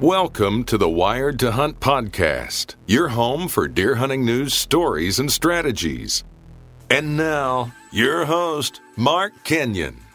Welcome to the Wired to Hunt podcast, your home for deer hunting news, stories, and strategies. And now, your host, Mark Kenyon.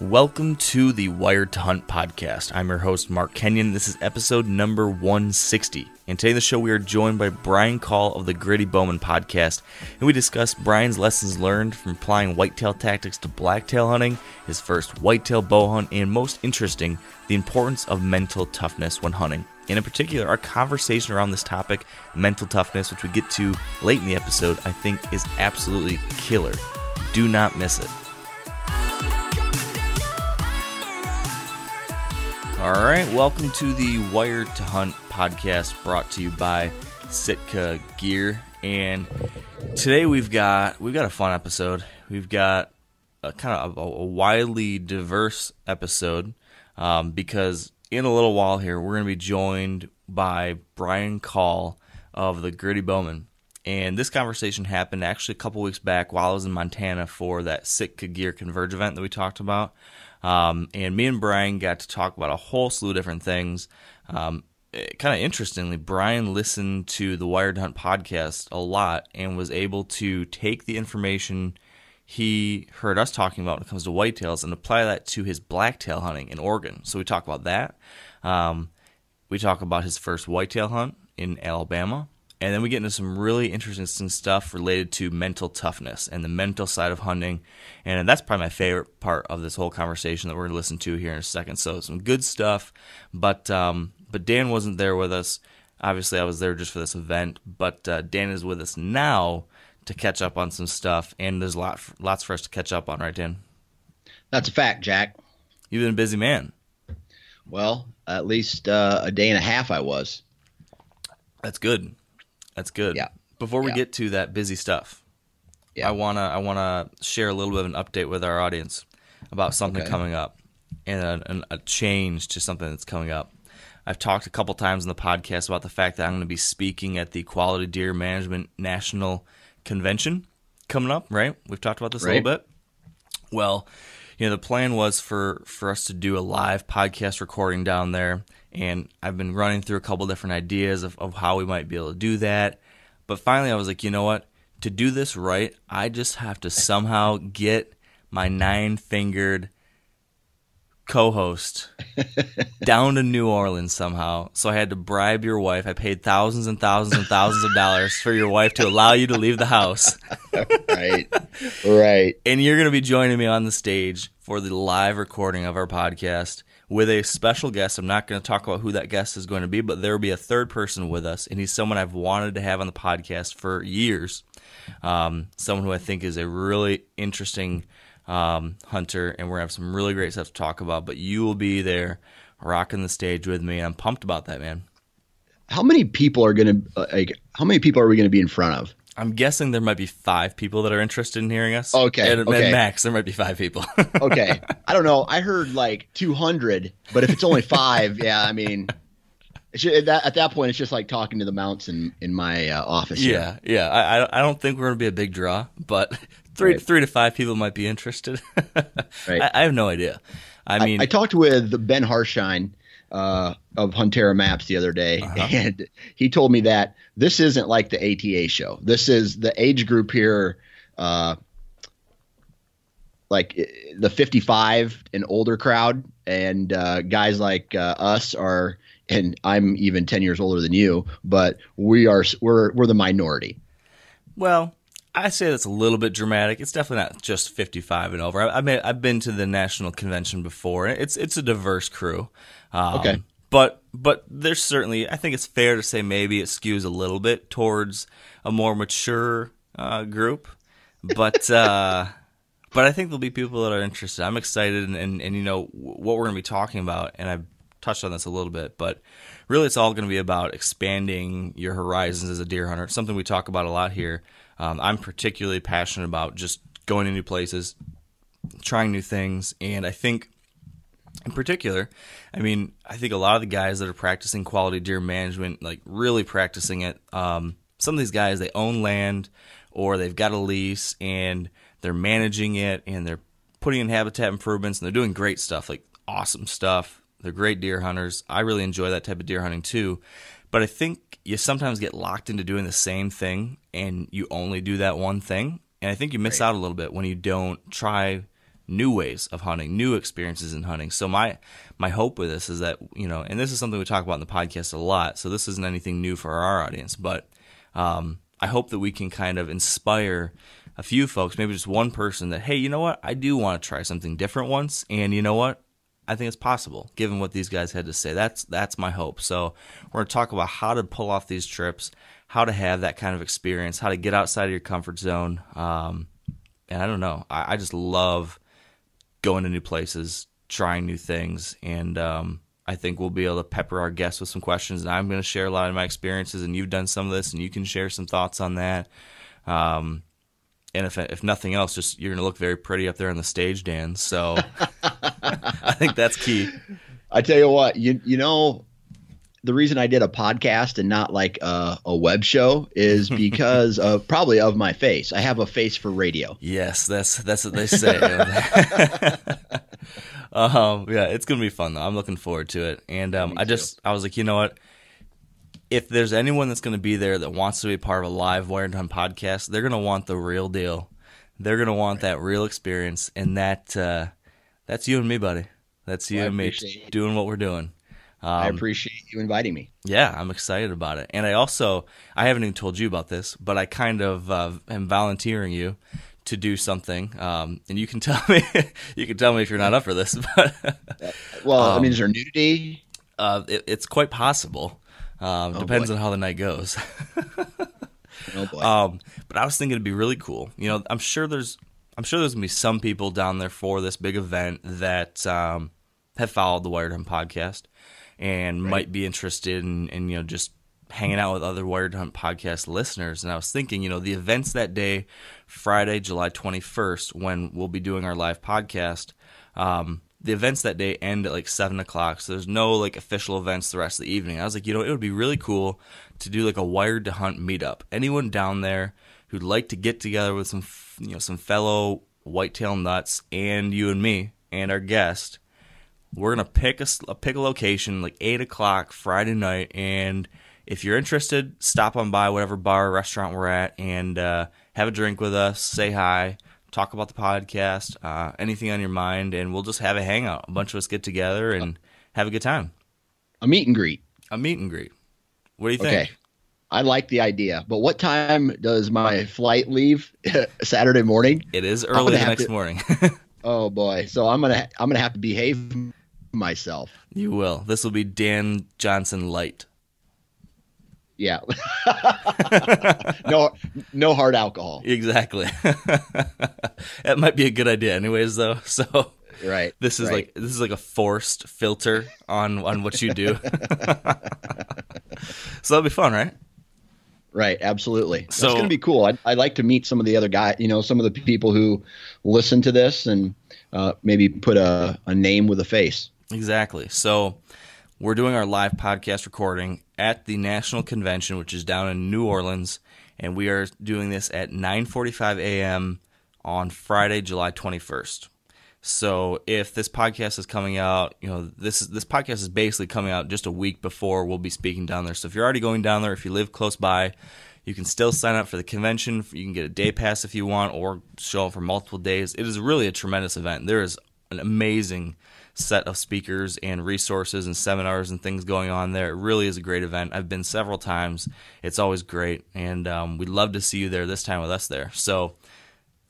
Welcome to the Wired to Hunt podcast. I'm your host, Mark Kenyon. This is episode number 160. And today in the show, we are joined by Brian Call of the Gritty Bowman podcast. And we discuss Brian's lessons learned from applying whitetail tactics to blacktail hunting, his first whitetail bow hunt, and most interesting, the importance of mental toughness when hunting. And in particular, our conversation around this topic, mental toughness, which we get to late in the episode, I think is absolutely killer. Do not miss it. All right, welcome to the Wired to Hunt podcast brought to you by Sitka Gear. And today we've got we've got a fun episode. We've got a kind of a, a widely diverse episode um, because in a little while here we're going to be joined by Brian Call of the Gritty Bowman. And this conversation happened actually a couple weeks back while I was in Montana for that Sitka Gear Converge event that we talked about. Um, and me and Brian got to talk about a whole slew of different things. Um, kind of interestingly, Brian listened to the Wired Hunt podcast a lot and was able to take the information he heard us talking about when it comes to whitetails and apply that to his blacktail hunting in Oregon. So we talk about that. Um, we talk about his first whitetail hunt in Alabama. And then we get into some really interesting stuff related to mental toughness and the mental side of hunting. And that's probably my favorite part of this whole conversation that we're going to listen to here in a second. So some good stuff. But um, but Dan wasn't there with us. Obviously, I was there just for this event. But uh, Dan is with us now to catch up on some stuff. And there's a lot, lots for us to catch up on, right, Dan? That's a fact, Jack. You've been a busy man. Well, at least uh, a day and a half I was. That's good. That's good. Yeah. Before we Yeah. get to that busy stuff, Yeah. I wanna I wanna share a little bit of an update with our audience about something Okay. coming up and a, a change to something that's coming up. I've talked a couple times in the podcast about the fact that I'm going to be speaking at the Quality Deer Management National Convention coming up. Right? We've talked about this a little bit. Well, you know, the plan was for for us to do a live podcast recording down there, and I've been running through a couple different ideas of, of how we might be able to do that. But finally, I was like, you know what? To do this right, I just have to somehow get my nine fingered co-host down to New Orleans somehow. So I had to bribe your wife. I paid thousands and thousands and thousands of dollars for your wife to allow you to leave the house right. right. and you're going to be joining me on the stage for the live recording of our podcast with a special guest. I'm not going to talk about who that guest is going to be, but there will be a third person with us, and he's someone I've wanted to have on the podcast for years. Um, someone who I think is a really interesting um, hunter, and we're going to have some really great stuff to talk about. But you will be there rocking the stage with me, and I'm pumped about that, man. How many people are going to like? How many people are we going to be in front of? I'm guessing there might be five people that are interested in hearing us. Okay, And, okay. max, there might be five people. Okay. I don't know. I heard like 200, but if it's only five, yeah, I mean, should, at, that, at that point, it's just like talking to the mounts in in my uh, office. here. Yeah, yeah. I, I- I don't think we're going to be a big draw, but three Right. three to five people might be interested. Right. I, I have no idea. I I, mean, I talked with Ben Harshine uh, of Huntera Maps the other day, Uh-huh. and he told me that this isn't like the ATA show. This is the age group here, uh, like uh, the 55 and older crowd, and uh, guys like uh, us are and I'm even 10 years older than you, but we are we're we're the minority. Well, I say that's a little bit dramatic. It's definitely not just 55 and over. I, I mean, I've been to the national convention before. It's it's a diverse crew. Um, Okay. But but there's certainly I think it's fair to say maybe it skews a little bit towards a more mature uh, group. But uh, but I think there'll be people that are interested. I'm excited, and, and, and you know what we're going to be talking about, and I've touched on this a little bit, but really it's all going to be about expanding your horizons as a deer hunter. It's something we talk about a lot here. Um, I'm particularly passionate about just going to new places, trying new things, and I think in particular, I mean, I think a lot of the guys that are practicing quality deer management, like really practicing it, um, some of these guys they own land or they've got a lease and they're managing it and they're putting in habitat improvements and they're doing great stuff, like awesome stuff. They're great deer hunters. I really enjoy that type of deer hunting too. But I think you sometimes get locked into doing the same thing and you only do that one thing. And I think you miss out a little bit when you don't try new ways of hunting, new experiences in hunting. So my my hope with this is that you know, and this is something we talk about in the podcast a lot. So this isn't anything new for our audience, but um, I hope that we can kind of inspire a few folks, maybe just one person, that hey, you know what, I do want to try something different once, and you know what. I think it's possible, given what these guys had to say. That's that's my hope. So we're to talk about how to pull off these trips, how to have that kind of experience, how to get outside of your comfort zone. Um, and I don't know, I, I just love going to new places, trying new things, and um, I think we'll be able to pepper our guests with some questions. And I'm going to share a lot of my experiences, and you've done some of this, and you can share some thoughts on that. Um, and if if nothing else, just you're going to look very pretty up there on the stage, Dan. So I think that's key. I tell you what, you you know, the reason I did a podcast and not like a, a web show is because of probably of my face. I have a face for radio. Yes, that's that's what they say. um, yeah, it's gonna be fun though. I'm looking forward to it. And um, I just I was like, you know what? If there's anyone that's gonna be there that wants to be part of a live Wired Hunt podcast, they're gonna want the real deal. They're gonna want that real experience, and that uh, that's you and me, buddy. That's you Well, and me doing what we're doing. I Um, appreciate you inviting me. yeah, I'm excited about it. And I also, I haven't even told you about this, but I kind of uh, am volunteering you to do something. Um, and you can tell me, you can tell me if you're not up for this, but Well, Um, I mean, is there nudity? uh, it, it's quite possible. Um, depends on how the night goes. Oh boy. Um, but I was thinking it'd be really cool. You know, I'm sure there's, I'm sure there's gonna be some people down there for this big event that um, have followed the Wired Hunt podcast and might be interested in, in, you know, just hanging out with other Wired Hunt podcast listeners. And I was thinking, you know, the events that day, Friday, July 21st, when we'll be doing our live podcast. Um, the events that day end at like seven o'clock, so there's no like official events the rest of the evening. I was like, you know, it would be really cool to do like a wired to hunt meetup. Anyone down there who'd like to get together with some, f- you know, some fellow whitetail nuts and you and me and our guest, we're gonna pick a, pick a location like eight o'clock Friday night, and if you're interested, stop on by whatever bar or restaurant we're at and uh, have a drink with us, say hi, talk about the podcast, uh, anything on your mind, and we'll just have a hangout. A bunch of us get together and have a good time. a meet and greet. A meet and greet. What do you think? Okay. I like the idea, but what time does my flight leave Saturday morning? It is early the next to- morning. Oh boy, so I'm gonna I'm gonna have to behave myself. you will. This will be Dan Johnson light. Yeah. no no hard alcohol. Exactly. that might be a good idea, anyways. Though, so Right. This is right. like this is like a forced filter on on what you do. so that'll be fun, right? Right, absolutely. That's So- going to be cool. I'd, I'd like to meet some of the other guys, you know, some of the people who listen to this and uh, maybe put a, a name with a face. Exactly. So we're doing our live podcast recording at the National Convention, which is down in New Orleans, and we are doing this at 9:45 a.m. on Friday, July 21st. So if this podcast is coming out, you know, this is this podcast is basically coming out just a week before we'll be speaking down there. So if you're already going down there, if you live close by, you can still sign up for the convention. You can get a day pass if you want, or show up for multiple days. It is really a tremendous event. There is an amazing set of speakers and resources and seminars and things going on there. It really is a great event. I've been several times. It's always great, and um, we'd love to see you there this time with us there. So,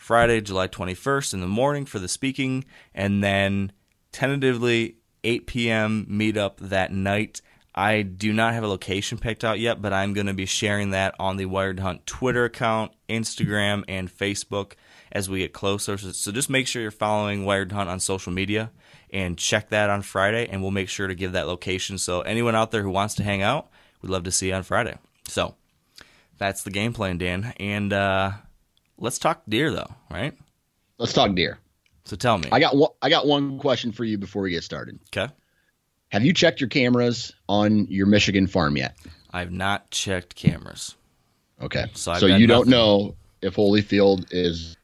Friday, July 21st in the morning for the speaking, and then tentatively 8 p.m. meetup that night. I do not have a location picked out yet, but I'm going to be sharing that on the Wired Hunt Twitter account, Instagram, and Facebook as we get closer. So just make sure you're following Wired Hunt on social media and check that on Friday, and we'll make sure to give that location. So anyone out there who wants to hang out, we'd love to see you on Friday. So that's the game plan, Dan. And uh, let's talk deer, though, right? Let's talk deer. So tell me. I got one, I got one question for you before we get started. Okay. Have you checked your cameras on your Michigan farm yet? I've not checked cameras. Okay. So So, you don't know if Holyfield is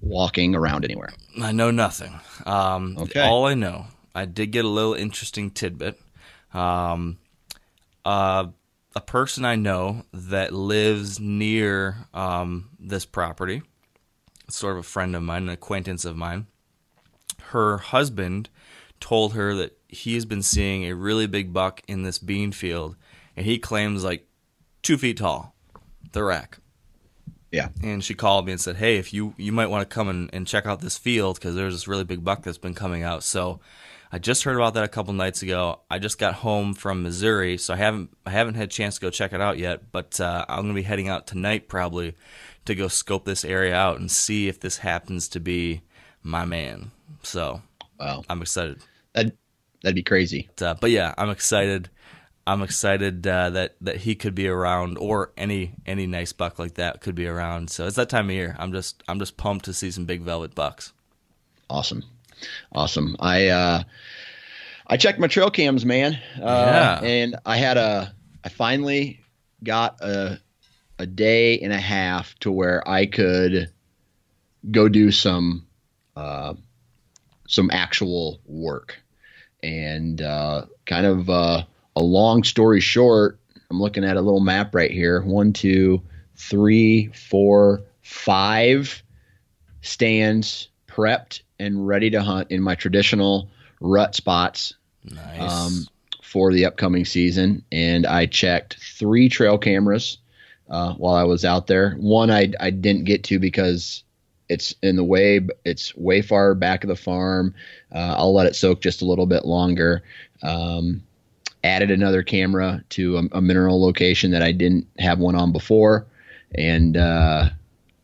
walking around anywhere. I know nothing. Um, Okay. All I know, I did get a little interesting tidbit. Um, uh, a person I know that lives near um, this property, sort of a friend of mine, an acquaintance of mine, her husband told her that he has been seeing a really big buck in this bean field, and he claims like two feet tall, the rack Yeah. and she called me and said, "Hey, if you you might want to come and, and check out this field because there's this really big buck that's been coming out." So I just heard about that a couple nights ago. I just got home from Missouri, so I haven't I haven't had a chance to go check it out yet. But uh, I'm gonna be heading out tonight probably to go scope this area out and see if this happens to be my man. So Wow. I'm excited. That that'd be crazy. But, uh, but yeah, I'm excited. I'm excited uh, that that he could be around, or any any nice buck like that could be around. So it's that time of year. I'm just I'm just pumped to see some big velvet bucks. Awesome. Awesome. I uh I checked my trail cams, man. Uh Yeah. and I had a I finally got a a day and a half to where I could go do some uh some actual work. And uh kind of uh a long story short, I'm looking at a little map right here. One, two, three, four, five stands prepped and ready to hunt in my traditional rut spots Nice. um, for the upcoming season. And I checked three trail cameras uh, while I was out there. One I, I didn't get to because it's in the way, it's way far back of the farm. Uh, I'll let it soak just a little bit longer. Um, added another camera to a, a mineral location that I didn't have one on before. And, uh,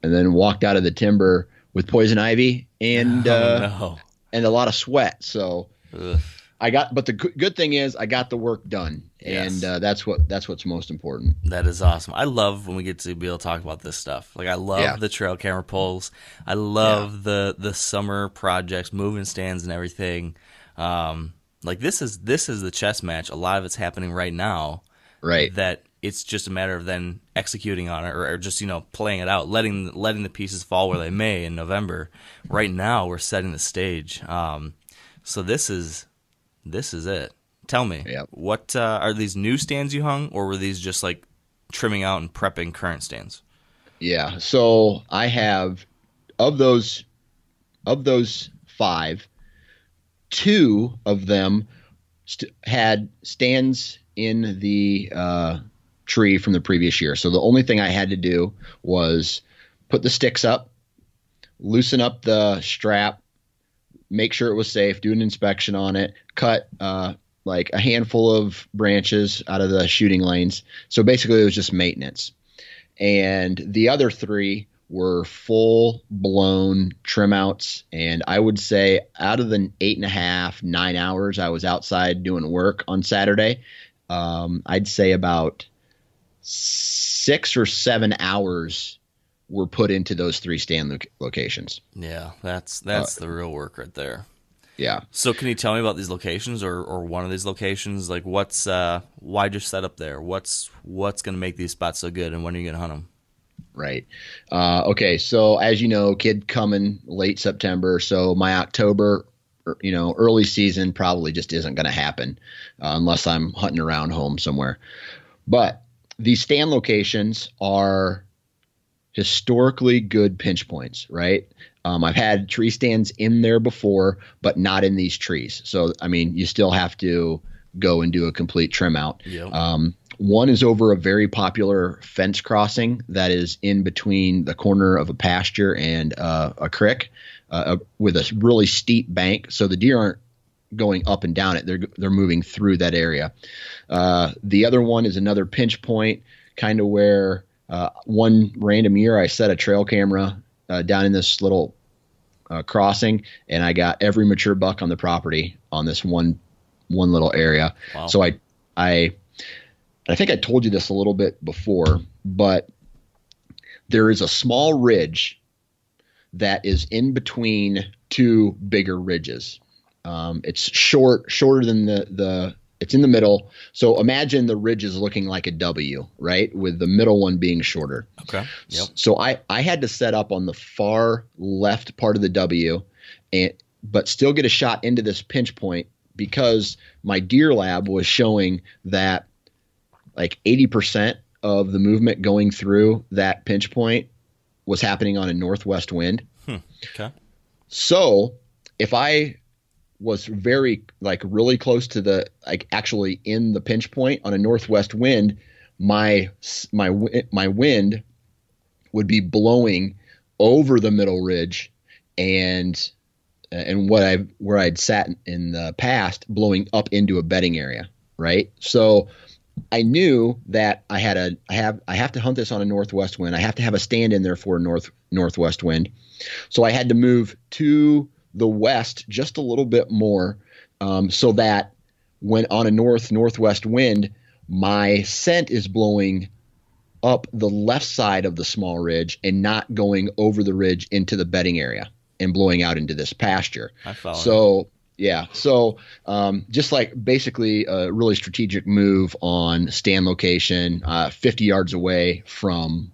and then walked out of the timber with poison ivy and uh, oh, and a lot of sweat. So. Ugh. I got, but the good thing is I got the work done, Yes. and uh, that's what that's what's most important. That is awesome. I love when we get to be able to talk about this stuff. Like I love Yeah. the trail camera pulls. I love the the summer projects, moving stands and everything. Um, like this is this is the chess match. A lot of it's happening right now. Right. that it's just a matter of then executing on it or, or just you know playing it out letting letting the pieces fall where they may in november right now we're setting the stage um, so this is this is it tell me Yep. what uh, are these new stands you hung or were these just like trimming out and prepping current stands Yeah. So I have of those of those five, two of them st- had stands in the uh, tree from the previous year. So the only thing I had to do was put the sticks up, loosen up the strap, make sure it was safe, do an inspection on it, cut uh, like a handful of branches out of the shooting lanes. So basically, it was just maintenance and the other three were full blown trim outs. And I would say out of the eight and a half, nine hours I was outside doing work on Saturday, um, I'd say about six or seven hours were put into those three stand loc- locations. yeah that's that's the real work right there Yeah. so can you tell me about these locations or, or one of these locations like what's uh why just set up there what's what's gonna make these spots so good and when are you gonna hunt them Right. Uh, okay. So as you know, kid coming late September. So my October, er, you know, early season probably just isn't going to happen uh, unless I'm hunting around home somewhere. But these stand locations are historically good pinch points, right? Um, I've had tree stands in there before, but not in these trees. So, I mean, you still have to go and do a complete trim out. Yep. Um, one is over a very popular fence crossing that is in between the corner of a pasture and uh, a creek uh, with a really steep bank. So the deer aren't going up and down it; they're they're moving through that area. Uh, the other one is another pinch point, kind of where uh, one random year I set a trail camera uh, down in this little uh, crossing, and I got every mature buck on the property on this one one little area. Wow. So I I I think I told you this a little bit before, but there is a small ridge that is in between two bigger ridges. Um, it's short, shorter than the the. It's in the middle. So imagine the ridge is looking like a W, right? With the middle one being shorter. Okay. Yep. So I I had to set up on the far left part of the W, and but still get a shot into this pinch point because my DeerLab was showing that like 80% of the movement going through that pinch point was happening on a northwest wind. Okay. So if I was very like really close to the like actually in the pinch point on a northwest wind, my my my wind would be blowing over the middle ridge and and what I where I'd sat in the past blowing up into a bedding area, right? So I knew that I had a I have I have to hunt this on a northwest wind. I have to have a stand in there for a north northwest wind. So I had to move to the west just a little bit more um, so that when on a north northwest wind, my scent is blowing up the left side of the small ridge and not going over the ridge into the bedding area and blowing out into this pasture. I follow. So yeah, so um, just like basically a really strategic move on stand location, uh, 50 yards away from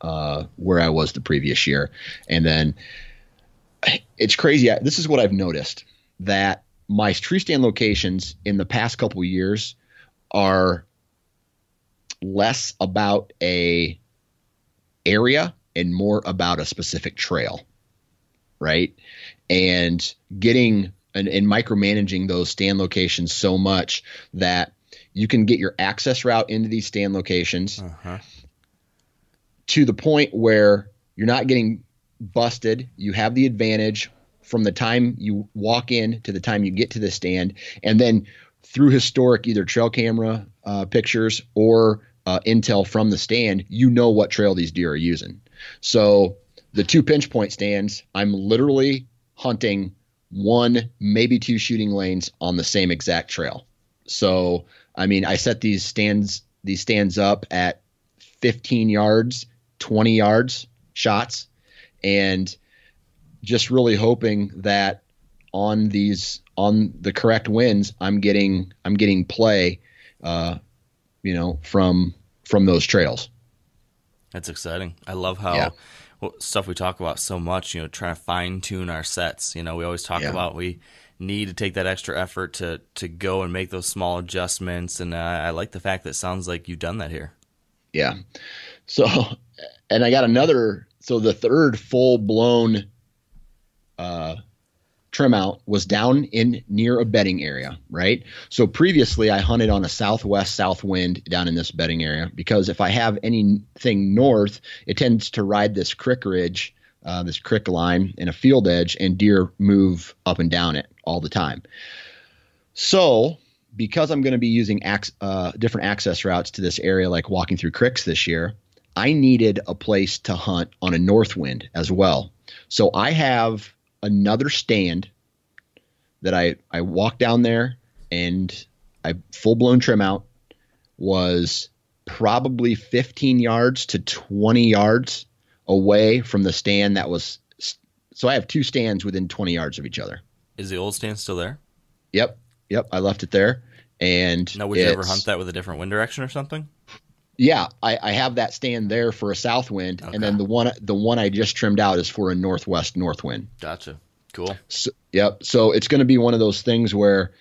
uh, where I was the previous year, and then it's crazy. I- This is what I've noticed that my tree stand locations in the past couple years are less about a area and more about a specific trail, right? And getting and, and micromanaging those stand locations so much that you can get your access route into these stand locations Uh-huh. to the point where you're not getting busted. You have the advantage from the time you walk in to the time you get to the stand, and then through historic either trail camera uh, pictures or uh, intel from the stand, you know what trail these deer are using. So the two pinch point stands, I'm literally hunting one, maybe two shooting lanes on the same exact trail. So I mean, I set these stands these stands up at 15 yards, 20 yards shots, and just really hoping that on these on the correct wins, I'm getting I'm getting play, uh, you know, from from those trails. That's exciting. I love how Yeah. stuff we talk about so much. You know, trying to fine tune our sets. You know, we always talk Yeah. about we need to take that extra effort to to go and make those small adjustments. And uh, I like the fact that it sounds like you've done that here. Yeah. So, and I got another. So the third full blown uh, trim out was down in near a bedding area, right? So previously I hunted on a southwest south wind down in this bedding area because if I have anything north, it tends to ride this crick ridge, uh, this crick line in a field edge, and deer move up and down it all the time. So because I'm going to be using ac- uh, different access routes to this area, like walking through cricks this year, I needed a place to hunt on a north wind as well. So I have another stand that I I walked down there and I full blown trim out was probably 15 yards to 20 yards away from the stand that was so I have two stands within 20 yards of each other. Is the old stand still there? Yep. Yep, I left it there and Now, would you ever hunt that with a different wind direction or something? Yeah, I, I have that stand there for a south wind, Okay. and then the one the one I just trimmed out is for a northwest north wind. Gotcha. Cool. So, yep. So it's going to be one of those things where,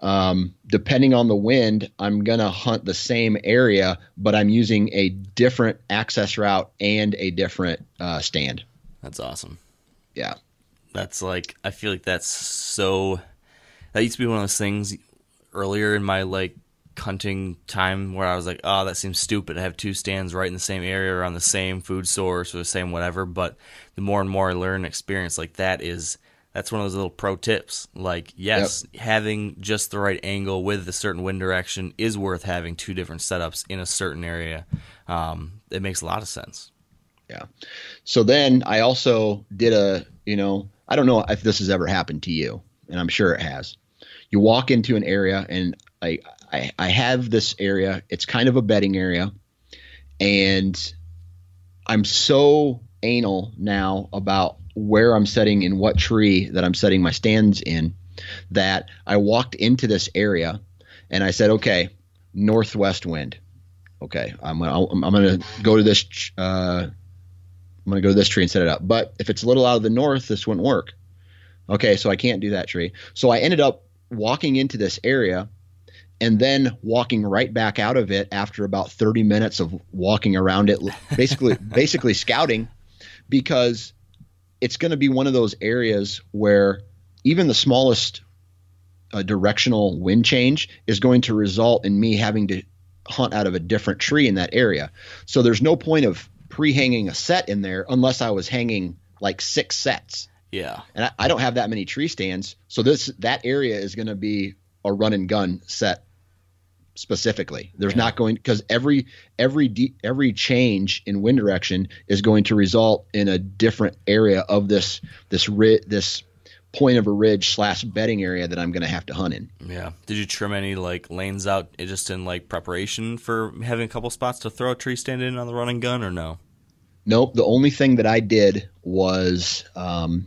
um, depending on the wind, I'm going to hunt the same area, but I'm using a different access route and a different uh, stand. That's awesome. Yeah. That's like I feel like that's so. That used to be one of those things earlier in my like hunting time where I was like, oh, that seems stupid. I have two stands right in the same area or on the same food source or the same whatever. But the more and more I learn and experience, like that is that's one of those little pro tips. Like, yes, yep. having just the right angle with a certain wind direction is worth having two different setups in a certain area. Um, it makes a lot of sense. Yeah. So then I also did a, you know, I don't know if this has ever happened to you, and I'm sure it has. You walk into an area, and I, I, I have this area. It's kind of a bedding area, and I'm so anal now about where I'm setting in what tree that I'm setting my stands in that I walked into this area and I said, okay, northwest wind. Okay, I'm gonna I'm gonna go to this uh, I'm gonna go to this tree and set it up. But if it's a little out of the north, this wouldn't work. Okay, so I can't do that tree. So I ended up walking into this area and then walking right back out of it after about 30 minutes of walking around it basically basically scouting because it's going to be one of those areas where even the smallest uh, directional wind change is going to result in me having to hunt out of a different tree in that area. So there's no point of pre-hanging a set in there unless I was hanging like six sets. Yeah. And I, I don't have that many tree stands, so this that area is going to be a run and gun set specifically. There's yeah. not going because every every de- every change in wind direction is going to result in a different area of this this ri- this point of a ridge slash bedding area that I'm going to have to hunt in. Yeah. Did you trim any like lanes out just in like preparation for having a couple spots to throw a tree stand in on the running gun or no? Nope. The only thing that I did was um,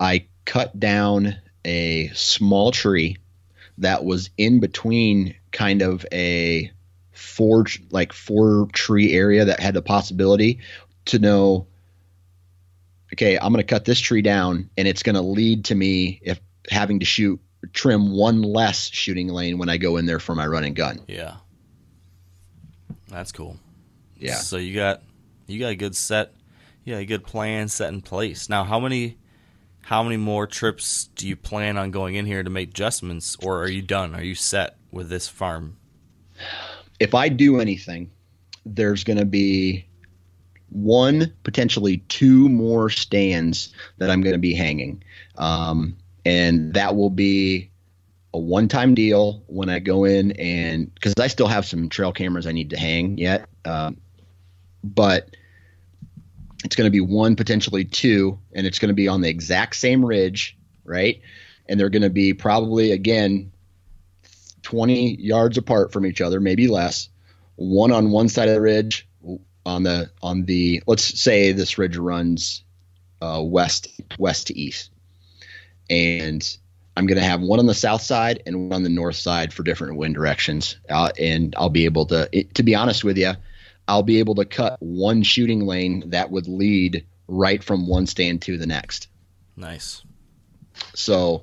I cut down a small tree that was in between kind of a four like four tree area that had the possibility to know okay i'm going to cut this tree down and it's going to lead to me if having to shoot trim one less shooting lane when i go in there for my running gun. Yeah. That's cool. Yeah. So you got you got a good set yeah a good plan set in place. Now how many how many more trips do you plan on going in here to make adjustments or are you done are you set with this farm? If I do anything, there's going to be one, potentially two more stands that I'm going to be hanging. Um, and that will be a one time deal when I go in and because I still have some trail cameras I need to hang yet. Um, but it's going to be one, potentially two, and it's going to be on the exact same ridge, right? And they're going to be probably, again, 20 yards apart from each other, maybe less. One on one side of the ridge, on the on the let's say this ridge runs uh, west west to east, and I'm going to have one on the south side and one on the north side for different wind directions, uh, and I'll be able to. It, to be honest with you, I'll be able to cut one shooting lane that would lead right from one stand to the next. Nice. So,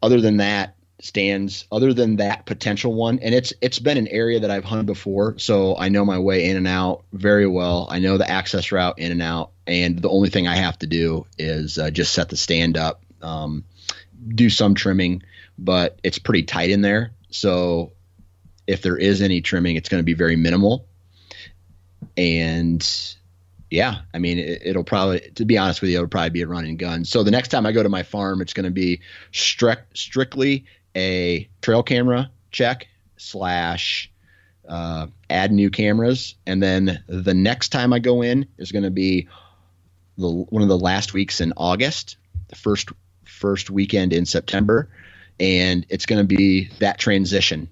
other than that, stands other than that potential one and it's it's been an area that I've hunted before so I know my way in and out very well I know the access route in and out and the only thing I have to do is uh, just set the stand up um, do some trimming but it's pretty tight in there so if there is any trimming it's going to be very minimal and yeah, I mean, it, will probably, to be honest with you, it'll probably be a running gun. So the next time I go to my farm, it's going to be strict, strictly a trail camera check slash uh, add new cameras, and then the next time I go in is going to be the one of the last weeks in August, the first first weekend in September, and it's going to be that transition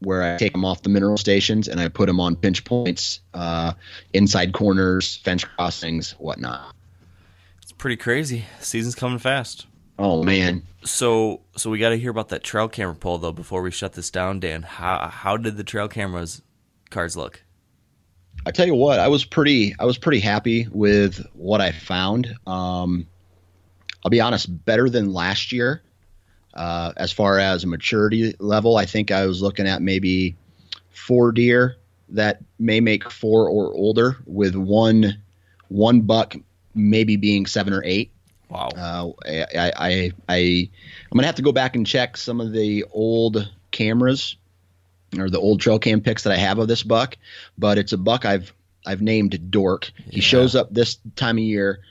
where I take them off the mineral stations and I put them on pinch points, uh, inside corners, fence crossings, whatnot. It's pretty crazy. Season's coming fast. Oh man. So so we got to hear about that trail camera pull though before we shut this down, Dan. How how did the trail cameras cards look? I tell you what, I was pretty I was pretty happy with what I found. Um, I'll be honest, better than last year. Uh, as far as a maturity level, I think I was looking at maybe four deer that may make four or older with one one buck maybe being seven or eight. Wow. Uh, I, I, I, am gonna have to go back and check some of the old cameras or the old trail cam pics that I have of this buck, but it's a buck I've I've named Dork. He shows up this time of year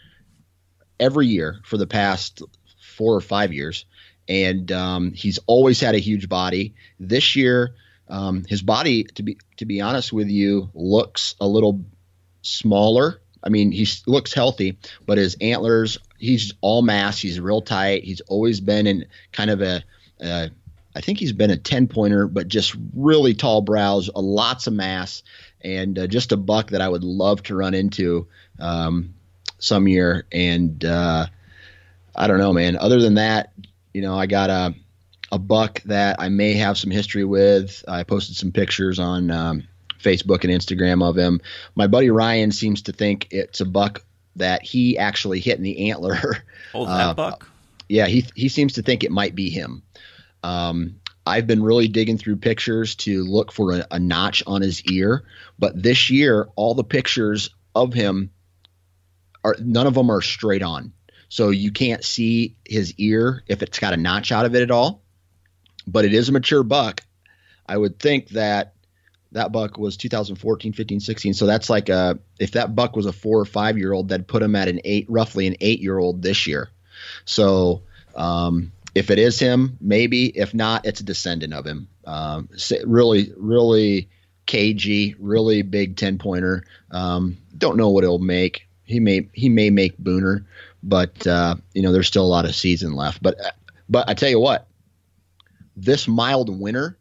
every year for the past four or five years, and um, he's always had a huge body. This year, um, his body, to be to be honest with you, looks a little smaller. I mean, he looks healthy, but his antlers, he's all mass. He's real tight. He's always been in kind of a, a I think he's been a 10 pointer, but just really tall brows, uh, lots of mass, and uh, just a buck that I would love to run into um, some year. And uh, I don't know, man. Other than that, you know, I got a a buck that I may have some history with. I posted some pictures on um, Facebook and Instagram of him. My buddy Ryan seems to think it's a buck that he actually hit in the antler. Oh, that uh, buck. Yeah, he he seems to think it might be him. Um, I've been really digging through pictures to look for a, a, notch on his ear, but this year all the pictures of him are none of them are straight on, so you can't see his ear if it's got a notch out of it at all. But it is a mature buck. I would think that that buck was 2014, 15, 16. So that's like a if that buck was a four or five year old, that'd put him at an eight, roughly an eight year old this year. So um, if it is him, maybe. If not, it's a descendant of him. Um, really, really cagey, really big ten pointer. Um, don't know what he'll make. He may he may make Booner, but uh, you know there's still a lot of season left. But but I tell you what, this mild winter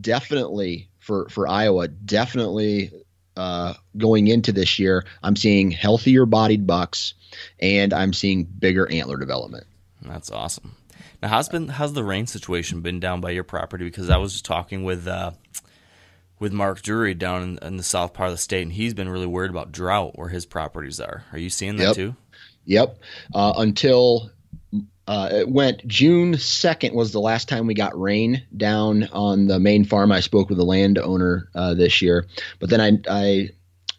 definitely for for Iowa definitely uh, going into this year. I'm seeing healthier bodied bucks, and I'm seeing bigger antler development. That's awesome. Now, how's been how's the rain situation been down by your property? Because I was just talking with uh, with Mark Drury down in, in, the south part of the state, and he's been really worried about drought where his properties are. Are you seeing that yep. too? Yep. Uh, until uh, it went June 2nd was the last time we got rain down on the main farm. I spoke with the landowner uh, this year, but then I, I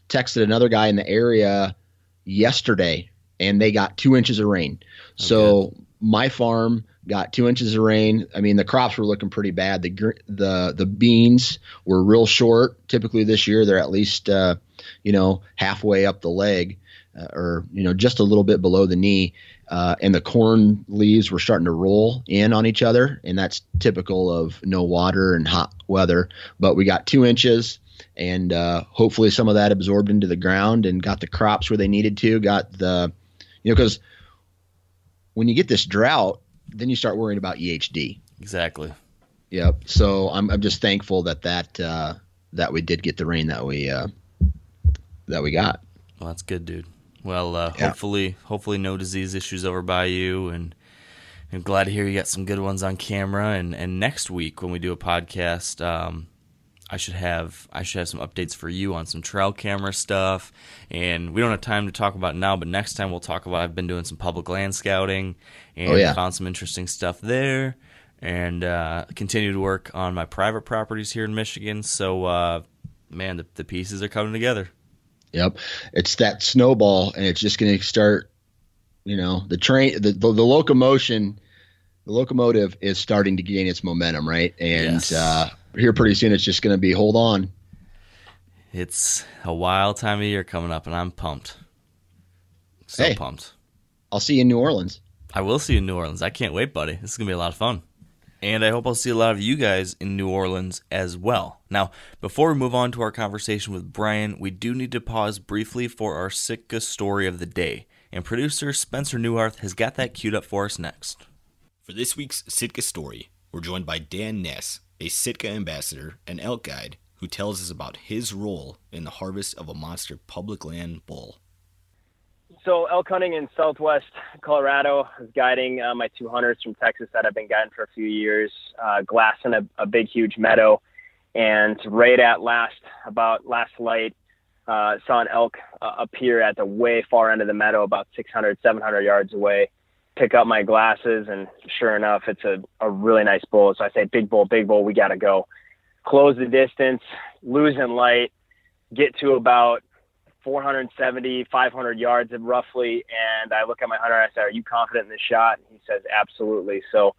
texted another guy in the area yesterday, and they got two inches of rain. Okay. So my farm got two inches of rain. I mean, the crops were looking pretty bad. The the the beans were real short. Typically this year, they're at least uh, you know halfway up the leg, uh, or you know just a little bit below the knee. Uh, and the corn leaves were starting to roll in on each other, and that's typical of no water and hot weather. But we got two inches, and uh, hopefully some of that absorbed into the ground and got the crops where they needed to. Got the you know because when you get this drought, then you start worrying about EHD. Exactly. Yep. So I'm I'm just thankful that that uh, that we did get the rain that we uh, that we got. Well, that's good, dude. Well, uh, yeah. hopefully, hopefully, no disease issues over by you, and I'm glad to hear you got some good ones on camera. And and next week when we do a podcast, um, I should have I should have some updates for you on some trail camera stuff. And we don't have time to talk about now, but next time we'll talk about I've been doing some public land scouting and oh, yeah. found some interesting stuff there. And uh, continue to work on my private properties here in Michigan. So, uh, man, the, the pieces are coming together. Yep, it's that snowball, and it's just going to start. You know, the train, the, the, the locomotion, the locomotive is starting to gain its momentum, right? And yes. uh, here pretty soon it's just going to be hold on. It's a wild time of year coming up, and I'm pumped. So hey, pumped. I'll see you in New Orleans. I will see you in New Orleans. I can't wait, buddy. This is going to be a lot of fun. And I hope I'll see a lot of you guys in New Orleans as well. Now, before we move on to our conversation with Brian, we do need to pause briefly for our Sitka story of the day. And producer Spencer Neuharth has got that queued up for us next. For this week's Sitka story, we're joined by Dan Ness, a Sitka ambassador and elk guide who tells us about his role in the harvest of a monster public land bull. So, elk hunting in southwest Colorado is guiding uh, my two hunters from Texas that I've been guiding for a few years, uh, glassing a, a big, huge meadow. And right at last, about last light, uh, saw an elk uh, appear at the way far end of the meadow, about 600, 700 yards away pick up my glasses, and sure enough, it's a, a really nice bull. So I say, big bull, big bull, we got to go. Close the distance, losing light, get to about 470, 500 yards roughly. And I look at my hunter and I say, Are you confident in this shot? And he says, Absolutely. So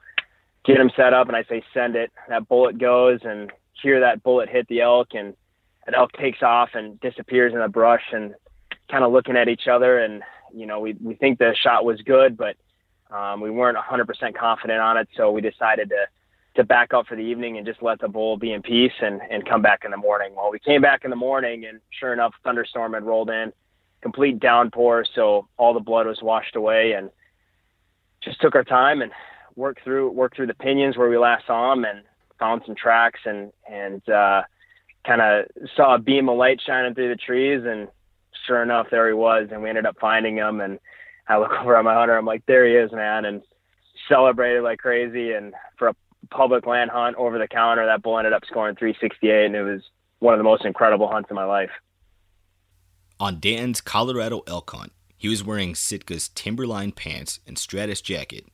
get him set up and I say, Send it. That bullet goes and hear that bullet hit the elk and an elk takes off and disappears in the brush and kind of looking at each other. And, you know, we, we think the shot was good, but um, we weren't 100% confident on it. So we decided to to back up for the evening and just let the bull be in peace and, and come back in the morning. Well, we came back in the morning and sure enough, thunderstorm had rolled in, complete downpour. So all the blood was washed away and just took our time and worked through, worked through the pinions where we last saw him and found some tracks and, and, uh, kind of saw a beam of light shining through the trees and sure enough, there he was. And we ended up finding him and I look over at my hunter. I'm like, there he is, man. And celebrated like crazy. And for a public land hunt over the counter. That bull ended up scoring 368, and it was one of the most incredible hunts of my life. On Dan's Colorado elk hunt, he was wearing Sitka's Timberline pants and Stratus jacket.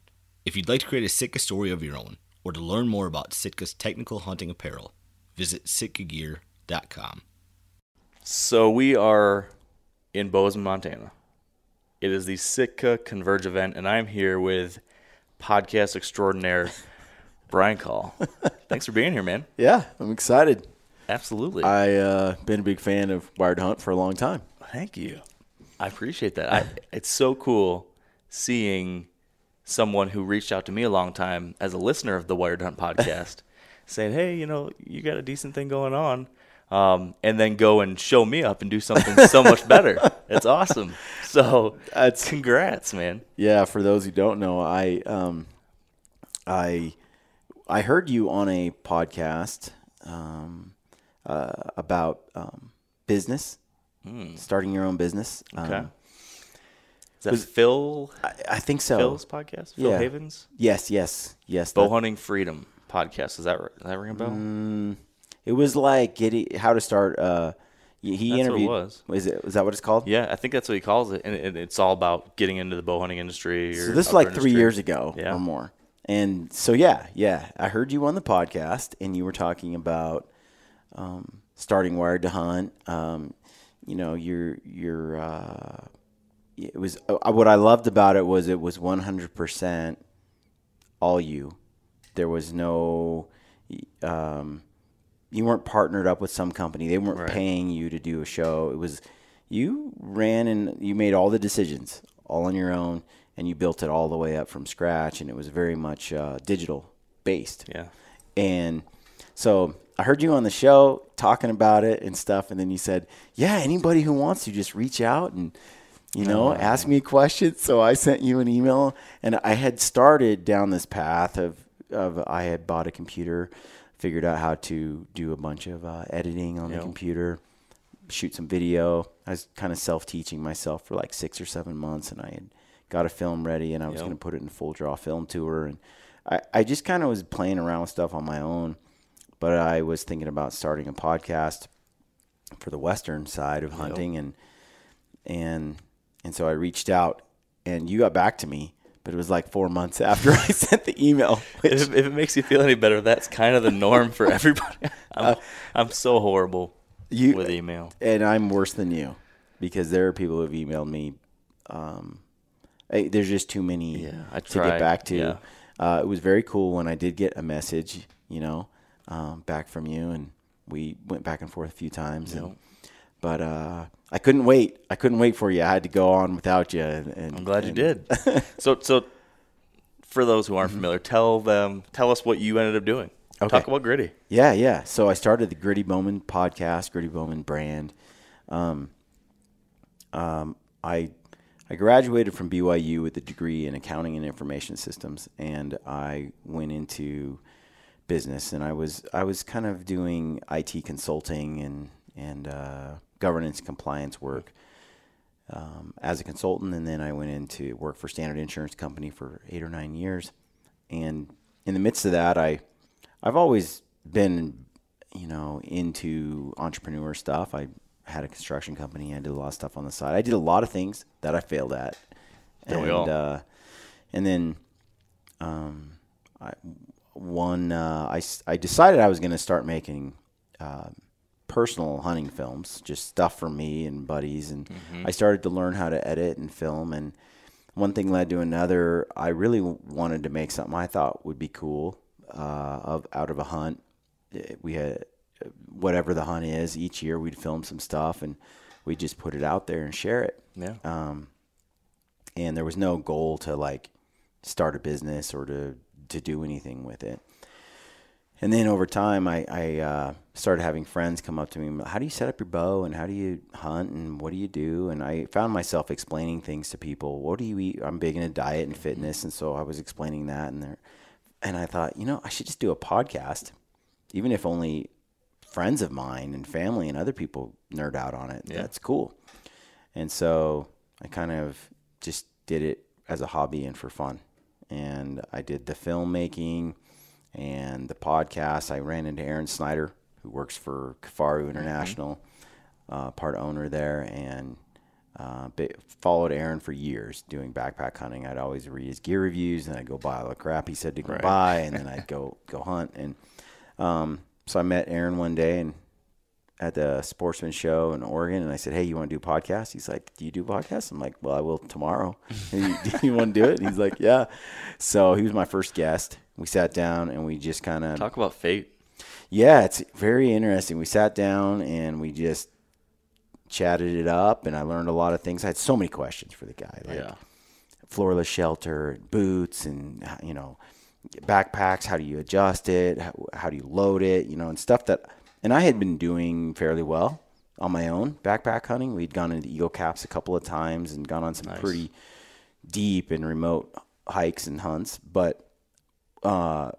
If you'd like to create a Sitka story of your own, or to learn more about Sitka's technical hunting apparel, visit sitkagear.com. So we are in Bozeman, Montana. It is the Sitka Converge event, and I'm here with podcast extraordinaire Brian Call. Thanks for being here, man. Yeah, I'm excited. Absolutely. I uh, been a big fan of Wired Hunt for a long time. Thank you. I appreciate that. I, it's so cool seeing someone who reached out to me a long time as a listener of the Wired Hunt podcast, saying, "Hey, you know, you got a decent thing going on." Um, and then go and show me up and do something so much better. It's awesome. So, That's congrats, man. yeah. For those who don't know, I um, I I heard you on a podcast um, uh, about um, business, starting your own business. Hmm. Okay. Um, Is that was- Phil I, I think so. Phil's podcast? Phil Yeah. Havens? Yes, yes, yes. Bow hunting freedom podcast. Is that right? Does that ring a bell? Mm, it was like getting how to start. Uh, he That's what it interviewed. was. Is it? Is that what it's called? Yeah, I think that's what he calls it, and it, it's all about getting into the bow hunting industry. Or So this is outdoor like three industry. years ago Yeah. or more. And so yeah, yeah, I heard you on the podcast, and you were talking about um, starting Wired to Hunt. Um, you know, your your uh, it was uh, what I loved about it was it was one hundred percent all you. There was no. Um, you weren't partnered up with some company. They weren't Right. paying you to do a show. It was you ran and you made all the decisions all on your own, and you built it all the way up from scratch. And it was very much uh, digital based. Yeah, And so I heard you on the show talking about it and stuff, and then you said, "Yeah, anybody who wants to just reach out and." You know, ask me questions. So I sent you an email, and I had started down this path of, of I had bought a computer, figured out how to do a bunch of uh, editing on Yep. the computer, shoot some video. I was kind of self teaching myself for like six or seven months, and I had got a film ready, and I was Yep. going to put it in full draw film tour, and I, I just kind of was playing around with stuff on my own, but I was thinking about starting a podcast for the western side of hunting, and and and so I reached out, and you got back to me. But it was like four months after I sent the email. Which, if, if it makes you feel any better, that's kind of the norm for everybody. I'm, I'm so horrible you with email. and I'm worse than you because there are people who have emailed me. Um, there's just too many Yeah, I to get back to. yeah. Uh, it was very cool when I did get a message, you know, um, back from you, and we went back and forth a few times. And, but uh, I couldn't wait. I couldn't wait for you. I had to go on without you. And, and I'm glad you did. so, so for those who Mm-hmm. aren't familiar, tell them, tell us what you ended up doing. Okay. Talk about gritty. Yeah, yeah. So I started the Gritty Bowman podcast, Gritty Bowman brand. Um, um, I I graduated from BYU with a degree in accounting and information systems, and I went into business. And I was I was kind of doing IT consulting and and uh, governance compliance work um, as a consultant, and then I went into work for Standard Insurance Company for eight or nine years. And in the midst of that, I I've always been, you know, into entrepreneur stuff. I had a construction company. I did a lot of stuff on the side. I did a lot of things that I failed at. Don't and we all? Uh, and then um, I, one, uh, I, I decided I was going to start making uh, personal hunting films, just stuff for me and buddies. And I started to learn how to edit and film. And one thing led to another. I really wanted to make something I thought would be cool uh, of out of a hunt. We had whatever the hunt is each year. We'd film some stuff and we just put it out there and share it Yeah. um, and there was no goal to like start a business or to to do anything with it. And then over time, I, I uh, started having friends come up to me. How do you set up your bow, and how do you hunt, and what do you do? And I found myself explaining things to people. What do you eat? I'm big into diet and fitness, and so I was explaining that, and there, and I thought, you know, I should just do a podcast, even if only friends of mine and family and other people nerd out on it. That's cool. And so I kind of just did it as a hobby and for fun. And I did the filmmaking and the podcast. I ran into Aaron Snyder, who works for Kifaru International, uh, part owner there, and uh, followed Aaron for years doing backpack hunting. I'd always read his gear reviews, and I'd go buy all the crap he said to go buy, and then I'd go go hunt. And um, so I met Aaron one day, and at the sportsman show in Oregon and I said, Hey, you want to do a podcast? He's like, Do you do podcasts? I'm like, Well, I will tomorrow. you, do you want to do it? And he's like, Yeah. So he was my first guest. We sat down and we just kind of Talk about fate. yeah, it's very interesting. We sat down and we just chatted it up, and I learned a lot of things. I had so many questions for the guy, like Yeah. floorless shelter, boots, and you know, backpacks. How do you adjust it? How, how do you load it? You know, and stuff that. And I had been doing fairly well on my own backpack hunting. We'd gone into Eagle Caps a couple of times and gone on some pretty deep and remote hikes and hunts, but uh,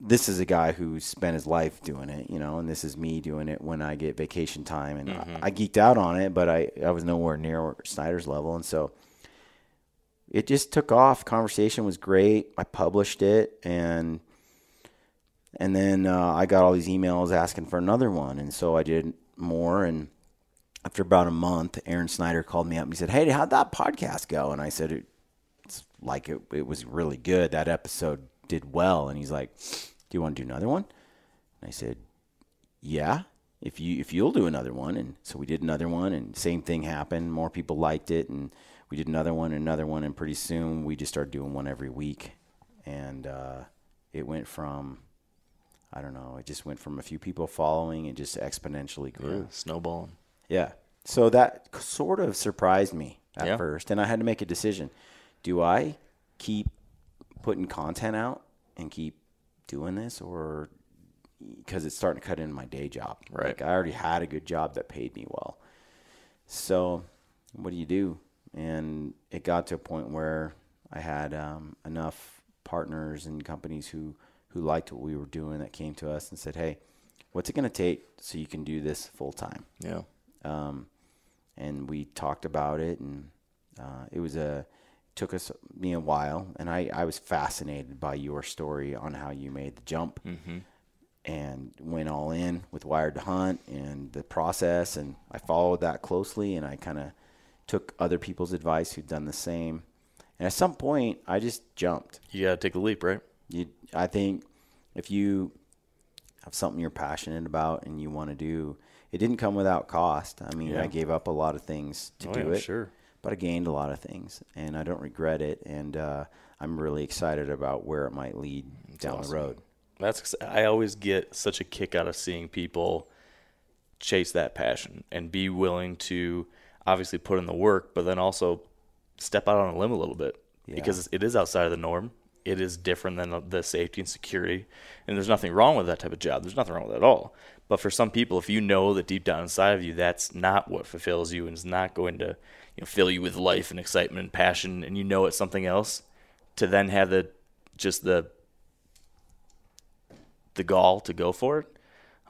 this is a guy who spent his life doing it, you know, and this is me doing it when I get vacation time. And I, I geeked out on it, but I, I was nowhere near Snyder's level. And so it just took off. Conversation was great. I published it and and then uh, I got all these emails asking for another one. And so I did more. And after about a month, Aaron Snyder called me up and he said, Hey, how'd that podcast go? And I said, it, it's like it, it was really good. That episode did well. And he's like, Do you want to do another one? And I said, Yeah, if you if you'll do another one. And so we did another one, and same thing happened. More people liked it, and we did another one, and another one, and pretty soon we just started doing one every week, and uh, it went from I don't know, it just went from a few people following, and just exponentially grew. Yeah. Snowballing. Yeah. So that sort of surprised me at Yeah. first, and I had to make a decision: Do I keep putting content out and keep doing this, or because it's starting to cut into my day job? Right. Like I already had a good job that paid me well. So, what do you do? And it got to a point where I had um, enough partners and companies who who liked what we were doing that came to us and said, "Hey, what's it going to take so you can do this full time?" Yeah. um, and we talked about it, and uh, it was a took us me a while, and I, I was fascinated by your story on how you made the jump and went all in with Wired to Hunt and the process, and I followed that closely, and I kind of took other people's advice who'd done the same, and at some point I just jumped. You got to take a leap, right? You, I think if you have something you're passionate about and you want to do, it didn't come without cost. I mean, Yeah. I gave up a lot of things to Oh, do yeah, it, sure. but I gained a lot of things, and I don't regret it. And uh, I'm really excited about where it might lead down awesome. the road. That's I always get such a kick out of seeing people chase that passion and be willing to obviously put in the work, but then also step out on a limb a little bit because it is outside of the norm. It is different than the- the safety and security, and there's nothing wrong with that type of job. There's nothing wrong with that at all. But for some people, if you know that deep down inside of you, that's not what fulfills you and is not going to you know, fill you with life and excitement and passion, and you know it's something else, to then have the just the the gall to go for it.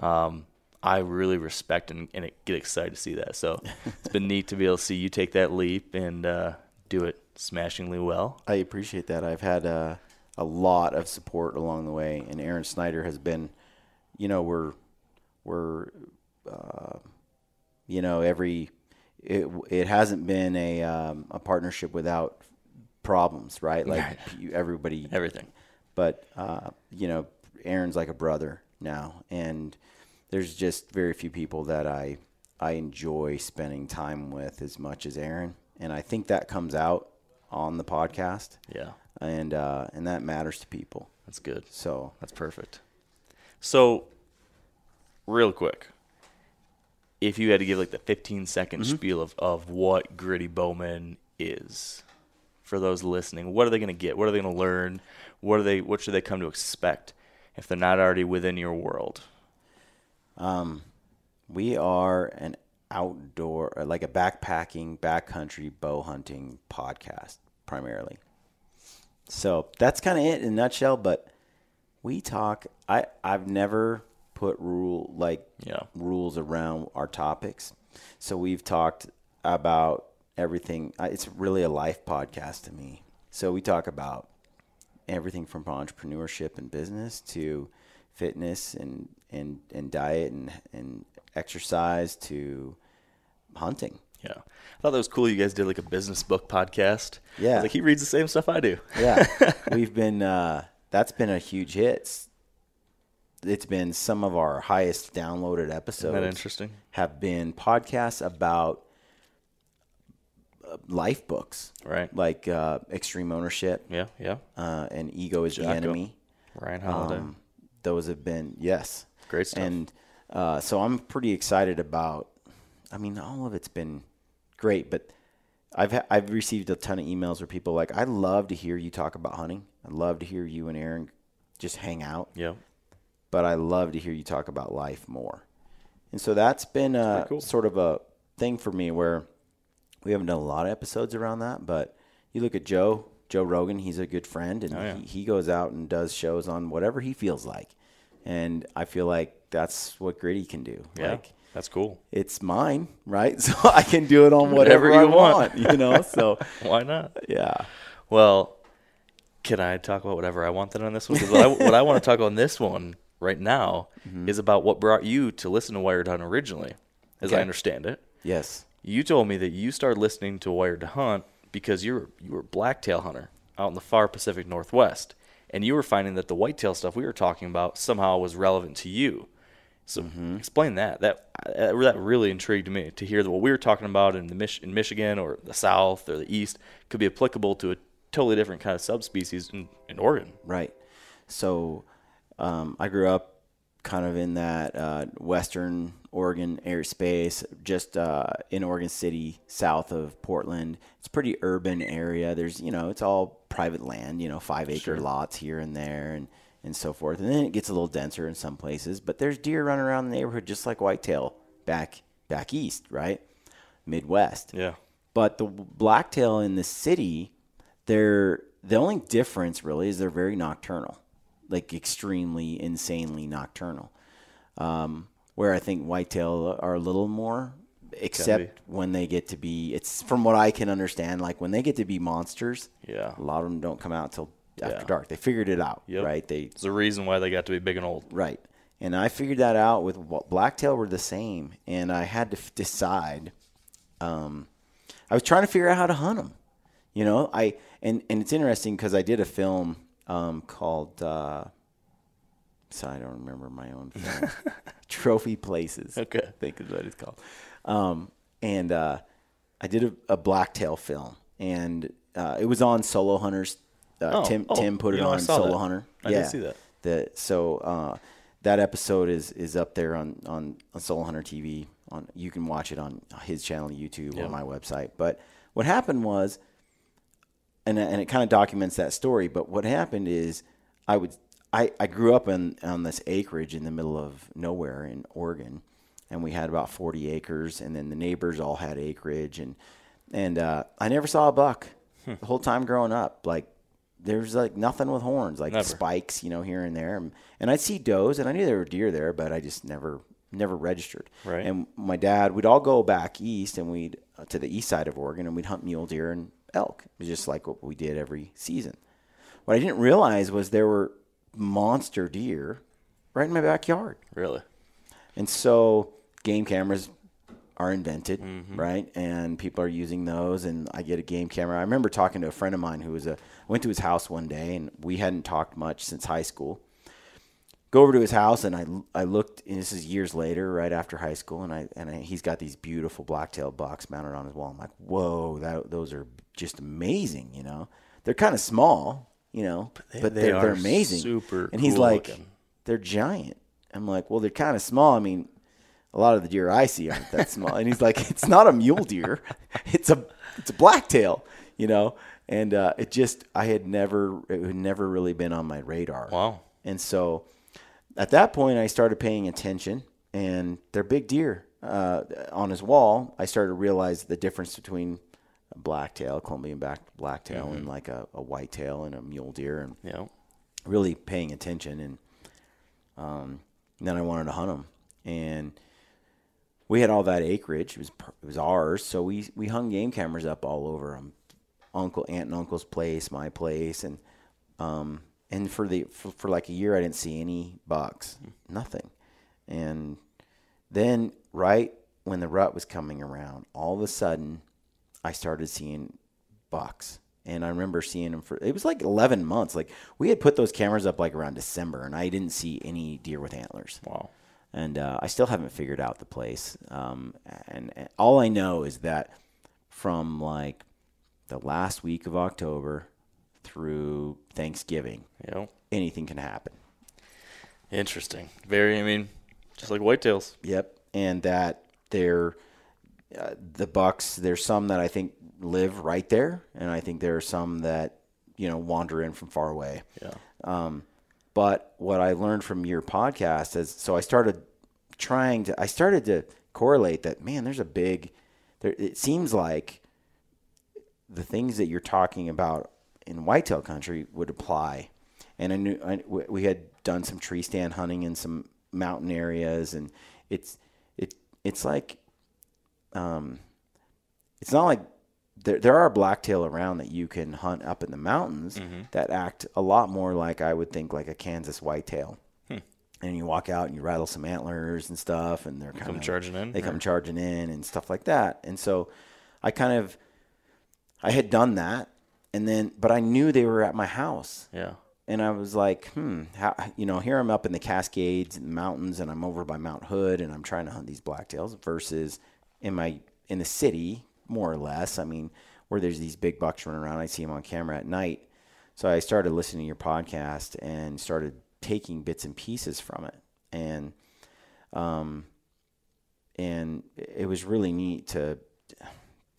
Um, I really respect and, and get excited to see that. So it's been neat to be able to see you take that leap and uh, do it smashingly well. I appreciate that. I've had uh, a lot of support along the way, and Aaron Snyder has been, you know, we're we're, uh, you know, every it it hasn't been a um, a partnership without problems, right? Like everybody, Everything. but uh, you know, Aaron's like a brother now, and there's just very few people that I I enjoy spending time with as much as Aaron, and I think that comes out on the podcast, Yeah, and uh, and that matters to people. that's good. So That's perfect. So, real quick, if you had to give like the 15 second spiel of, of what Gritty Bowman is for those listening, what are they going to get? What are they going to learn? What are they? What should they come to expect if they're not already within your world? Um, we are an outdoor, uh, like a backpacking, backcountry bow hunting podcast primarily. So that's kind of it in a nutshell. But we talk. I I've never put rule like Yeah. rules around our topics. So we've talked about everything. uh, It's really a life podcast to me. So we talk about everything from entrepreneurship and business to fitness and and, and diet and and exercise to hunting. Yeah, I thought that was cool. You guys did like a business book podcast. Yeah. like he reads the same stuff I do. Yeah, we've been uh, that's been a huge hit. It's- It's been some of our highest downloaded episodes. Isn't that interesting? Have been podcasts about uh, life books, Right. Like uh, extreme ownership Yeah, yeah. uh, and ego is the enemy. Ryan Holiday. Um, those have been yes, Great stuff. And uh, so I'm pretty excited about. I mean, all of it's been great, but I've ha- I've received a ton of emails where people are like, I love to hear you talk about hunting. I love to hear you and Aaron just hang out, yeah. but I love to hear you talk about life more. And so that's been uh, cool. sort of a thing for me where we haven't done a lot of episodes around that, but you look at Joe, Joe Rogan, he's a good friend and Oh, yeah. he, he goes out and does shows on whatever he feels like. And I feel like that's what Gritty can do. Yeah. Like That's cool. it's mine, right? So I can do it on Whatever whatever, you I want. you know? So Why not? yeah. Well, can I talk about whatever I want then on this one? 'Cause what I, what I want to talk on this one right now Mm-hmm. is about what brought you to listen to Wired Hunt originally, as I understand it. Yes. You told me that you started listening to Wired to Hunt because you were you were a blacktail hunter out in the far Pacific Northwest, and you were finding that the whitetail stuff we were talking about somehow was relevant to you. So Mm-hmm. explain that. That that really intrigued me to hear that what we were talking about in the Mich- in Michigan or the South or the East could be applicable to a totally different kind of subspecies in, in Oregon. Right. So um, I grew up kind of in that uh, western Oregon airspace, just uh, in Oregon City, south of Portland. It's a pretty urban area. There's, you know, it's all private land, you know, five acre lots here and there and, and so forth. And then it gets a little denser in some places, but there's deer running around the neighborhood just like whitetail back back east, right? Midwest. Yeah. But the blacktail in the city, they're the only difference really is they're very nocturnal, like extremely insanely nocturnal. Um, where I think whitetail are a little more, except when they get to be. It's from what I can understand, like when they get to be monsters. Yeah. a lot of them don't come out till after Yeah. dark. They figured it out, Yep. right? They It's the reason why they got to be big and old. Right. And I figured that out with blacktail were the same, and I had to f- decide. Um, I was trying to figure out how to hunt them. You know, I and and it's interesting because I did a film um, called. Uh, so I don't remember my own film. Trophy Places. Okay. I think is what it's called. Um, and uh, I did a, a blacktail film, and uh, it was on Solo Hunters. Uh, Oh, Tim oh, Tim put it know, on Solo that. Hunter. I did see that. The so uh, that episode is is up there on on, on Solo Hunter TV. On you can watch it on his channel, YouTube, Yeah. or my website. But what happened was, and and it kind of documents that story. But what happened is, I would I I grew up in on this acreage in the middle of nowhere in Oregon, and we had about forty acres, and then the neighbors all had acreage, and and uh, I never saw a buck Hmm. the whole time growing up. Like there's like nothing with horns, like Never. spikes, you know, here and there. And, and I'd see does, and I knew there were deer there, but I just never never registered. Right. And my dad, we'd all go back east, and we'd uh, to the east side of Oregon, and we'd hunt mule deer and elk. It was just like what we did every season. What I didn't realize was there were monster deer right in my backyard. Really? And so game cameras are invented, Mm-hmm. right? And people are using those. And I get a game camera. I remember talking to a friend of mine who was a, I went to his house one day and we hadn't talked much since high school. go over to his house and I, I looked and this is years later right after high school and I and I, he's got these beautiful blacktail bucks mounted on his wall I'm like whoa that those are just amazing you know they're kind of small you know but, they- they, they are they're amazing. super and he's cool like looking. they're giant. I'm like well they're kind of small. I mean a lot of the deer I see aren't that small. And he's like it's not a mule deer. It's a it's a blacktail you know? And uh, it just I had never it had never really been on my radar. Wow. and so at that point, I started paying attention, and they're big deer uh, on his wall. I started to realize the difference between a blacktail, Columbian back blacktail, and like a, a whitetail and a mule deer, and Yeah. really paying attention. And um, then I wanted to hunt them, and we had all that acreage. It was it was ours, so we we hung game cameras up all over them. Uncle, aunt, and uncle's place, my place, and um, and for the for, for like a year, I didn't see any bucks, nothing, and then right when the rut was coming around, all of a sudden, I started seeing bucks. And I remember seeing them for it was like 11 months. Like we had put those cameras up like around December, and I didn't see any deer with antlers Wow. and uh, I still haven't figured out the place. Um, and, and all I know is that from like the last week of October through Thanksgiving, Yeah. anything can happen. Interesting. Very. I mean, just like whitetails. Yep, and that they're uh, the bucks. There's some that I think live right there, and I think there are some that you know wander in from far away. Yeah. Um, but what I learned from your podcast is so I started trying to I started to correlate that man there's a big there it seems like the things that you're talking about in whitetail country would apply and I knew I, we we had done some tree stand hunting in some mountain areas and it's it it's like um it's not like there, there are blacktail around that you can hunt up in the mountains Mm-hmm. that act a lot more like I would think like a Kansas whitetail. Hmm. And you walk out and you rattle some antlers and stuff, and they're kind come of charging in, They come charging in and stuff like that. And so, I kind of, I had done that, and then, but I knew they were at my house, Yeah. and I was like, hmm, how, you know, here I'm up in the Cascades and the mountains, and I'm over by Mount Hood, and I'm trying to hunt these blacktails. Versus, in my in the city, more or less. I mean, where there's these big bucks running around, I see them on camera at night. So I started listening to your podcast and started taking bits and pieces from it, and um, and it was really neat to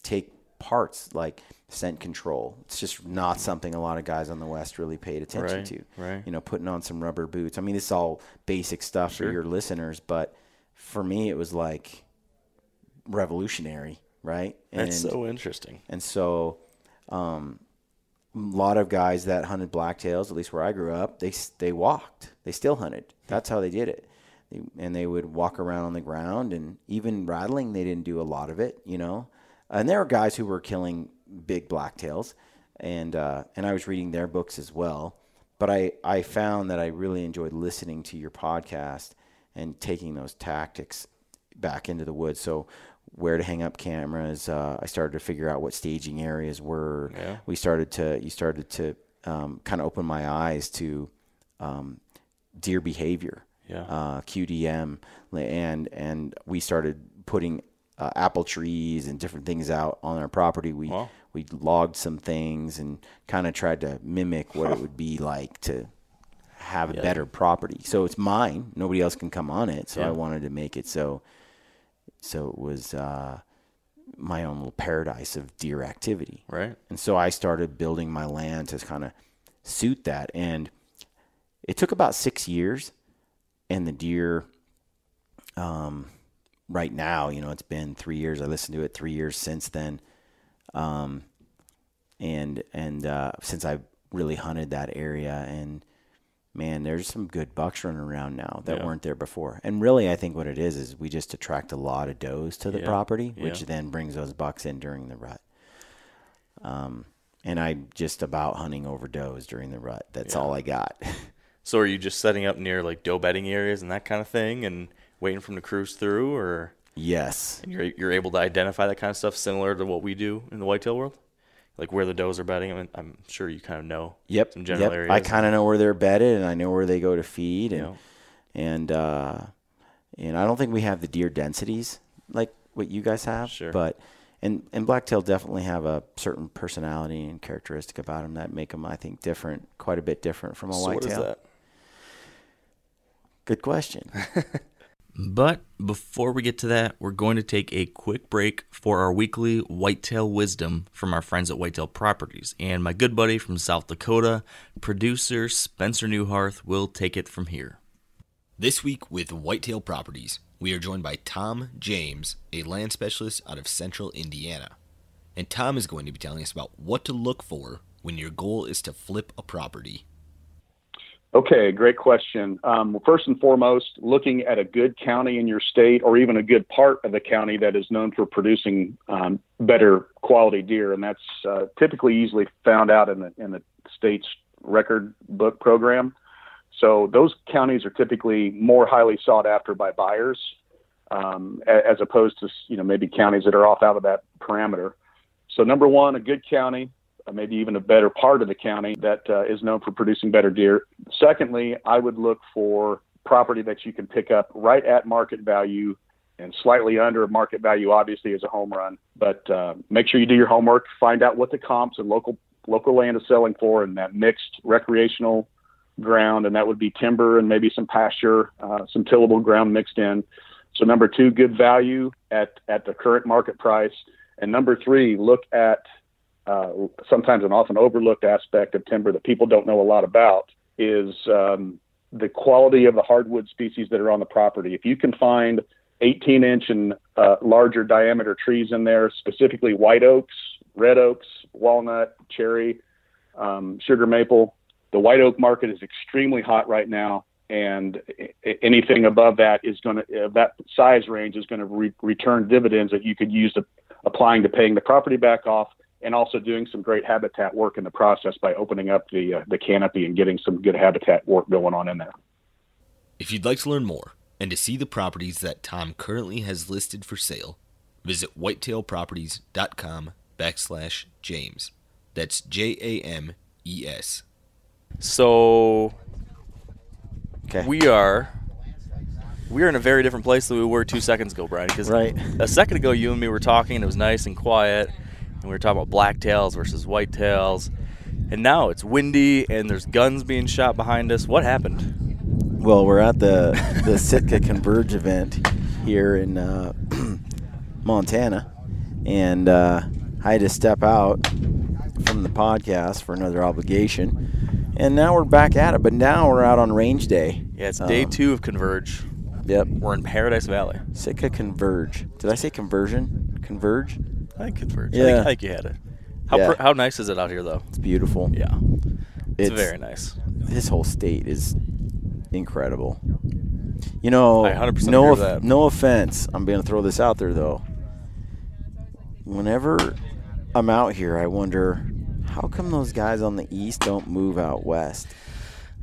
take parts like scent control. It's just not something a lot of guys on the West really paid attention Right, to. right. You know, putting on some rubber boots. I mean, this is all basic stuff for your listeners, but for me, it was like revolutionary, right? And, That's so interesting. And so, um, a lot of guys that hunted blacktails, at least where I grew up, they they walked. They still hunted. That's how they did it. They, and they would walk around on the ground, and even rattling, they didn't do a lot of it, you know. And there were guys who were killing big blacktails, and uh, and I was reading their books as well. But I I found that I really enjoyed listening to your podcast and taking those tactics back into the woods. So where to hang up cameras. Uh, I started to figure out what staging areas were. Yeah. We started to you started to um, kind of open my eyes to um, deer behavior. Yeah. Uh, QDM and and we started putting uh, apple trees and different things out on our property. We Wow. we logged some things and kind of tried to mimic what it would be like to have a better property. So it's mine. Nobody else can come on it. So I wanted to make it so so it was uh, my own little paradise of deer activity. Right. And so I started building my land to kind of suit that. And it took about six years. And the deer, um, right now, you know, it's been three years. I listened to it three years since then. Um, and and uh, since I've really hunted that area, and man, there's some good bucks running around now that Yeah. weren't there before. And really, I think what it is is we just attract a lot of does to the Yeah. property, which Yeah. then brings those bucks in during the rut. Um, and I'm just about hunting over does during the rut. That's all I got. So are you just setting up near like doe bedding areas and that kind of thing, and waiting for them to cruise through, or yes. and you're you're able to identify that kind of stuff similar to what we do in the whitetail world, like where the does are bedding? I mean, I'm sure you kind of know. Yep. Some general yep. areas. I kind of know where they're bedded, and I know where they go to feed, and and uh, and I don't think we have the deer densities like what you guys have. Sure. But and and blacktail definitely have a certain personality and characteristic about them that make them, I think, different, quite a bit different from a So what whitetail. is that? Good question. But before we get to that, we're going to take a quick break for our weekly whitetail wisdom from our friends at Whitetail Properties. And my good buddy from South Dakota, producer Spencer Neuharth, will take it from here. This week with Whitetail Properties, we are joined by Tom James, a land specialist out of central Indiana. And Tom is going to be telling us about what to look for when your goal is to flip a property. Okay, great question. Um, first and foremost, looking at a good county in your state or even a good part of the county that is known for producing um, better quality deer, and that's uh, typically easily found out in the in the state's record book program. So those counties are typically more highly sought after by buyers, um, as opposed to you know maybe counties that are off out of that parameter. So number one, a good county, maybe even a better part of the county that uh, is known for producing better deer. Secondly, I would look for property that you can pick up right at market value and slightly under market value. Obviously, is a home run, but uh, make sure you do your homework. Find out what the comps and local local land is selling for in that mixed recreational ground, and that would be timber and maybe some pasture, uh, some tillable ground mixed in. So number two, good value at at the current market price, and number three, look at uh, sometimes an often overlooked aspect of timber that people don't know a lot about is um, the quality of the hardwood species that are on the property. If you can find 18 inch and uh, larger diameter trees in there, specifically white oaks, red oaks, walnut, cherry, um, sugar maple, the white oak market is extremely hot right now. And anything above that is going to, uh, that size range is going to re- return dividends that you could use to, applying to paying the property back off and also doing some great habitat work in the process by opening up the uh, the canopy and getting some good habitat work going on in there. If you'd like to learn more and to see the properties that Tom currently has listed for sale, visit whitetailproperties.com backslash James. That's J A M E S. So Okay. we are we are in a very different place than we were two seconds ago, Brian. Because Right. a second ago, you and me were talking, and it was nice and quiet, and we were talking about blacktails versus whitetails, and now it's windy and there's guns being shot behind us. What happened? Well, we're at the the Sitka Converge event here in uh, Montana, and uh, I had to step out from the podcast for another obligation, and now we're back at it. But now we're out on range day. Yeah, it's day Um, two of Converge. Yep, We're in Paradise Valley. Sitka Converge. Did I say conversion? Converge? I think Converge. I, Yeah. think, I think you had it. How Yeah. pr- how nice is it out here, though? It's beautiful. Yeah, it's, very nice. This whole state is incredible. You know, I 100% no, that. no offense. I'm going to throw this out there though. Whenever I'm out here, I wonder how come those guys on the east don't move out west.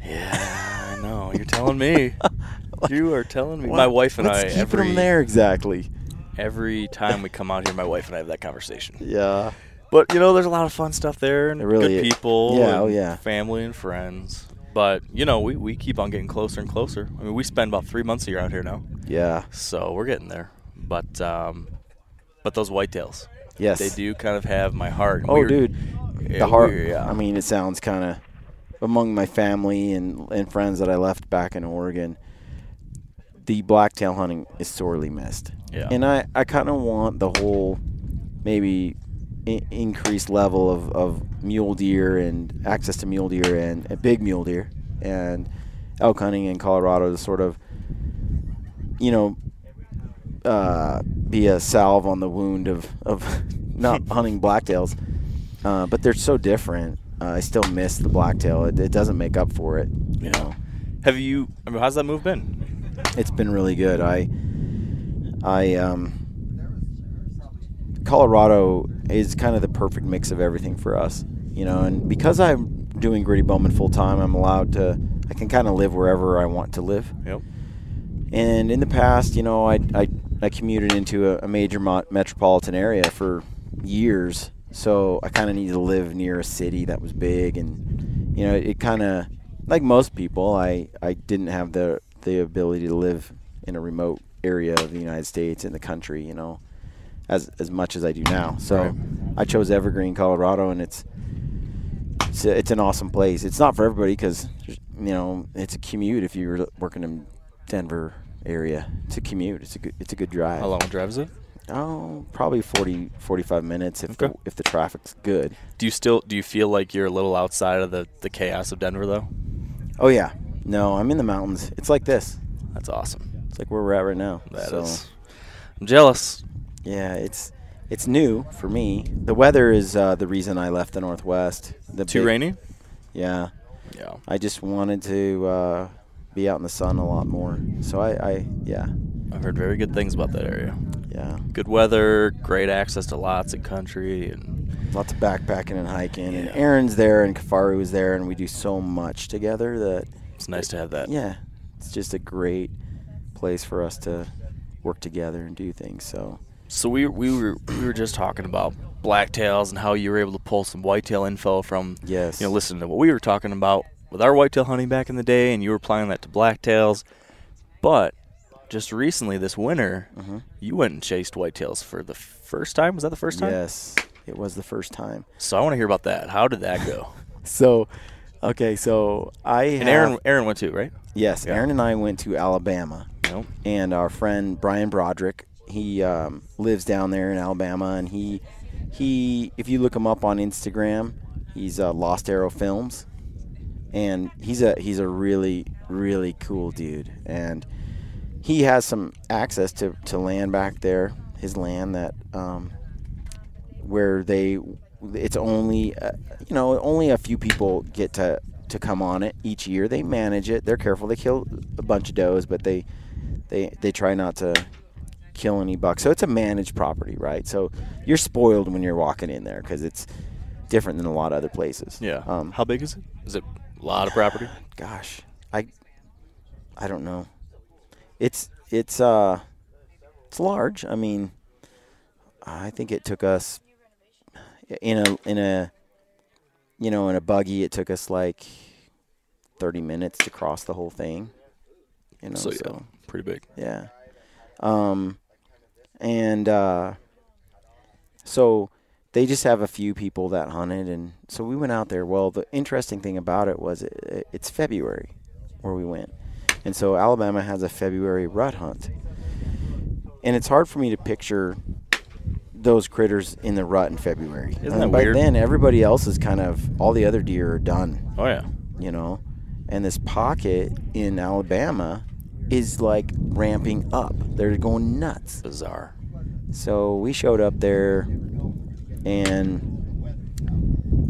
Yeah, I know. You're telling me. you are telling me. What- My wife and what's I keeping every them there exactly. Every time we come out here, my wife and I have that conversation. Yeah, But you know, there's a lot of fun stuff there, and really good is. people, Yeah, and oh, yeah. family and friends. But you know, we, we keep on getting closer and closer. I mean, we spend about three months a year out here now, yeah, so we're getting there. But um, but those whitetails, yes. they do kind of have my heart. And Oh, we're- dude, yeah, the heart. yeah. I mean, it sounds kind of among my family and and friends that I left back in Oregon. The blacktail hunting is sorely missed. Yeah. And I I kind of want the whole maybe I- increased level of of mule deer and access to mule deer and, and big mule deer and elk hunting in Colorado to sort of you know uh, be a salve on the wound of, of not hunting blacktails. Uh, but they're so different. Uh, I still miss the blacktail. It, it doesn't make up for it. You know, have you? I mean, how's that move been? it's been really good. I, I, um, Colorado is kind of the perfect mix of everything for us. You know, and because I'm doing Gritty Bowman full time, I'm allowed to. I can kind of live wherever I want to live. Yep. And in the past, you know, I I, I commuted into a, a major mo- metropolitan area for years, so I kind of needed to live near a city that was big, and you know, it kind of like most people, I I didn't have the the ability to live in a remote area of the United States in the country, you know, as as much as I do now. So Right. I chose Evergreen, Colorado, and it's it's, a, it's an awesome place. It's not for everybody because you know it's a commute if you're working in Denver area. It's a commute. It's a good it's a good drive. How long drive is it? Oh, probably 40, 45 minutes if Okay. the if the traffic's good. Do you still do you feel like you're a little outside of the, the chaos of Denver though? Oh yeah, no, I'm in the mountains. It's like this. That's awesome. It's like where we're at right now. That so, is- I'm jealous. Yeah, it's it's new for me. The weather is uh, the reason I left the Northwest. The Too big- rainy? Yeah, Yeah. I just wanted to uh, be out in the sun a lot more. So I, I yeah, I've heard very good things about that area. yeah, Good weather, great access to lots of country, and lots of backpacking and hiking. And Yeah. Aaron's there, and Kifaru was there, and we do so much together that it's nice to have that. yeah, it's just a great place for us to work together and do things. So So we we were we were just talking about blacktails and how you were able to pull some whitetail info from yes, you know listening to what we were talking about with our whitetail hunting back in the day, and you were applying that to blacktails. But just recently, this winter, Mhm. you went and chased whitetails for the first time. Was that the first time? yes, it was the first time. So I want to hear about that. How did that go? So, okay, so I and have- Aaron Aaron went too, right? Yes, Yeah. Aaron and I went to Alabama, And our friend Brian Broderick, he um, lives down there in Alabama, and he he if you look him up on Instagram, he's uh, Lost Arrow Films, and he's a he's a really really cool dude, and he has some access to, to land back there, his land that um, where they it's only uh, you know only a few people get to to come on it each year. They manage it. They're careful. They kill a bunch of does, but they they they try not to kill any bucks. So it's a managed property, right? So you're spoiled when you're walking in there because it's different than a lot of other places. Yeah. Um, How big is it? Is it a lot of property? gosh, I I don't know. It's it's uh it's large. I mean, I think it took us in a in a you know in a buggy. It took us like thirty minutes to cross the whole thing. You know, so so, yeah, pretty big. yeah. Um, and uh, so they just have a few people that hunted, and so we went out there. Well, the interesting thing about it was it, it's February where we went, and so Alabama has a February rut hunt, and it's hard for me to picture those critters in the rut in February. Isn't And that by weird? then, everybody else is kind of all the other deer are done Oh yeah. you know and this pocket in alabama is like ramping up they're going nuts Bizarre. so we showed up there and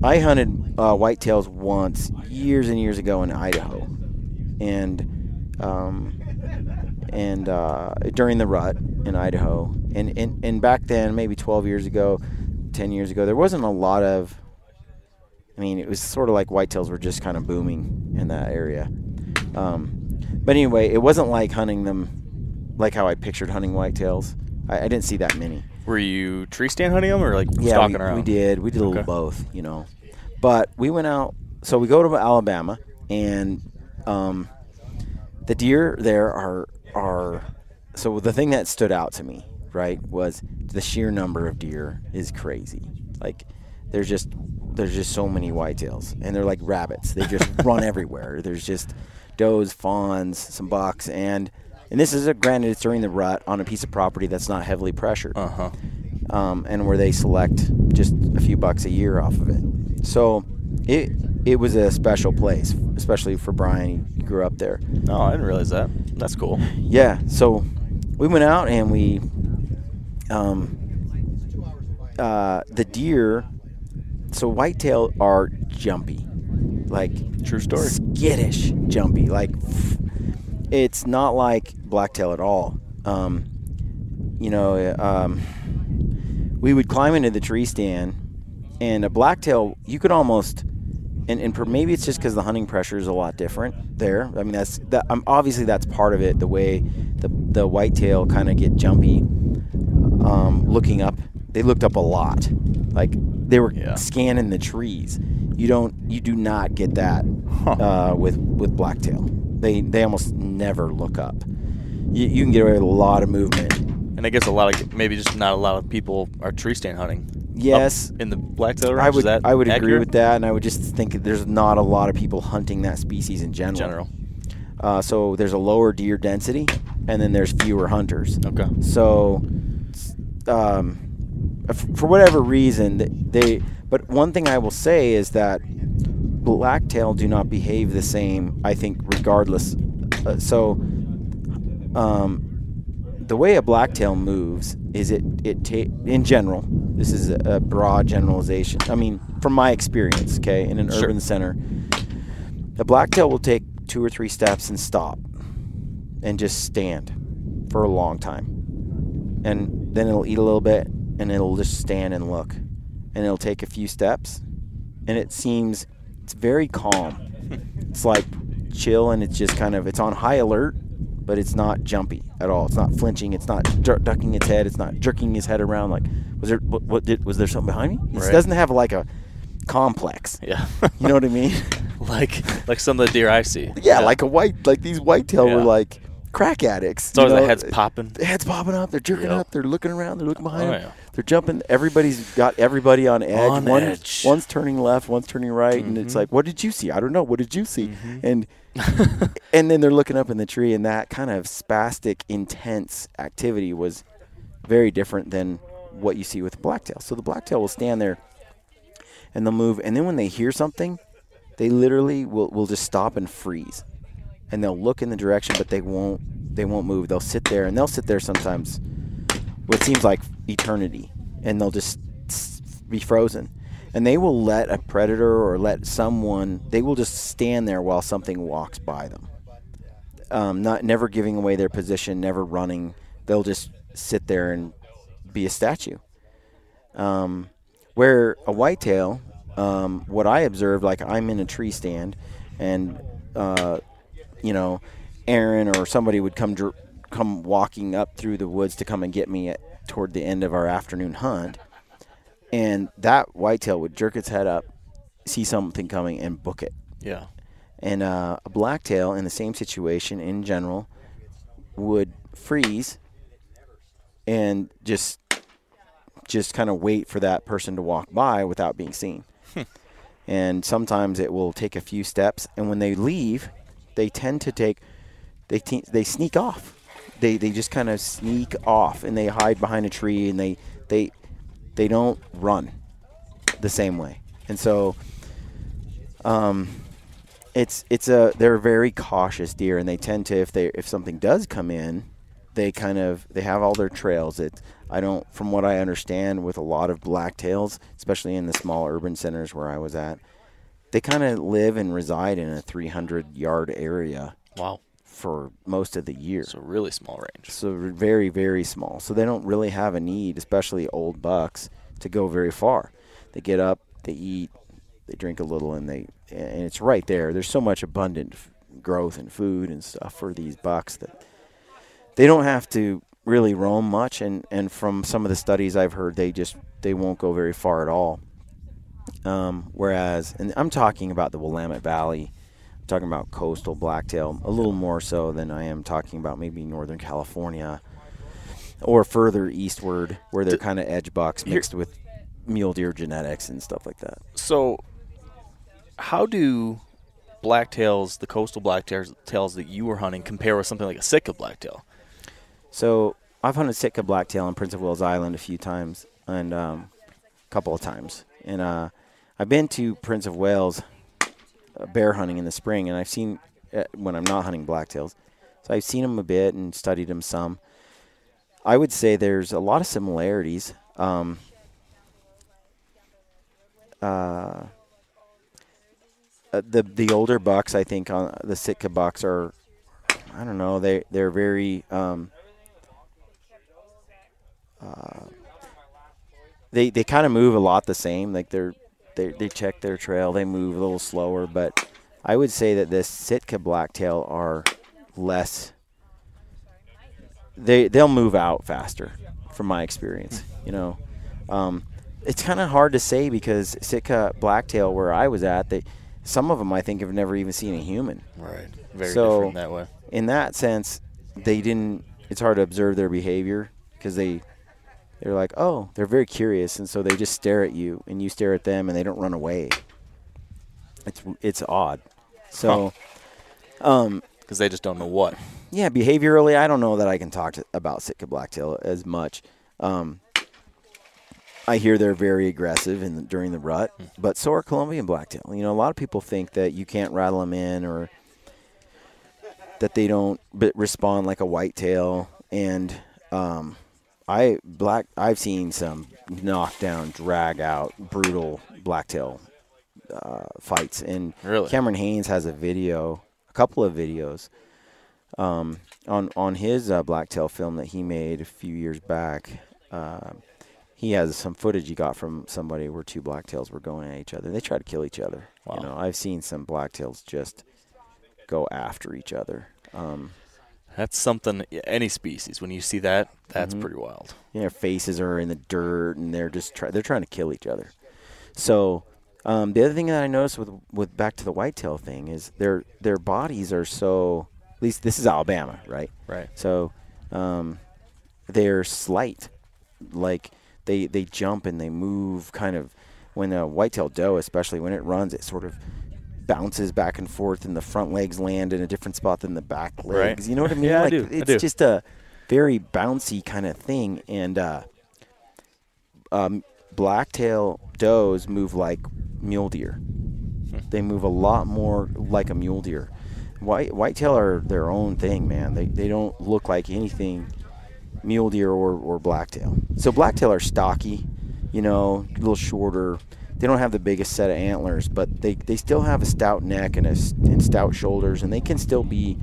i hunted uh, whitetails once years and years ago in idaho and um, and uh, during the rut in idaho and, and and back then maybe 12 years ago 10 years ago there wasn't a lot of I mean, it was sort of like whitetails were just kind of booming in that area. Um, but anyway, it wasn't like hunting them like how I pictured hunting whitetails. I, I didn't see that many. Were you tree stand hunting them or like Yeah, stalking we, around? we did. We did a little both, you know. But we went out. So we go to Alabama, and um, the deer there are are. So the thing that stood out to me, right, was the sheer number of deer is crazy. Like there's just there's just so many whitetails, and they're like rabbits. They just run everywhere. There's just does, fawns, some bucks, and and this is a granted it's during the rut on a piece of property that's not heavily pressured Uh huh. um, and where they select just a few bucks a year off of it. So it it was a special place, especially for Brian. He grew up there. No, I didn't realize that. That's cool. Yeah. So we went out and we, um, uh, the deer. So whitetail are jumpy, like True story. skittish, jumpy. Like it's not like blacktail at all. Um, you know, um, we would climb into the tree stand, and a blacktail you could almost, and, and maybe it's just because the hunting pressure is a lot different there. I mean, that's that. Um, obviously, that's part of it. The way the the whitetail kind of get jumpy, um, looking up. They looked up a lot, like they were Yeah. scanning the trees. You don't, you do not get that Huh. uh, with with blacktail. They they almost never look up. You, you can get away with a lot of movement. And I guess a lot of maybe just not a lot of people are tree stand hunting. Yes, in the blacktail range. I would Is that I would agree with that, and I would just think that there's not a lot of people hunting that species in general. General. Uh, so there's a lower deer density, and then there's fewer hunters. Okay. So, um, for whatever reason, they. But one thing I will say is that blacktail do not behave the same. I think, regardless. Uh, so, um, the way a blacktail moves is it it ta- in general. This is a, a broad generalization. I mean, from my experience, okay, in an Sure. urban center, the blacktail will take two or three steps and stop, and just stand for a long time, and then it'll eat a little bit, and it'll just stand and look, and it'll take a few steps, and it seems it's very calm. it's like chill, and it's just kind of it's on high alert, but it's not jumpy at all. It's not flinching. It's not ducking its head. It's not jerking his head around. Like, was there what, what did was there something behind me? It Right. doesn't have like a complex. Yeah. You know what I mean? like like some of the deer I see. yeah, like a white like these whitetail Yeah. were like crack addicts. It's always you the heads popping. The heads popping up. They're jerking Yep. up. They're looking around. They're looking oh, behind Oh, them. yeah. They're jumping. Everybody's got everybody on edge. On One, edge. One's turning left. One's turning right, and it's Mhm. like, what did you see? I don't know. What did you see? Mhm. And and then they're looking up in the tree, and that kind of spastic, intense activity was very different than what you see with blacktail. So the blacktail will stand there, and they'll move, and then when they hear something, they literally will, will just stop and freeze, and they'll look in the direction, but they won't they won't move. They'll sit there, and they'll sit there sometimes, what seems like eternity, and they'll just be frozen. And they will let a predator or let someone. They will just stand there while something walks by them um, not never giving away their position, never running. They'll just sit there and be a statue. Um, where a whitetail, um, what I observed, like I'm in a tree stand, and uh, you know, Aaron or somebody would come dr- come walking up through the woods to come and get me at, toward the end of our afternoon hunt, and that whitetail would jerk its head up, see something coming, and book it. Yeah. And uh, a blacktail in the same situation in general would freeze and just just kind of wait for that person to walk by without being seen. and sometimes it will take a few steps and when they leave, they tend to take they te- they sneak off. They they just kind of sneak off and they hide behind a tree and they they they don't run the same way. And so um it's it's a they're very cautious deer and they tend to if they if something does come in they kind of they have all their trails it i don't from what i understand with a lot of blacktails especially in the small urban centers where i was at they kind of live and reside in a 300 yard area Wow. For most of the year. So really small range. so very very small. So they don't really have a need especially old bucks to go very far. They get up they eat they drink a little and they and it's right there. There's so much abundant f- growth and food and stuff for these bucks that they don't have to really roam much. And and from some of the studies i've heard they just they won't go very far at all. Um, whereas and i'm talking about the willamette valley talking about coastal blacktail a little more so than i am talking about maybe northern california or further eastward where they're kind of edge bucks Here- mixed with mule deer genetics and stuff like that So, how do blacktails, the coastal blacktails tails that you were hunting, compare with something like a Sitka blacktail? So I've hunted Sitka blacktail on Prince of Wales Island a few times, and um, a couple of times, and uh, I've been to Prince of Wales bear hunting in the spring, and I've seen uh, when I'm not hunting blacktails, so I've seen them a bit and studied them some. I would say there's a lot of similarities. Um, uh, uh, the the older bucks, I think, on the Sitka bucks are, I don't know, they they're very um, uh, they they kind of move a lot the same. Like they're they they check their trail, they move a little slower, but I would say that the Sitka blacktail are less. They they'll move out faster, from my experience. You know, um, it's kind of hard to say because Sitka blacktail, where I was at, they some of them I think have never even seen a human. Right. Very so different that way. in that sense, they didn't. It's hard to observe their behavior because they they're like, oh, they're very curious, and so they just stare at you, and you stare at them, and they don't run away. It's it's odd. So, um, Because they just don't know what. yeah, behaviorally, I don't know that I can talk to, about Sitka blacktail as much. Um, I hear they're very aggressive in the, during the rut, but so are Columbian blacktail. You know, a lot of people think that you can't rattle them in or that they don't respond like a whitetail. And um, I black I've seen some knockdown, drag out, brutal blacktail uh, fights. And Really? Cameron Hanes has a video, a couple of videos um, on on his uh, blacktail film that he made a few years back. Uh, he has some footage he got from somebody where two blacktails were going at each other. They tried to kill each other. Wow. You know, I've seen some blacktails just go after each other. Um, That's something. Any species, when you see that, that's Mm-hmm. pretty wild. know, their faces are in the dirt and they're just try- they're trying to kill each other. So um, the other thing that I noticed with with back to the whitetail thing is their their bodies are so. At least this is Alabama, right? Right. So um, they're slight, like they they jump and they move kind of. When a whitetail doe, especially when it runs, it sort of bounces back and forth, and the front legs land in a different spot than the back Right. legs. You know what I mean? Yeah, I like do. I it's do. just a very bouncy kind of thing, and uh, um, blacktail does move like mule deer. They move a lot more like a mule deer. White whitetail are their own thing, man. They they don't look like anything mule deer or, or blacktail. So blacktail are stocky, you know, a little shorter. They don't have the biggest set of antlers, but they, they still have a stout neck and a and stout shoulders, and they can still be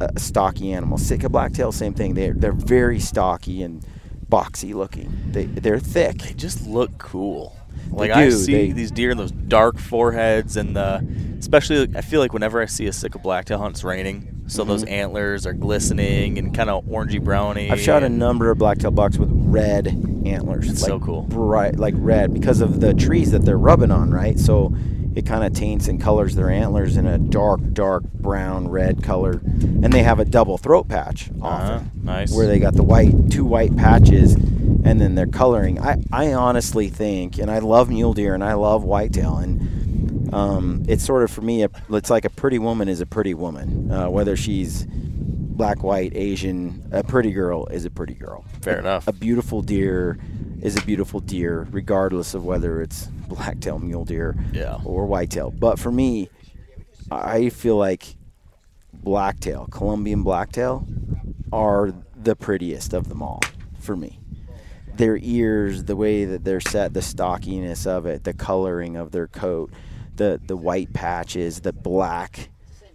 a stocky animal. Sitka blacktail, same thing. They're they're very stocky and boxy looking. They they're thick. They just look cool. Like I see they- these deer those dark foreheads, and the, especially I feel like whenever I see a Sitka blacktail hunt, it's raining, so those antlers are glistening and kind of orangey browny. Mm-hmm. I've shot a number of blacktail bucks with red antlers. It's like so cool. Bright, like red, because of the trees that they're rubbing on, right? So it kind of taints and colors their antlers in a dark, dark brown, red color. And they have a double throat patch Uh-huh, often, nice. where they got the white, two white patches, and then they're coloring. I, I honestly think, and I love mule deer and I love whitetail, and um, it's sort of for me, a, it's like a pretty woman is a pretty woman, uh, whether she's black, white, Asian. A pretty girl is a pretty girl. Fair enough. A beautiful deer is a beautiful deer, regardless of whether it's blacktail mule deer Yeah. or whitetail. But for me, I feel like blacktail, Columbian blacktail, are the prettiest of them all for me. Their ears, the way that they're set, the stockiness of it, the coloring of their coat, the the white patches, the black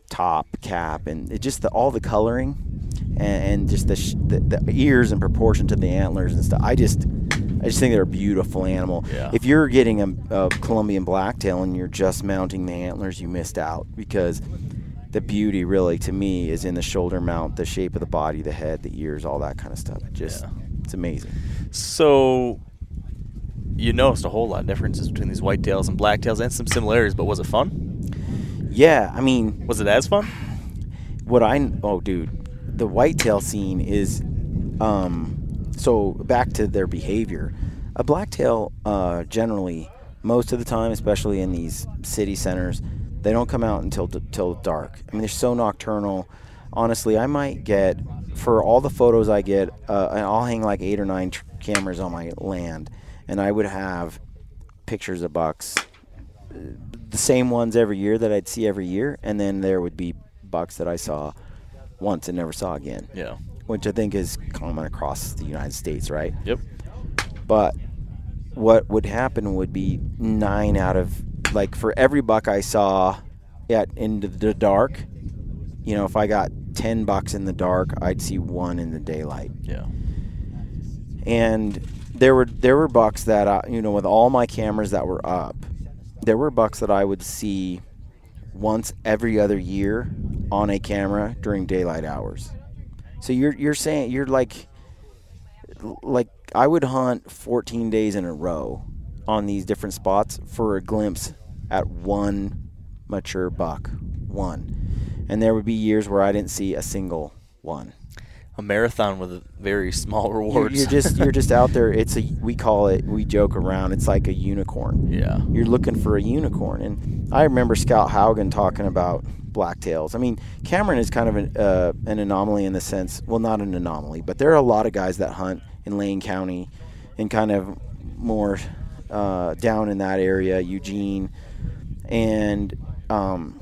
top cap, and it just the, all the coloring and, and just the, sh- the the ears in proportion to the antlers and stuff. I just I just think they're a beautiful animal. Yeah. If you're getting a, a Columbian blacktail and you're just mounting the antlers, you missed out because the beauty really to me is in the shoulder mount, the shape of the body, the head, the ears, all that kind of stuff. It just Yeah. it's amazing. So you noticed a whole lot of differences between these whitetails and blacktails, and some similarities. But was it fun? Yeah, I mean, Was it as fun? what I oh dude, the whitetail scene is um so back to their behavior. A blacktail uh generally most of the time, especially in these city centers, they don't come out until till dark. I mean, they're so nocturnal. Honestly, I might get for all the photos I get, uh, I'll hang like eight or nine tr- cameras on my land, and I would have pictures of bucks the same ones every year that I'd see every year, and then there would be bucks that I saw once and never saw again, Yeah. which I think is common across the United States, right? Yep. But what would happen would be nine out of like for every buck I saw at in the dark, you know, if I got ten bucks in the dark, I'd see one in the daylight Yeah. and there were there were bucks that I, you know with all my cameras that were up there were bucks that I would see once every other year on a camera during daylight hours so you're you're saying you're like like I would hunt 14 days in a row on these different spots for a glimpse at one mature buck one and there would be years where I didn't see a single one. A marathon with a very small You're, rewards. you're just you're just out there. It's a we call it we joke around. It's like a unicorn. yeah. You're looking for a unicorn, and I remember Scott Haugen talking about blacktails. I mean, Cameron is kind of an, uh, an anomaly in the sense. Well, not an anomaly, but there are a lot of guys that hunt in Lane County, and kind of more uh, down in that area, Eugene, and um,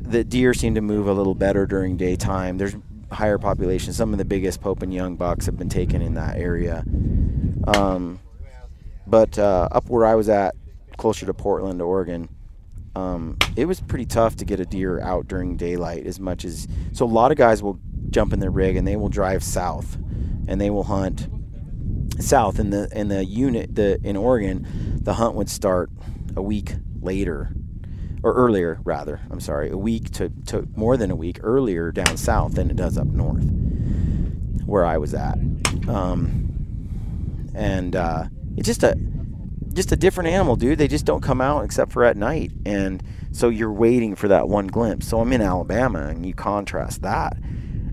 the deer seem to move a little better during daytime. There's higher population. Some of the biggest Pope and Young bucks have been taken in that area. Um, but uh, up where I was at, closer to Portland, Oregon, um, it was pretty tough to get a deer out during daylight. As much as so, a lot of guys will jump in their rig and they will drive south, and they will hunt south. In the in the unit the in Oregon, the hunt would start a week later or earlier rather. I'm sorry, a week to, to more than a week earlier down south than it does up north, where I was at. Um, and uh, it's just a just a different animal, dude. They just don't come out except for at night, and so you're waiting for that one glimpse. So I'm in Alabama, and you contrast that,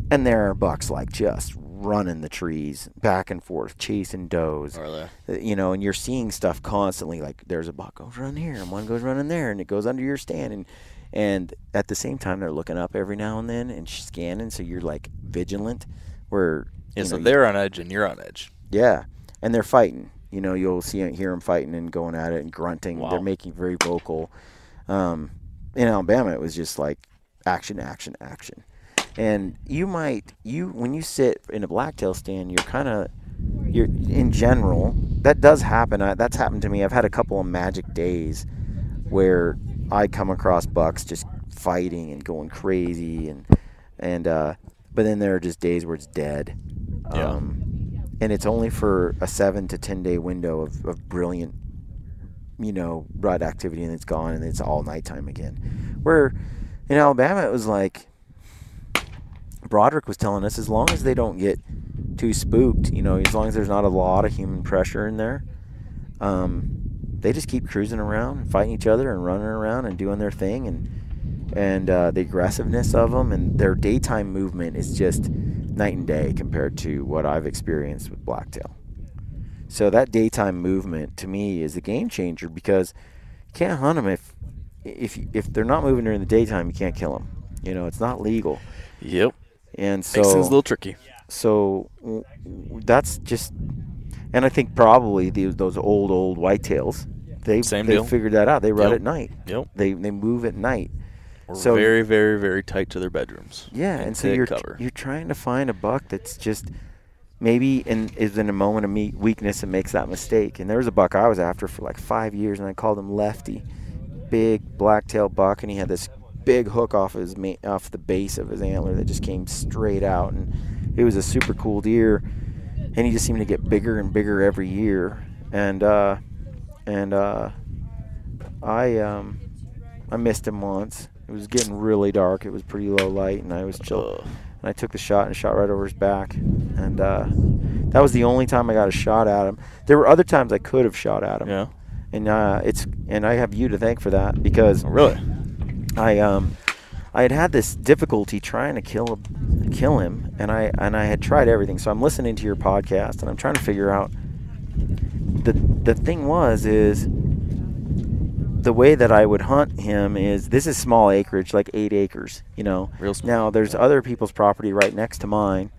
and there are bucks like just running the trees back and forth, chasing does Are they? uh, you know, and you're seeing stuff constantly. Like there's a buck goes run here, and one goes running there, and it goes under your stand, and and at the same time they're looking up every now and then and scanning, so you're like vigilant. Where Yeah, so know, they're on edge and you're on edge. yeah, and they're fighting. You know, you'll see hear them fighting and going at it and grunting. Wow. They're making very vocal. Um, in Alabama, it was just like action, action, action. And you might you when you sit in a blacktail stand, you're kind of you're in general that does happen. I, that's happened to me. I've had a couple of magic days where I come across bucks just fighting and going crazy and and uh, but then there are just days where it's dead. Yeah. Um, and it's only for a seven to ten day window of, of brilliant, you know, rut activity, and it's gone, and it's all nighttime again. Where in Alabama, it was like Broderick was telling us, as long as they don't get too spooked, you know, as long as there's not a lot of human pressure in there, um, they just keep cruising around, and fighting each other, and running around and doing their thing, and and uh, the aggressiveness of them and their daytime movement is just night and day compared to what I've experienced with blacktail. So that daytime movement to me is a game changer because you can't hunt them if if if they're not moving during the daytime. You can't kill them. You know, it's not legal. Yep. And Makes things a so little tricky. so that's just and I think probably the, those old old whitetails they Same they deal. figured that out. They run Yep. at night. Yep. They they move at night. We're So- very, very, very tight to their bedrooms. Yeah, and, so you're cover. you're trying to find a buck that's just maybe in is in a moment of me- weakness and makes that mistake. And there was a buck I was after for like five years, and I called him Lefty, big black-tailed buck, and he had this big hook off his off the base of his antler that just came straight out, and it was a super cool deer. And he just seemed to get bigger and bigger every year, and uh, and uh, I um, I missed him once. It was getting really dark. It was pretty low light, and I was chill. And I took the shot and shot right over his back, and uh, that was the only time I got a shot at him. There were other times I could have shot at him, Yeah. and uh, it's and I have you to thank for that because Oh, really? I um I had had this difficulty trying to kill kill him, and I and I had tried everything. So I'm listening to your podcast, and I'm trying to figure out the the thing was is the way that I would hunt him is this is small acreage, like eight acres, you know. Real small. Now there's other people's property right next to mine,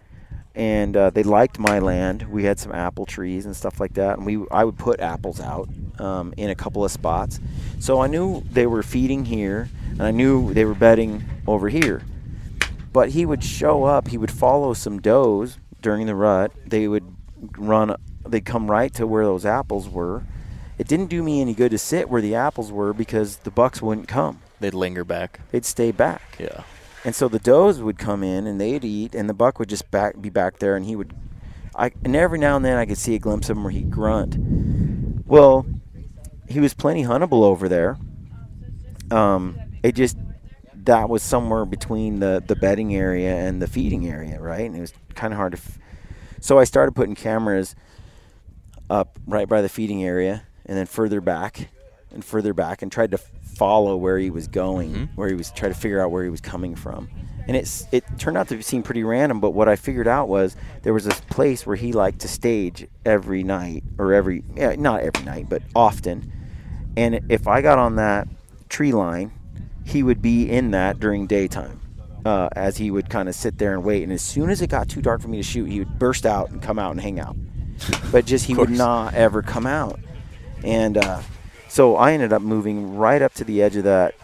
and uh, they liked my land. We had some apple trees and stuff like that, and we I would put apples out um, in a couple of spots. So I knew they were feeding here, and I knew they were bedding over here. But he would show up. He would follow some does during the rut. They would run. They'd come right to where those apples were. It didn't do me any good to sit where the apples were because the bucks wouldn't come. They'd linger back. They'd stay back. Yeah. And so the does would come in and they'd eat, and the buck would just back be back there, and he would. I and every now and then I could see a glimpse of him where he'd grunt. Well, he was plenty huntable over there. Um, it just that was somewhere between the the bedding area and the feeding area, right? And it was kind of hard to. F- so I started putting cameras up right by the feeding area, and then further back, and further back, and tried to follow where he was going, mm-hmm. where he was trying to figure out where he was coming from. And it's it turned out to seem pretty random, but what I figured out was there was this place where he liked to stage every night or every yeah, not every night, but often. And if I got on that tree line, he would be in that during daytime. Uh, as he would kind of sit there and wait, and as soon as it got too dark for me to shoot, he would burst out and come out and hang out. But just he would not ever come out, and uh, so I ended up moving right up to the edge of that,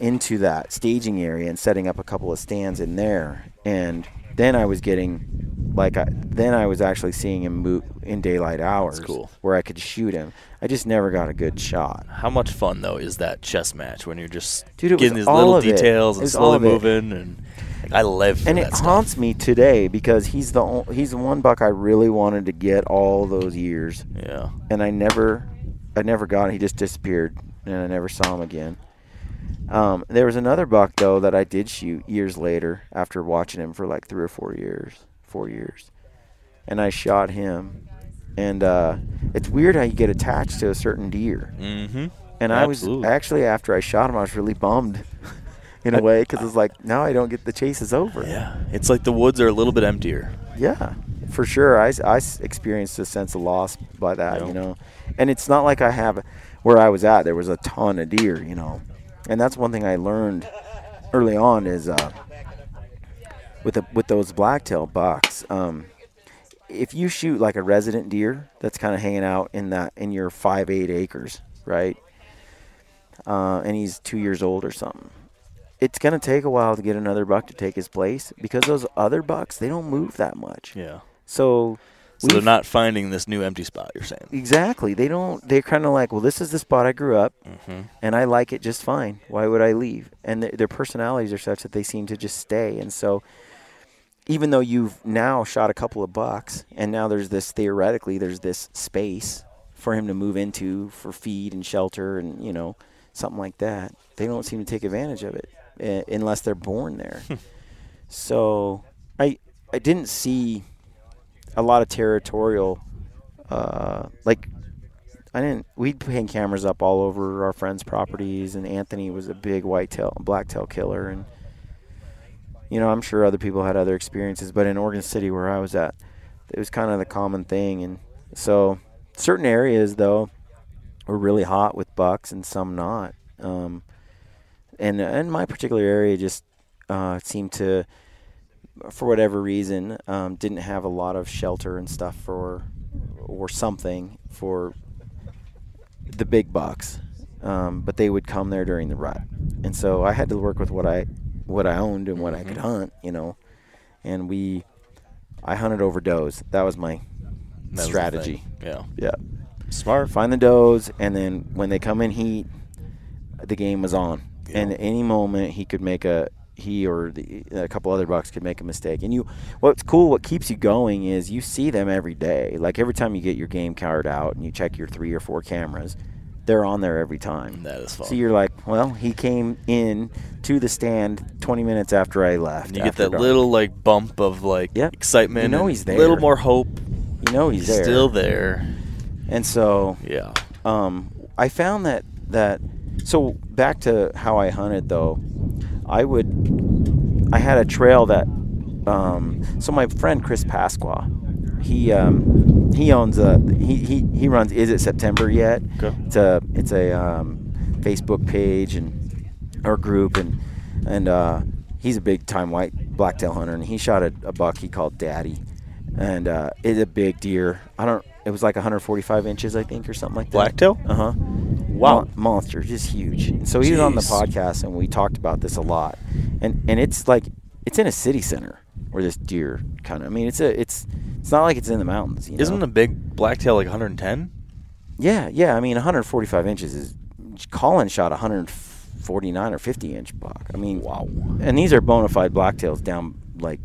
into that staging area, and setting up a couple of stands in there. And then I was getting, like, I, then I was actually seeing him move in daylight hours, cool. where I could shoot him. I just never got a good shot. How much fun though is that chess match when you're just Dude, getting these little details and slowly moving and like, I live and it stuff. haunts me today because he's the o- he's the one buck I really wanted to get all those years, Yeah. and I never I never got him. He just disappeared, and I never saw him again. Um, there was another buck though that I did shoot years later after watching him for like three or four years, four years, and I shot him. And uh, it's weird how you get attached to a certain deer. Mm-hmm. And I was actually after I shot him, I was really bummed in a way because it's like now I don't get the chase is over. Yeah. It's like the woods are a little bit emptier. Yeah, for sure. I, I experienced a sense of loss by that, Yeah. you know. And it's not like I have where I was at. There was a ton of deer, you know. And that's one thing I learned early on is uh, with the, with those blacktail bucks. Um, if you shoot like a resident deer that's kind of hanging out in that in your five eight acres, right? Uh, and he's two years old or something. It's gonna take a while to get another buck to take his place because those other bucks they don't move that much. Yeah. So, So they're not finding this new empty spot. You're saying. exactly. They don't. They're kind of like, well, this is the spot I grew up, Mm-hmm. and I like it just fine. Why would I leave? And th- their personalities are such that they seem to just stay. And so, even though you've now shot a couple of bucks, and now there's this theoretically there's this space for him to move into for feed and shelter and you know something like that, they don't seem to take advantage of it uh, unless they're born there. so I I didn't see a lot of territorial uh, like I didn't. We'd hang cameras up all over our friends' properties, and Anthony was a big whitetail, blacktail killer, and you know, I'm sure other people had other experiences, but in Oregon City, where I was at, it was kind of the common thing, and so certain areas though were really hot with bucks, and some not. Um, and in my particular area, just uh, seemed to, for whatever reason, um, didn't have a lot of shelter and stuff for, or something for the big bucks, um, but they would come there during the rut, and so I had to work with what I what I owned and what I could mm-hmm. hunt, you know, and we I hunted over does. That was my That strategy. thing. Yeah. Yeah, Smart. find the does, and then when they come in heat, the game was on. And at any moment, he could make a he or the, a couple other bucks could make a mistake. And you, what's cool, what keeps you going is you see them every day. Like every time you get your game card out and you check your three or four cameras, they're on there every time. That is fun. So you're like, well, he came in to the stand 20 minutes after I left. And you get that dark. little like bump of like Yep. excitement. You know he's there. A little more hope. you know he's, He's there. still there. And so Yeah. um, I found that that so back to how I hunted though, I would I had a trail that um, so my friend Chris Pasqua, he um, he owns a he, he he runs is it September yet? Okay. It's a it's a um, Facebook page and or group and and uh, he's a big time white blacktail hunter and he shot a, a buck he called Daddy and uh, it's a big deer. I don't. It was like 145 inches, I think, or something like that. Blacktail? Uh huh. Wow. monster, just huge. And so he was on the podcast, and we talked about this a lot. And and it's like it's in a city center where this deer kind of. I mean, it's a it's it's not like it's in the mountains. You Isn't a big blacktail like 110? Yeah, yeah. I mean, 145 inches is. Colin shot 149 or 50 inch buck. I mean, wow. And these are bona fide blacktails down like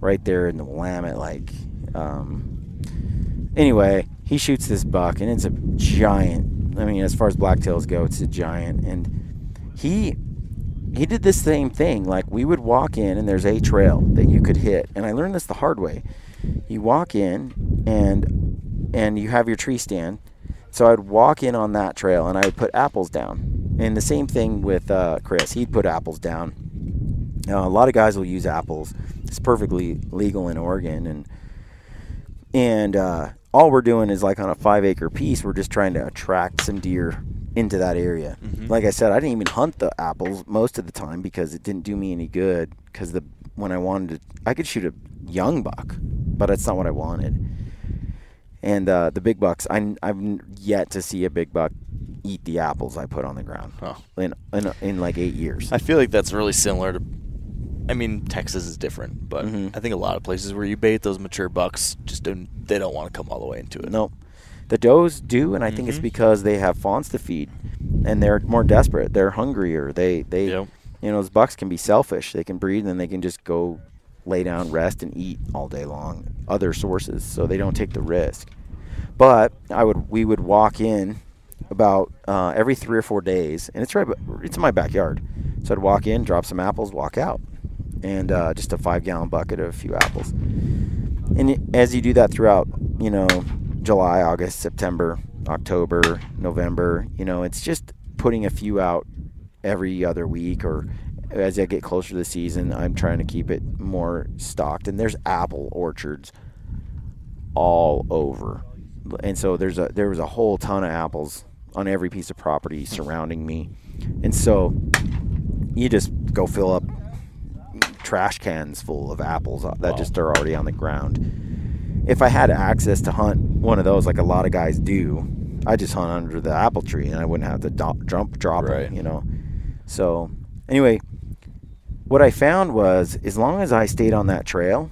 right there in the Willamette. Like, um, anyway, he shoots this buck, and it's a giant. I mean, as far as blacktails go, it's a giant, and he he did this same thing. Like we would walk in, and there's a trail that you could hit, and I learned this the hard way. You walk in, and and you have your tree stand. So I'd walk in on that trail, and I would put apples down, And the same thing with uh, Chris. He'd put apples down. Uh, a lot of guys will use apples. It's perfectly legal in Oregon, and and uh, all we're doing is like on a five acre piece, we're just trying to attract some deer into that area. Like I said, I didn't even hunt the apples most of the time because it didn't do me any good. Because the when I wanted to, I could shoot a young buck, but that's not what I wanted. And uh, the big bucks, I, I've yet to see a big buck eat the apples I put on the ground Oh. in, in in like eight years. I feel like that's really similar to. I mean, Texas is different, but Mhm. I think a lot of places where you bait those mature bucks just don't. They don't want to come all the way into it. Nope. The does do, and I think it's Mhm. because they have fawns to feed, and they're more desperate. They're hungrier. They they Yep. You know those bucks can be selfish. They can breed, and then they can just go lay down, rest, and eat all day long. Other sources, so they don't take the risk. But I would we would walk in about uh, every three or four days, and it's right. It's in my backyard, so I'd walk in, drop some apples, walk out, and uh, just a five gallon bucket of a few apples. And as you do that throughout, you know, July, August, September, October, November, you know, it's just putting a few out every other week or as I get closer to the season, I'm trying to keep it more stocked. And there's apple orchards all over. And so there's a there was a whole ton of apples on every piece of property surrounding me. And so you just go fill up trash cans full of apples that just are already on the ground. If I had access to hunt one of those, like a lot of guys do, I just hunt under the apple tree, and I wouldn't have to do- jump drop Right. it, you know. So anyway, what I found was as long as I stayed on that trail,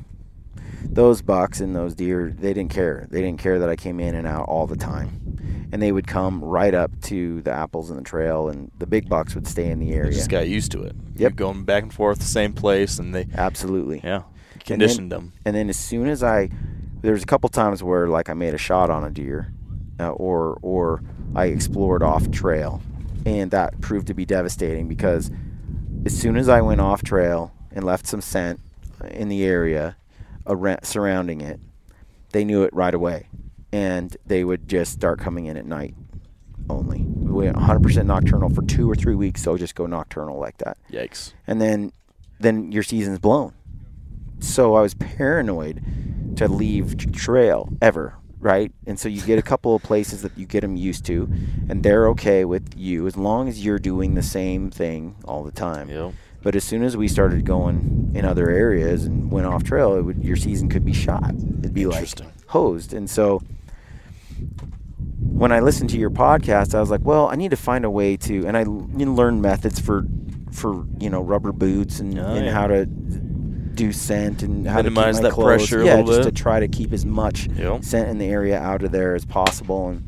those bucks and those deer, they didn't care. They didn't care that I came in and out all the time. And they would come right up to the apples in the trail, and the big bucks would stay in the They area. just got used to it. Yep. You're going back and forth the same place, and they Absolutely. yeah And conditioned then, them. And then as soon as I, there was a couple times where like I made a shot on a deer, uh, or or I explored off trail, and that proved to be devastating because as soon as I went off trail and left some scent in the area around, surrounding it, they knew it right away, and they would just start coming in at night only. We went 100% nocturnal for two or three weeks. So just go nocturnal like that Yikes! and then then your season's blown. So I was paranoid to leave trail ever, right? And so you get a couple of places that you get them used to, and they're okay with you as long as you're doing the same thing all the time. Yep. But as soon as we started going in other areas and went off trail, it would, your season could be shot. It'd be like hosed. And so when I listened to your podcast, I was like, well, I need to find a way to, and I learned methods for, for you know, rubber boots and, Oh, and yeah. how to do scent and how Minimize to keep my that clothes. pressure a yeah, little just bit. to try to keep as much Yep. scent in the area out of there as possible. And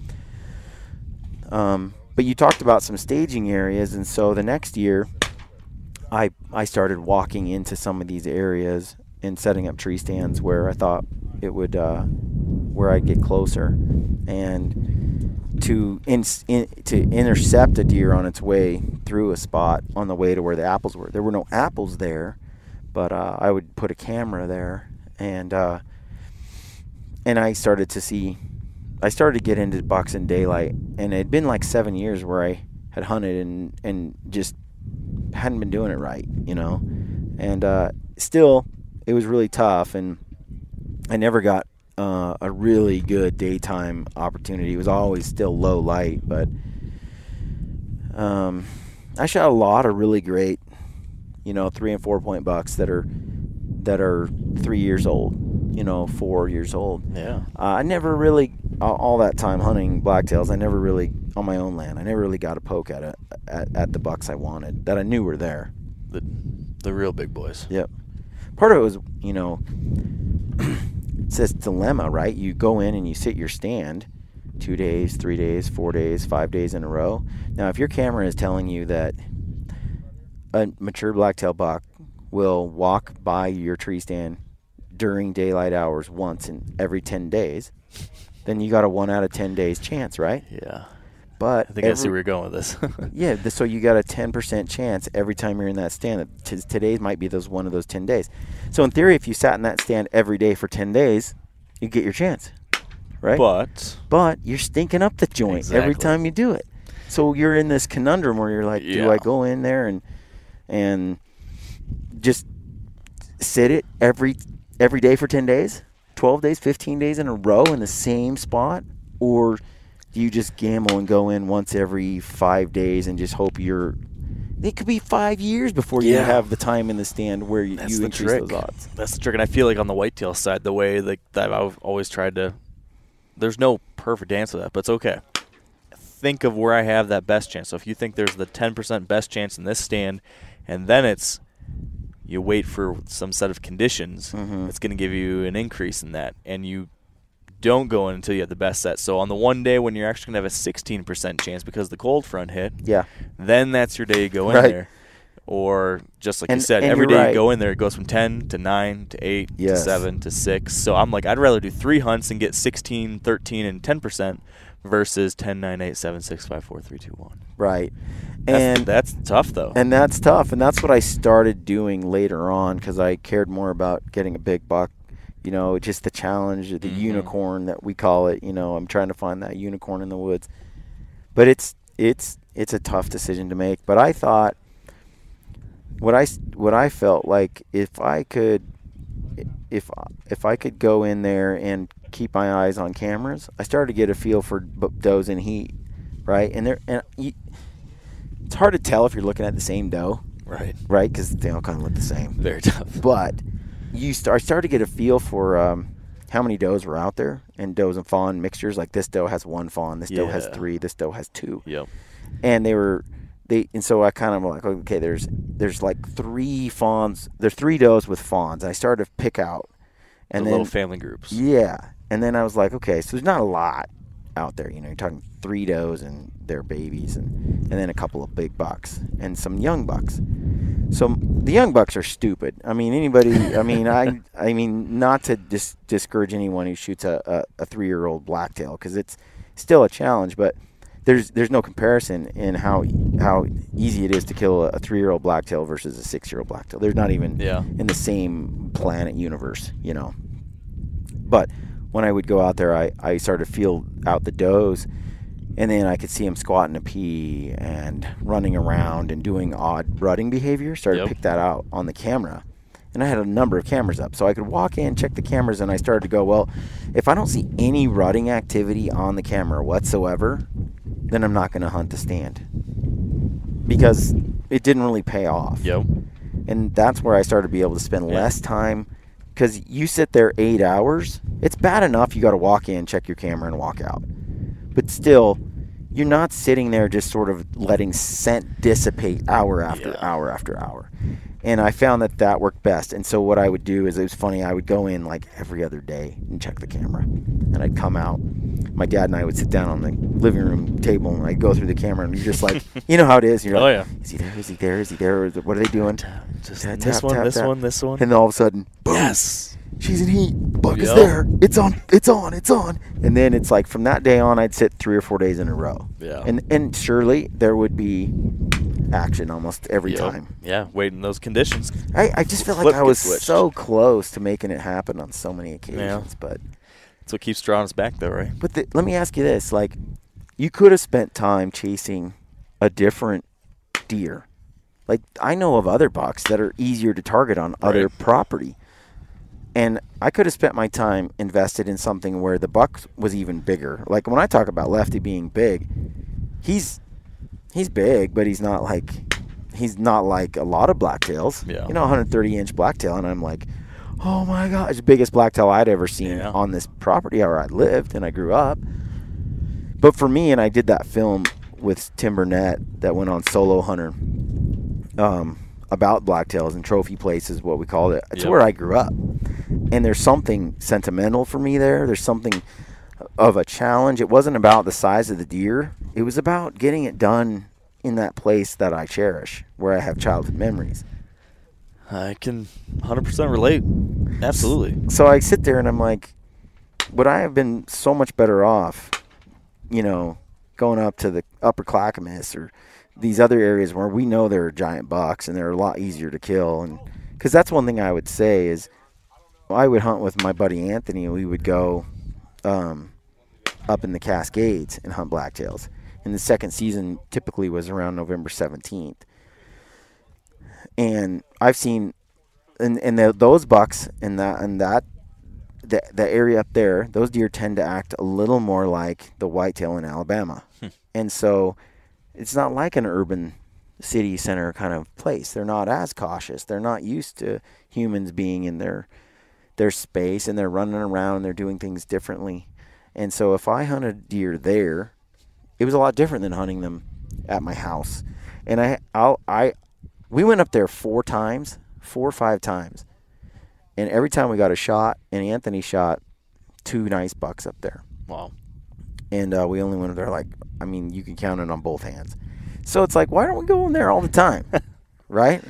um, but you talked about some staging areas, and so the next year, I I started walking into some of these areas and setting up tree stands where I thought it would uh, where I'd get closer, and to in, in, to intercept a deer on its way through a spot on the way to where the apples were. There were no apples there, but uh, I would put a camera there, and uh, and I started to see. I started to get into in daylight, and it had been like seven years where I had hunted and and just hadn't been doing it right, you know, and uh, still it was really tough, and I never got uh, a really good daytime opportunity. It was always still low light, but um, I shot a lot of really great, you know, three and four point bucks that are that are three years old, you know, four years old. Yeah. Uh, I never really, all, that time hunting blacktails, I never really, on my own land, I never really got a poke at it, at, at the bucks I wanted that I knew were there. The the real big boys. Yep. Part of it was, you know, it's this dilemma, right? You go in and you sit your stand two days, three days, four days, five days in a row. Now, if your camera is telling you that a mature blacktail buck will walk by your tree stand during daylight hours once in every 10 days, then you got a one out of 10 days chance, right? Yeah. But I think I see where you're going with this. yeah, th- so you got a 10% chance every time you're in that stand. that t- Today might be those one of those 10 days. So in theory, if you sat in that stand every day for 10 days, you get your chance, right? but But you're stinking up the joint every time you do it. so you're in this conundrum where you're like, do Yeah. I go in there and and just sit it every every day for 10 days, 12 days, 15 days in a row in the same spot or do you just gamble and go in once every 5 days and just hope you're it could be 5 years before you Yeah. have the time in the stand where you, That's you the increase trick. those odds. That's the trick, and I feel like on the whitetail side, the way like that I've always tried to. There's no perfect answer to that, but it's okay. Think of where I have that best chance. So if you think there's the 10% best chance in this stand, and then it's you wait for some set of conditions, Mhm. it's going to give you an increase in that, and you don't go in until you have the best set. So on the one day when you're actually going to have a 16% chance because the cold front hit, Yeah. then that's your day you go in Right. there. Or just like And- you said, every day right. you go in there, it goes from 10 to 9 to 8 Yes. to 7 to 6. So I'm like, I'd rather do three hunts and get 16, 13, and 10% versus 10, 9, 8, 7, 6, 5, 4, 3, 2, 1. Right. That's, and that's tough, though. And that's tough. And that's what I started doing later on because I cared more about getting a big buck. You know, just the challenge, the Mhm. unicorn that we call it. You know, I'm trying to find that unicorn in the woods. But it's it's it's a tough decision to make. But I thought what I what I felt like if I could if if I could go in there and keep my eyes on cameras, I started to get a feel for does and heat, right? And there and you, it's hard to tell if you're looking at the same doe, right. right? Because they all kind of look the same. Very tough. But you start, I started to get a feel for um, how many does were out there and does and fawn mixtures. Like this doe has one fawn, this doe has three, this doe has two, Yep. and they were they. And so I kind of like okay, there's there's like three fawns. There's three does with fawns. I started to pick out, and the then little family groups. yeah, and then I was like, okay, so there's not a lot out there. You know, you're talking three does and their babies, and and then a couple of big bucks and some young bucks. So the young bucks are stupid. I mean, anybody. I mean, I. I mean, not to dis- discourage anyone who shoots a, a, a three year old blacktail because it's still a challenge, but. There's, there's no comparison in how how easy it is to kill a, three year old blacktail versus a six year old blacktail. They're not even Yeah. in the same planet universe, you know. But when I would go out there, I, I started to feel out the does, and then I could see him squatting a pee and running around and doing odd rutting behavior. Started Yep. to pick that out on the camera. And I had a number of cameras up, so I could walk in, check the cameras, and I started to go, well, if I don't see any rutting activity on the camera whatsoever, then I'm not going to hunt the stand because it didn't really pay off Yep. and that's where I started to be able to spend less time because you sit there eight hours. It's bad enough you got to walk in, check your camera, and walk out, but still, you're not sitting there just sort of letting scent dissipate hour after Yeah. hour after hour. And I found that that worked best. And so what I would do is it was funny. I would go in like every other day and check the camera, and I'd come out. My dad and I would sit down on the living room table, and I'd go through the camera, and you're just like, you know how it is. You're Oh, like, yeah. is he there? Is he there? Is he there? Is it- What are they doing? Just Tap, this tap, one, tap, this tap. one, this one. And then all of a sudden, boom, yes. She's in heat. Buck is there. It's on. It's on. It's on. And then it's like from that day on, I'd sit three or four days in a row. Yeah. And and surely there would be action almost every Yep. time. Yeah, waiting those conditions. I, I just feel like Flip I was switched. so close to making it happen on so many occasions. But That's what keeps drawing us back, though, right? but the, let me ask you this: like, you could have spent time chasing a different deer. Like I know of other bucks that are easier to target on other Right. property. And I could have spent my time invested in something where the buck was even bigger. Like when I talk about Lefty being big, he's he's big, but he's not like he's not like a lot of blacktails. Yeah. You know, 130 inch blacktail, and I'm like, oh my god, it's the biggest blacktail I'd ever seen Yeah. on this property where I lived and I grew up. But for me, and I did that film with Tim Burnett that went on Solo Hunter um, about blacktails and trophy places, what we called it. It's Yep. where I grew up, and there's something sentimental for me there. There's something of a challenge. It wasn't about the size of the deer. It was about getting it done in that place that I cherish, where I have childhood memories. I can 100% relate. Absolutely. So I sit there and I'm like, would I have been so much better off, you know, going up to the upper Clackamas or these other areas where we know there are giant bucks and they're a lot easier to kill? And because that's one thing I would say is I would hunt with my buddy Anthony. and We would go um, up in the Cascades and hunt blacktails. and the second season typically was around November 17th. And I've seen, and and the, those bucks and that and that, the the area up there, those deer tend to act a little more like the whitetail in Alabama, and so it's not like an urban city center kind of place. They're not as cautious. They're not used to humans being in their their space and they're running around and they're doing things differently. And so if I hunted deer there, it was a lot different than hunting them at my house. And I I'll, I we went up there four times, four or five times. And every time we got a shot, and Anthony shot two nice bucks up there. Wow. And uh, we only went there like I mean, you can count it on both hands. So it's like, why don't we go in there all the time? right?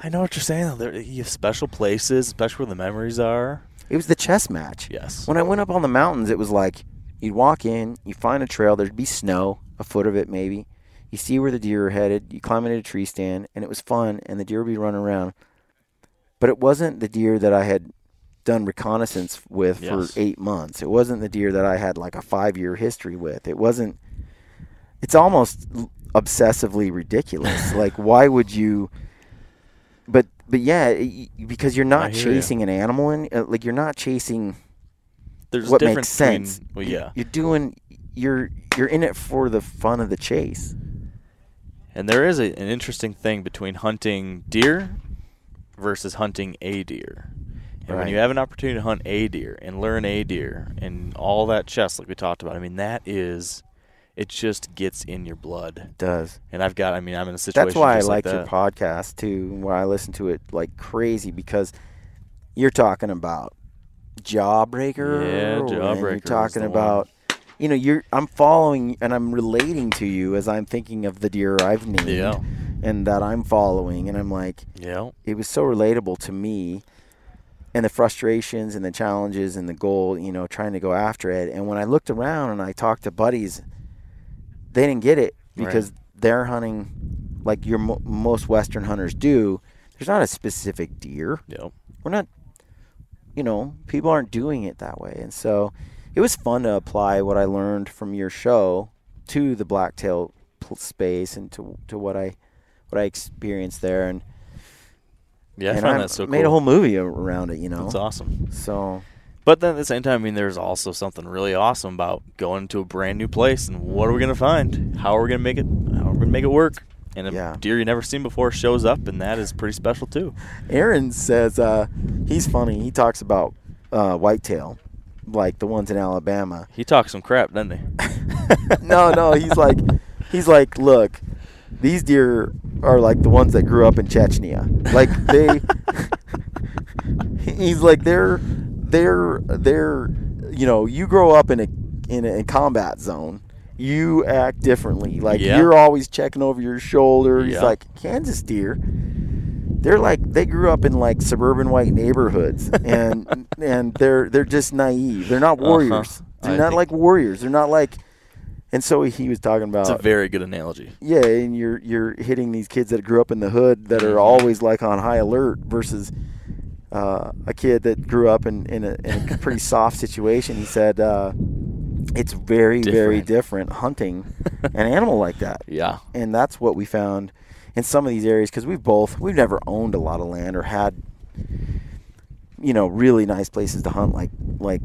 I know what you're saying. though. There, you have special places, especially where the memories are. It was the chess match. Yes. When I went up on the mountains, it was like you'd walk in, you find a trail, there'd be snow, a foot of it maybe. You see where the deer are headed, you climb into a tree stand, and it was fun, and the deer would be running around. But it wasn't the deer that I had done reconnaissance with Yes. for eight months. It wasn't the deer that I had like a five year history with. It wasn't. It's almost obsessively ridiculous. like, why would you? But but yeah, because you're not chasing an animal, in, uh, like you're not chasing There's what makes difference between- well, yeah. you're doing. You're you're in it for the fun of the chase. And there is a, an interesting thing between hunting deer versus hunting a deer. And when you have an opportunity to hunt a deer and learn a deer and all that chest like we talked about, I mean that is it just gets in your blood. It does. And I've got I mean I'm in a situation That's why I like your podcast too, where I listen to it like crazy because you're talking about Jawbreaker. Yeah, and You're talking about, you know, you're. I'm following and I'm relating to you as I'm thinking of the deer I've named. Yeah. And that I'm following, and I'm like, Yeah. it was so relatable to me and the frustrations and the challenges and the goal, you know, trying to go after it. And when I looked around and I talked to buddies, they didn't get it Right. because they're hunting like your mo- most Western hunters do. There's not a specific deer. Yep. We're not, you know, people aren't doing it that way. And so it was fun to apply what I learned from your show to the blacktail space and to to what I what I experienced there. And Yeah, I and found I that so made a whole movie around it. You know, it's awesome. So But then at the same time, I mean, there's also something really awesome about going to a brand new place and what are we gonna find? How are we gonna make it? How are we gonna make it work? And a Yeah. deer you never seen before shows up, and that is pretty special too. Aaron says uh, he's funny. He talks about uh, whitetail, like the ones in Alabama. He talks some crap, doesn't he? no, no, he's like, he's like, look, these deer are like the ones that grew up in Chechnya. Like they, he's like they're, they're, they're, you know, you grow up in a in a combat zone. You act differently. Like Yeah. you're always checking over your shoulder. He's Yeah. like Kansas deer. They're like they grew up in like suburban white neighborhoods, and and they're they're just naive. They're not Uh-huh. warriors. They're I not think- like warriors. They're not like. And so he was talking about It's a very good analogy. yeah, and you're you're hitting these kids that grew up in the hood that Mm-hmm. are always like on high alert versus uh, a kid that grew up in in a, in a pretty soft situation. He said uh, it's very very Different. different hunting an animal like that, Yeah. and that's what we found in some of these areas because we've both we've never owned a lot of land or had you know really nice places to hunt like like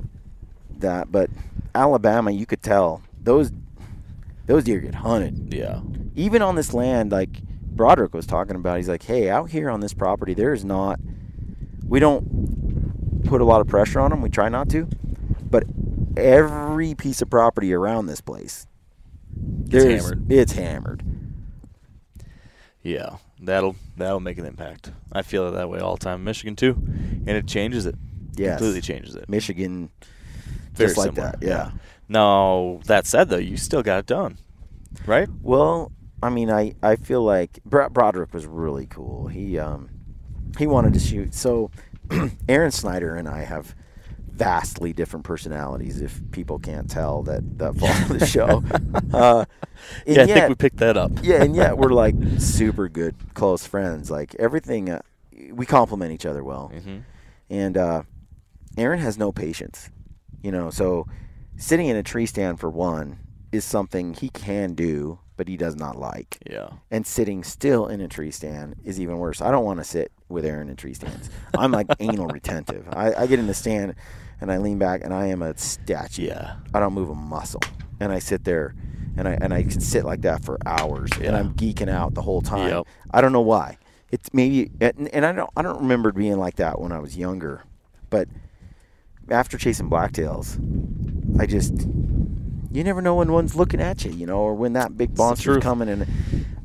that, but Alabama you could tell those those deer get hunted Yeah. even on this land, like Broderick was talking about, he's like, hey, out here on this property, there is not, we don't put a lot of pressure on them. We try not to. But every piece of property around this place, there's, hammered. It's hammered. Yeah. That'll that'll make an impact. I feel it that way all the time Michigan too, and it changes it. Yeah, Completely changes it. Michigan, Very just like similar. that. Yeah. Now that said, though, you still got it done, right? Well, I mean, I, I feel like Bro- Broderick was really cool. He um he wanted to shoot. So Aaron Snyder and I have vastly different personalities. If people can't tell that that follow the show, uh, yeah, I yet- think we picked that up. yeah, and yet we're like super good, close friends. Like everything, uh, we complement each other well. Mhm. And uh, Aaron has no patience, you know. So sitting in a tree stand for one is something he can do, but he does not like. Yeah. And sitting still in a tree stand is even worse. I don't want to sit with Aaron in tree stands. I'm like anal retentive. I, I get in the stand and I lean back and I am a statue. Yeah. I don't move a muscle. And I sit there and I and I can sit like that for hours and I'm geeking out the whole time. Yep. I don't know why. It's maybe and, and I don't I don't remember being like that when I was younger, but after chasing blacktails, I just you never know when one's looking at you, you know, or when that big monster's coming and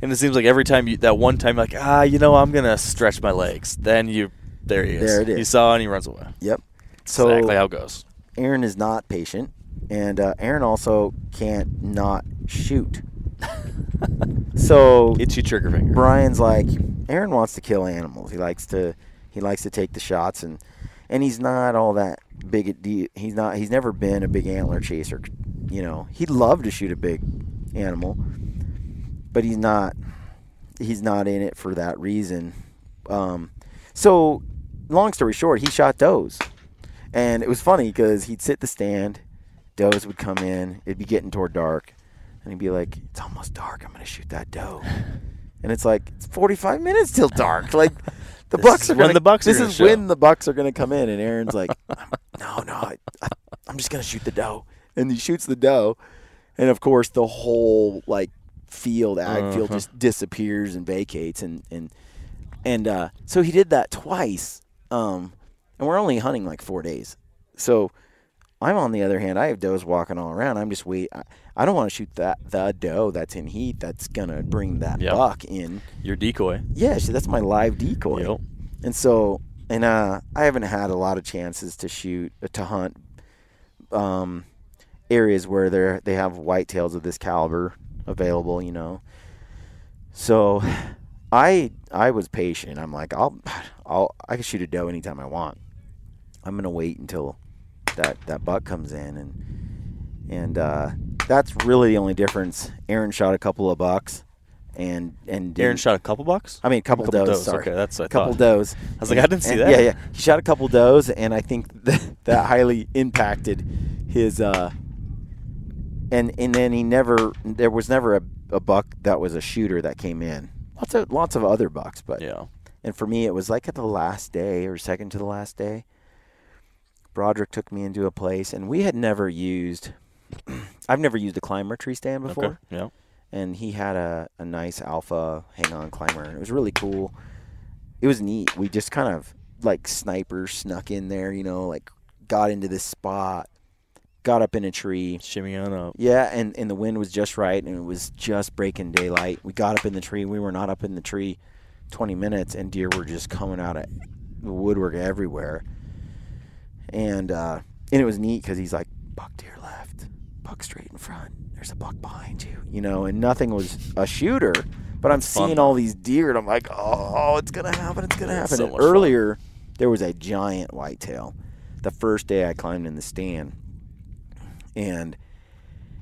And it seems like every time you that one time like ah you know I'm gonna stretch my legs then you there he is There it is. you saw and he runs away yep. So exactly how it goes Aaron is not patient, and uh, Aaron also can't not shoot. so it's your trigger finger Brian's like, Aaron wants to kill animals. He likes to he likes to take the shots, and and he's not all that big a de- He's not. He's never been a big antler chaser. You know, he'd love to shoot a big animal, but he's not. He's not in it for that reason. Um, so, long story short, he shot does. And it was funny because he'd sit the stand, does would come in, it'd be getting toward dark, and he'd be like, "It's almost dark. I'm gonna shoot that doe." And it's like it's 45 minutes till dark. Like the This bucks are when gonna, the bucks This is show. when the bucks are gonna come in, and Aaron's like, "No, no, I, I, I'm just gonna shoot the doe." And he shoots the doe, and of course the whole like field, ag field, Uh-huh. just disappears and vacates, and and and uh, so he did that twice. Um, and we're only hunting like four days, so I'm on the other hand. I have does walking all around. I'm just wait. I, I don't want to shoot that the doe that's in heat. That's gonna bring that Yep. buck in. your decoy Yeah, that's my live decoy. Yep. And so, and uh, I haven't had a lot of chances to shoot to hunt um, areas where they they have whitetails of this caliber available. You know, so I I was patient. I'm like, I'll I'll I can shoot a doe anytime I want. I'm gonna wait until that that buck comes in and and uh, that's really the only difference. Aaron shot a couple of bucks. And and Aaron shot a couple bucks I mean, a couple, Couple does. does, Sorry, okay, that's I couple thought. does. I was like, I didn't see And- that. Yeah, yeah. He shot a couple does, and I think that, that highly impacted his. Uh, and and then he never. There was never a, a buck that was a shooter that came in. Lots of lots of other bucks, but yeah and for me, it was like at the last day or second to the last day. Broderick took me into a place, and we had never used. I've never used a climber tree stand before. okay yeah. And he had a, a nice alpha hang on climber and it was really cool. It was neat. We just kind of like snipers snuck in there you know like got into this spot got up in a tree. Shimmy on up. Yeah and, and the wind was just right and it was just breaking daylight. We got up in the tree. We were not up in the tree 20 minutes and deer were just coming out of the woodwork everywhere and uh and it was neat because he's like buck deer left buck straight in front there's a buck behind you you know and nothing was a shooter but i'm seeing all these deer and i'm like oh it's gonna happen it's gonna It's happen. so and much fun. earlier there was a giant whitetail the first day i climbed in the stand. And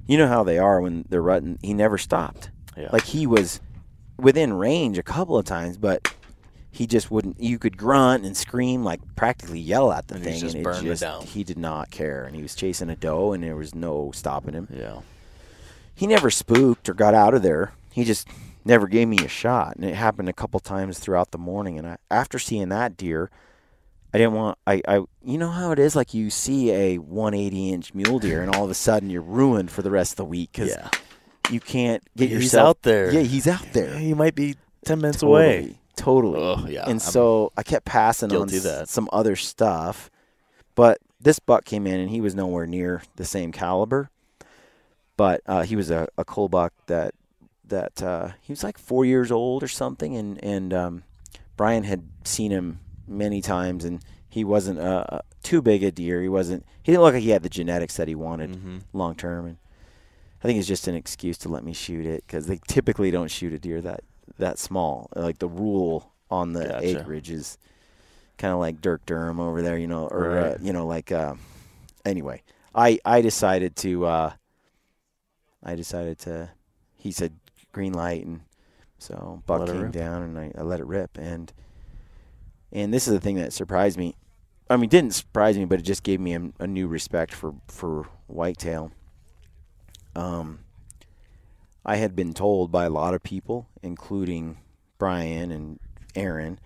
you know how they are when they're rutting he never stopped. Yeah. Like he was within range a couple of times, but he just wouldn't. You could grunt and scream, like practically yell at the And thing, just and it it just down. he did not care. And he was chasing a doe, and there was no stopping him. yeah He never spooked or got out of there. He just never gave me a shot, and it happened a couple times throughout the morning. And I, after seeing that deer, I didn't want. I, I, you know how it is. Like you see a 180 inch mule deer, and all of a sudden you're ruined for the rest of the week because yeah you can't get He's yourself out there. Yeah, he's out there. he might be 10 minutes Totally, away Totally. Ugh, yeah, And I'm so I kept passing on s- some other stuff, but this buck came in and he was nowhere near the same caliber. But uh, he was a, a cull buck that that uh, he was like four years old or something, and and um, Brian had seen him many times, and he wasn't uh, uh, too big a deer. He wasn't. He didn't look like he had the genetics that he wanted Mm-hmm. long term, and I think it's just an excuse to let me shoot it because they typically don't shoot a deer that that small. Like the rule on the Gotcha. acreage is kind of like Dirk Durham over there, you know, or uh, you know, like uh, anyway. I I decided to uh, I decided to. He said green light, and so buck came down, and I, I let it rip, and and this is the thing that surprised me. I mean, didn't surprise me, but it just gave me a, a new respect for for whitetail. Um, I had been told by a lot of people, including Brian and Aaron,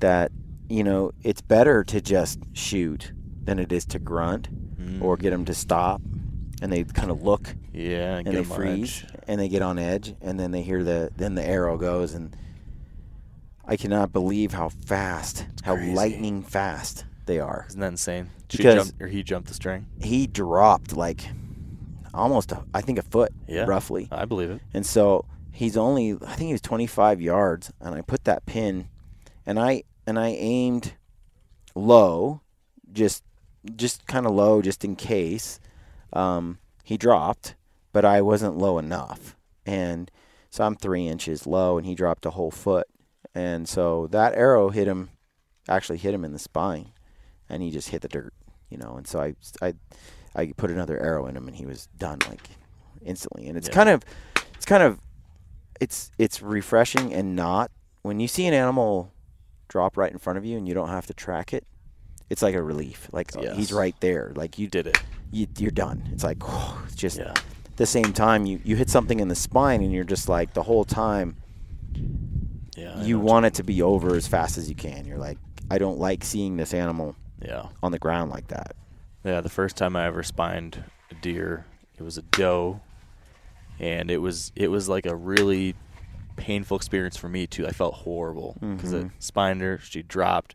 that you know it's better to just shoot than it is to grunt or get them to mm. stop, and they kind of look Yeah, and get they freeze edge. and they get on edge and then they hear the then the arrow goes and I cannot believe how fast, how crazy. lightning fast they are. Isn't that insane? She Because- jumped, or he jumped the string. He dropped like almost a, I think a foot Yeah, roughly. I believe it. And so he's only I think he was 25 yards and I put that pin and I and I aimed low just just kind of low just in case um, he dropped but I wasn't low enough and so I'm 3 inches low and he dropped a whole foot and so that arrow hit him actually hit him in the spine and he just hit the dirt you know and so I I I put another arrow in him and he was done like instantly and it's Yeah. kind of it's kind of it's it's refreshing and not when you see an animal drop right in front of you and you don't have to track it it's like a relief like uh, he's right there like you Did it. you, you're done it's like it's just Yeah. at the same time you you hit something in the spine and you're just like the whole time Yeah. You want it to be over as fast as you can you're like i don't like seeing this animal Yeah. on the ground like that Yeah, the first time I ever spined a deer, it was a doe, and it was it was like a really painful experience for me too. I felt horrible because Mm-hmm. I spined her, she dropped,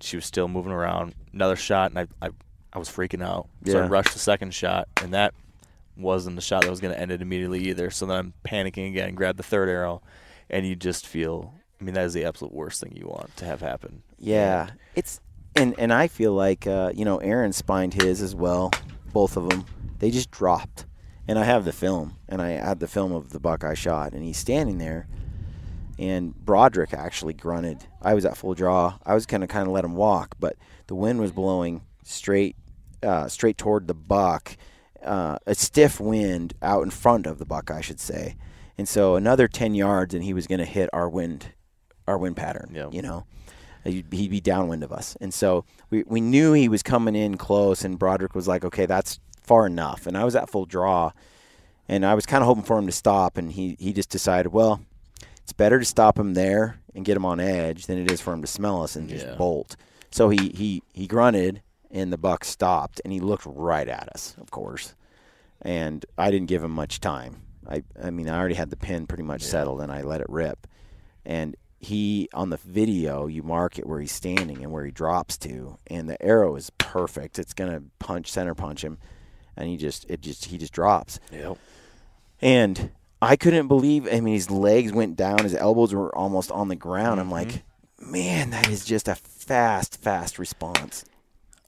she was still moving around. Another shot, and I I, I was freaking out. So I rushed the second shot, and that wasn't the shot that was going to end it immediately either. So then I'm panicking again, grab the third arrow, and you just feel. I mean, that is the absolute worst thing you want to have happen. Yeah, it's and and I feel like uh, you know Aaron spined his as well. Both of them, they just dropped, and I have the film, and I had the film of the buck I shot, and he's standing there, and Broderick actually grunted. I was at full draw. I was gonna kind of let him walk, but the wind was blowing straight, uh, straight toward the buck, uh, a stiff wind out in front of the buck, I should say, and so another ten yards, and he was gonna hit our wind, our wind pattern. Yeah. You know he'd, be downwind of us. And so we, we knew he was coming in close, and Broderick was like, okay, that's far enough. And I was at full draw, and I was kind of hoping for him to stop, and he, he just decided, well, it's better to stop him there and get him on edge than it is for him to smell us and just Yeah. bolt. So he, he, he grunted, and the buck stopped, and he looked right at us, of course. And I didn't give him much time. I, I mean, I already had the pin pretty much settled, and I let it rip. And he on the video you mark it where he's standing and where he drops to and the arrow is perfect it's going to punch center punch him and he just it just he just drops Yep. and i couldn't believe i mean his legs went down his elbows were almost on the ground i'm like man that is just a fast fast response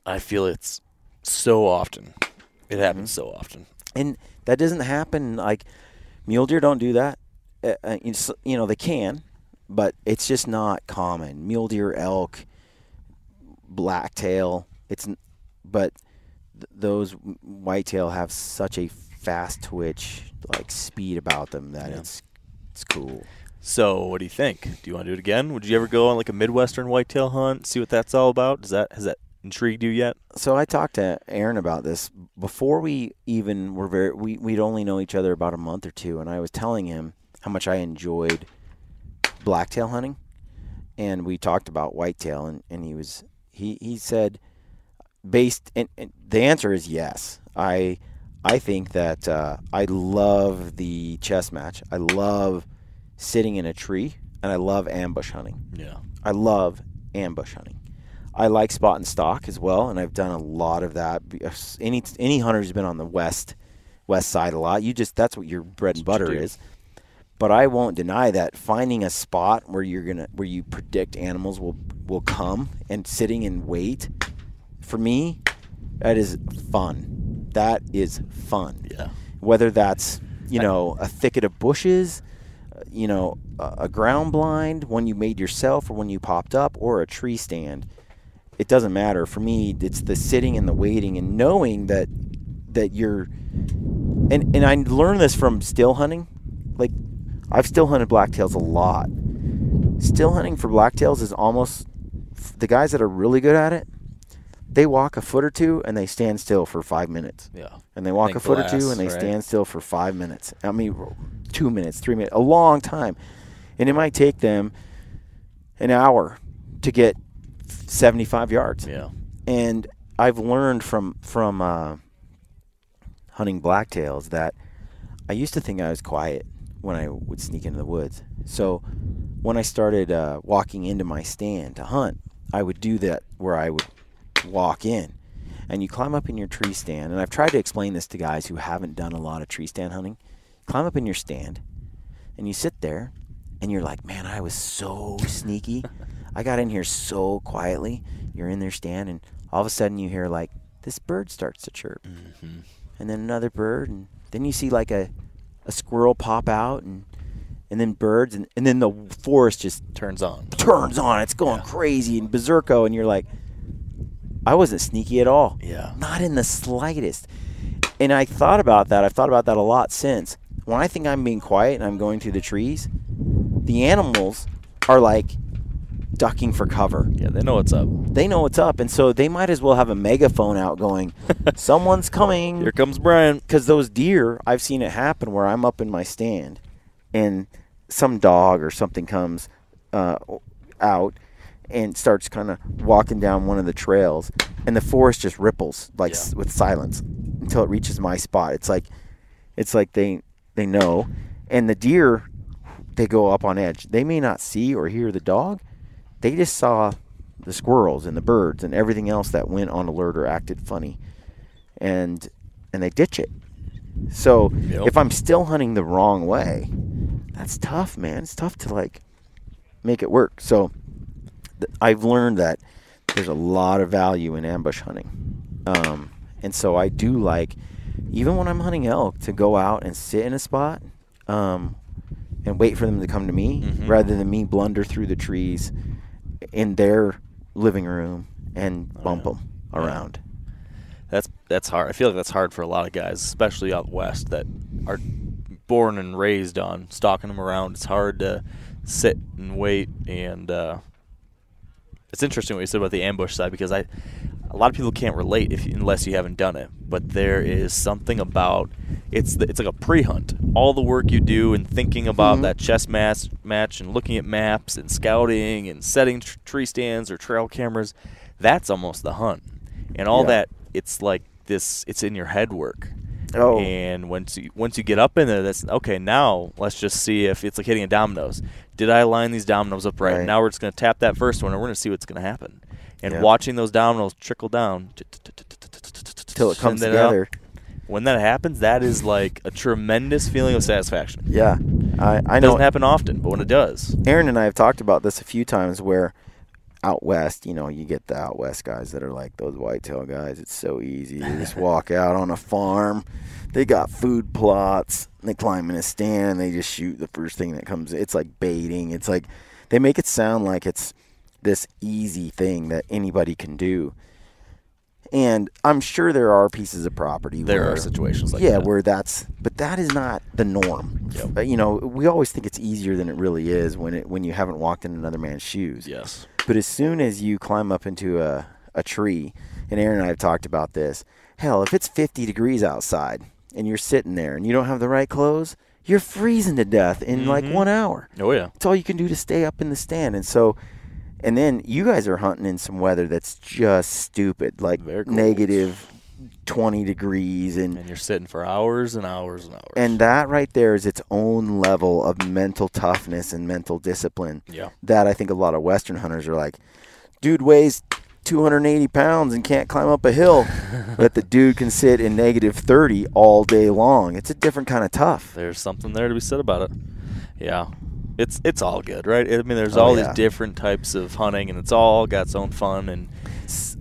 I feel it's so often. It happens Mm-hmm. so often. and that doesn't happen like mule deer don't do that uh, uh, you know they can but it's just not common mule deer elk blacktail it's but th- those whitetail have such a fast twitch like speed about them that it's it's cool So, what do you think? Do you want to do it again? Would you ever go on like a midwestern whitetail hunt, see what that's all about? Does that has that intrigued you yet? so I talked to Aaron about this before we even were very we we'd only know each other about a month or two and I was telling him how much I enjoyed blacktail hunting and we talked about whitetail and, and he was he, he said based and, and the answer is yes. I I think that uh, I love the chess match. I love sitting in a tree and I love ambush hunting. Yeah. I love ambush hunting. I like spot and stock as well, and I've done a lot of that. Any any hunter who's been on the west west side a lot, you just that's what your bread and butter is. But I won't deny that finding a spot where you're gonna where you predict animals will will come and sitting and wait, for me, that is fun. That is fun Yeah. whether that's you know a thicket of bushes uh, you know a, a ground blind one you made yourself or one you popped up or a tree stand it doesn't matter for me it's the sitting and the waiting and knowing that that you're and and I learned this from still hunting like I've still hunted blacktails a lot still hunting for blacktails is almost the guys that are really good at it they walk a foot or two and they stand still for five minutes Yeah. and they walk Think a foot or two and they right? stand still for five minutes. I mean, two minutes, three minutes, a long time, and it might take them an hour to get 75 yards. Yeah. And I've learned from from uh, hunting blacktails that I used to think I was quiet when I would sneak into the woods. So when I started uh, walking into my stand to hunt, I would do that where I would walk in. And you climb up in your tree stand, and I've tried to explain this to guys who haven't done a lot of tree stand hunting. Climb up in your stand, and you sit there, and you're like, man, I was so sneaky. I got in here so quietly. You're in their stand, and all of a sudden you hear like this bird starts to chirp, and then another bird, and then you see like a, a squirrel pop out, and and then birds, and, and then the forest just Turns on. turns on. It's going crazy and berserko, and you're like, I wasn't sneaky at all. Yeah. Not in the slightest. And I thought about that. I've thought about that a lot since. When I think I'm being quiet and I'm going through the trees, the animals are like ducking for cover. Yeah, they know what's up. They know what's up, and so they might as well have a megaphone out going, "Someone's coming." Here comes Brian. because those deer, I've seen it happen where I'm up in my stand, and some dog or something comes uh, out and starts kind of walking down one of the trails, and the forest just ripples like s with silence until it reaches my spot. It's like, it's like they they know, and the deer, they go up on edge. They may not see or hear the dog, they just saw the squirrels and the birds and everything else that went on alert or acted funny, and and they ditch it. So Yep. if I'm still hunting the wrong way, that's tough, man. It's tough to like make it work. So th- I've learned that there's a lot of value in ambush hunting, um, and so I do like even when I'm hunting elk to go out and sit in a spot. Um, and wait for them to come to me Mhm. rather than me blunder through the trees in their living room and bump them around. That's that's hard. I feel like that's hard for a lot of guys, especially out west that are born and raised on stalking them around. It's hard to sit and wait, and uh, it's interesting what you said about the ambush side because I, a lot of people can't relate if unless you haven't done it. But there is something about it's the, it's like a pre-hunt. All the work you do and thinking about Mhm. that chess match match and looking at maps and scouting and setting tr- tree stands or trail cameras, that's almost the hunt. And all Yeah. that it's like this it's in your head work. Oh. And once you once you get up in there, that's okay. Now let's just see if it's like hitting a dominoes. Did I line these dominoes up right? Right. Now we're just gonna tap that first one, and we're gonna see what's gonna happen. And Yeah. watching those dominoes trickle down Till it comes it together. When that happens, that is like a tremendous feeling of satisfaction. Yeah, I, I It know. doesn't happen often, but when it does, Aaron and I have talked about this a few times where out west, you know, you get the out west guys that are like those whitetail guys. It's so easy. They just walk out on a farm. They got food plots. They climb in a stand they just shoot the first thing that comes. It's like baiting. It's like they make it sound like it's this easy thing that anybody can do. And I'm sure there are pieces of property there where, are situations like yeah, that. where that's but that is not the norm. Yep. But, you know, we always think it's easier than it really is when it when you haven't walked in another man's shoes. yes, But as soon as you climb up into a a tree, and Aaron and I have talked about this. Hell, if it's 50 degrees outside and you're sitting there and you don't have the right clothes, you're freezing to death in like Mhm. one hour. oh yeah, It's all you can do to stay up in the stand. And so, and then you guys are hunting in some weather that's just stupid, like negative 20 degrees and and you're sitting for hours and hours and hours. and that right there is its own level of mental toughness and mental discipline yeah, that I think a lot of Western hunters are like, dude weighs 280 pounds and can't climb up a hill, but the dude can sit in negative 30 all day long. It's a different kind of tough. there's something there to be said about it. Yeah. It's it's all good, right? I mean, there's Oh, all yeah. these different types of hunting, and it's all got its own fun. And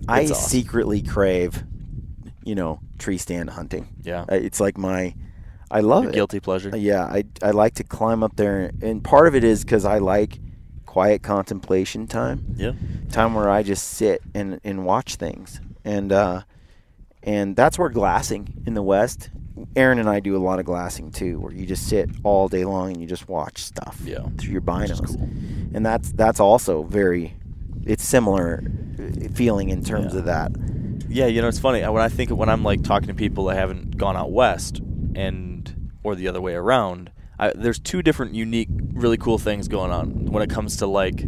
I awesome. secretly crave, you know, tree stand hunting. yeah, It's like my, I love your it. guilty pleasure. Uh, Yeah, I, I like to climb up there, and part of it is because I like quiet contemplation time. Yeah, time where I just sit and, and watch things. And uh, and that's where glassing in the West. Aaron and I do a lot of glassing too, where you just sit all day long and you just watch stuff Yeah. through your binos. And that's that's also very it's similar uh, feeling in terms Yeah. of that. yeah. You know, it's funny when I think when I'm like talking to people that haven't gone out west, and or the other way around. I, there's two different unique, really cool things going on when it comes to like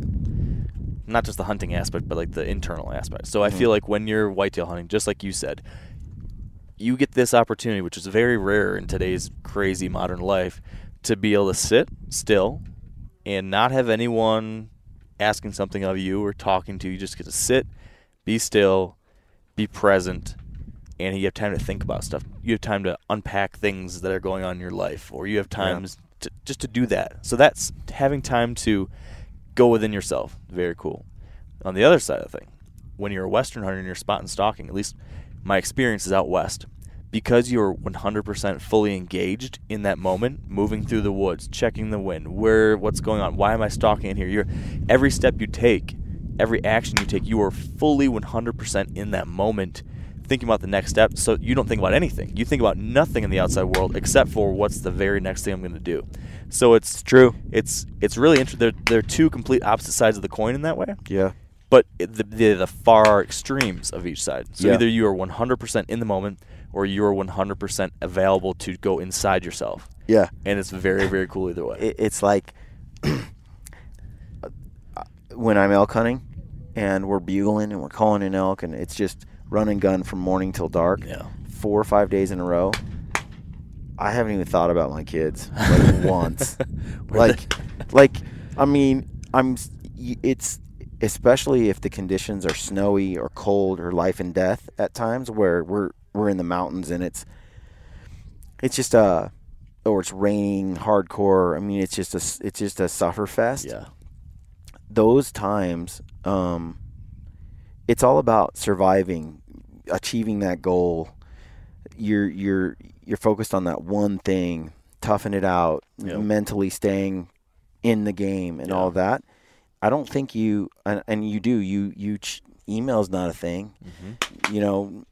not just the hunting aspect, but like the internal aspect. So I feel like when you're whitetail hunting, just like you said, you get this opportunity, which is very rare in today's crazy modern life, to be able to sit still and not have anyone asking something of you or talking to you. You just get to sit, be still, be present, and you have time to think about stuff. You have time to unpack things that are going on in your life, or you have times to, just to do that. So that's having time to go within yourself. Very cool. On the other side of the thing, when you're a Western hunter and you're spot and stalking, at least my experience is out west, because you're 100% fully engaged in that moment, moving through the woods, checking the wind, where, what's going on, why am I stalking in here? You're every step you take, every action you take, you are fully 100% in that moment, thinking about the next step. So you don't think about anything. You think about nothing in the outside world except for what's the very next thing I'm going to do. So it's True. It's it's really interesting. They're, they're two complete opposite sides of the coin in that way Yeah. But the, the the far extremes of each side. So Yeah. either you are 100% in the moment, or you are 100% available to go inside yourself, Yeah. and it's very very cool either way. it, it's like uh, when I'm elk hunting and we're bugling and we're calling an elk and it's just run and gun from morning till dark, Yeah. four or five days in a row. I haven't even thought about my kids like once. like, like I mean, I'm. It's especially if the conditions are snowy or cold or life and death at times where we're we're in the mountains and it's it's just a or it's raining hardcore. I mean, it's just a it's just a suffer fest. yeah, Those times, um, it's all about surviving, achieving that goal. You're you're you're focused on that one thing, toughing it out, Yep. mentally staying in the game, and all that. I don't think you and, and you do you you ch- email's not a thing. You know,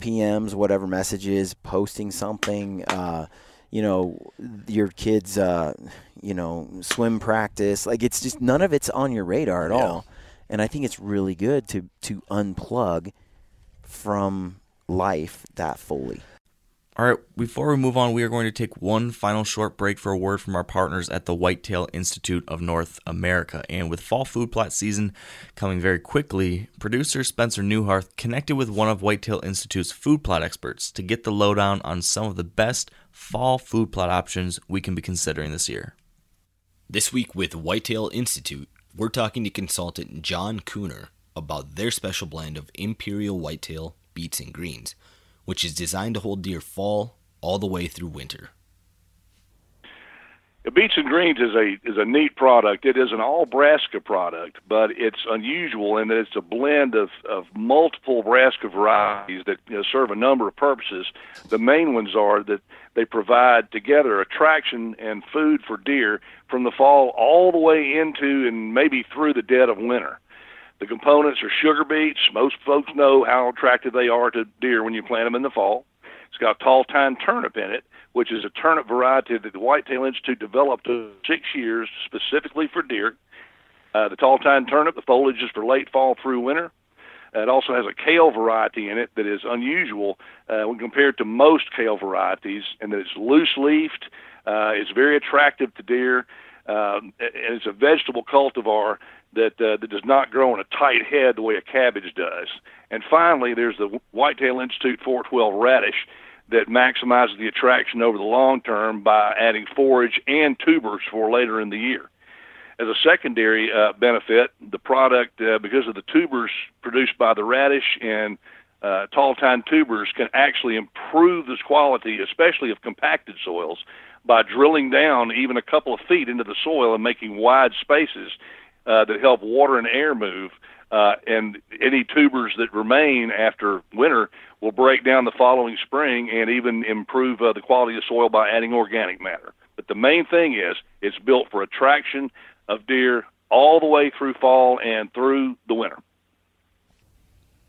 PMs, whatever messages, posting something. Uh, you know, your kids, uh, you know, swim practice. Like it's just none of it's on your radar at Yeah. all. And I think it's really good to to unplug from life that fully. All right, before we move on, we are going to take one final short break for a word from our partners at the Whitetail Institute of North America. And with fall food plot season coming very quickly, producer Spencer Neuharth connected with one of Whitetail Institute's food plot experts to get the lowdown on some of the best fall food plot options we can be considering this year. This week with Whitetail Institute, we're talking to consultant John Cooner about their special blend of Imperial Whitetail beets and greens, which is designed to hold deer fall all the way through winter. The Beets and Greens is a is a neat product. It is an all brassica product, but it's unusual in that it's a blend of, of multiple brassica varieties that you know, serve a number of purposes. The main ones are that they provide together attraction and food for deer from the fall all the way into and maybe through the dead of winter. The components are sugar beets. Most folks know how attractive they are to deer when you plant them in the fall. It's got tall tine turnip in it, which is a turnip variety that the Whitetail Institute developed six years specifically for deer. Uh, the tall tine turnip, the foliage is for late fall through winter. Uh, it also has a kale variety in it that is unusual uh, when compared to most kale varieties, and that it's loose leafed. Uh, it's very attractive to deer, um, and it's a vegetable cultivar that uh, that does not grow in a tight head the way a cabbage does. And finally, there's the Whitetail Institute 412 radish that maximizes the attraction over the long term by adding forage and tubers for later in the year. As a secondary uh, benefit, the product, uh, because of the tubers produced by the radish and uh, tall tine tubers, can actually improve this quality, especially of compacted soils, by drilling down even a couple of feet into the soil and making wide spaces uh, that help water and air move. Uh, and any tubers that remain after winter will break down the following spring and even improve uh, the quality of soil by adding organic matter. But the main thing is it's built for attraction of deer all the way through fall and through the winter.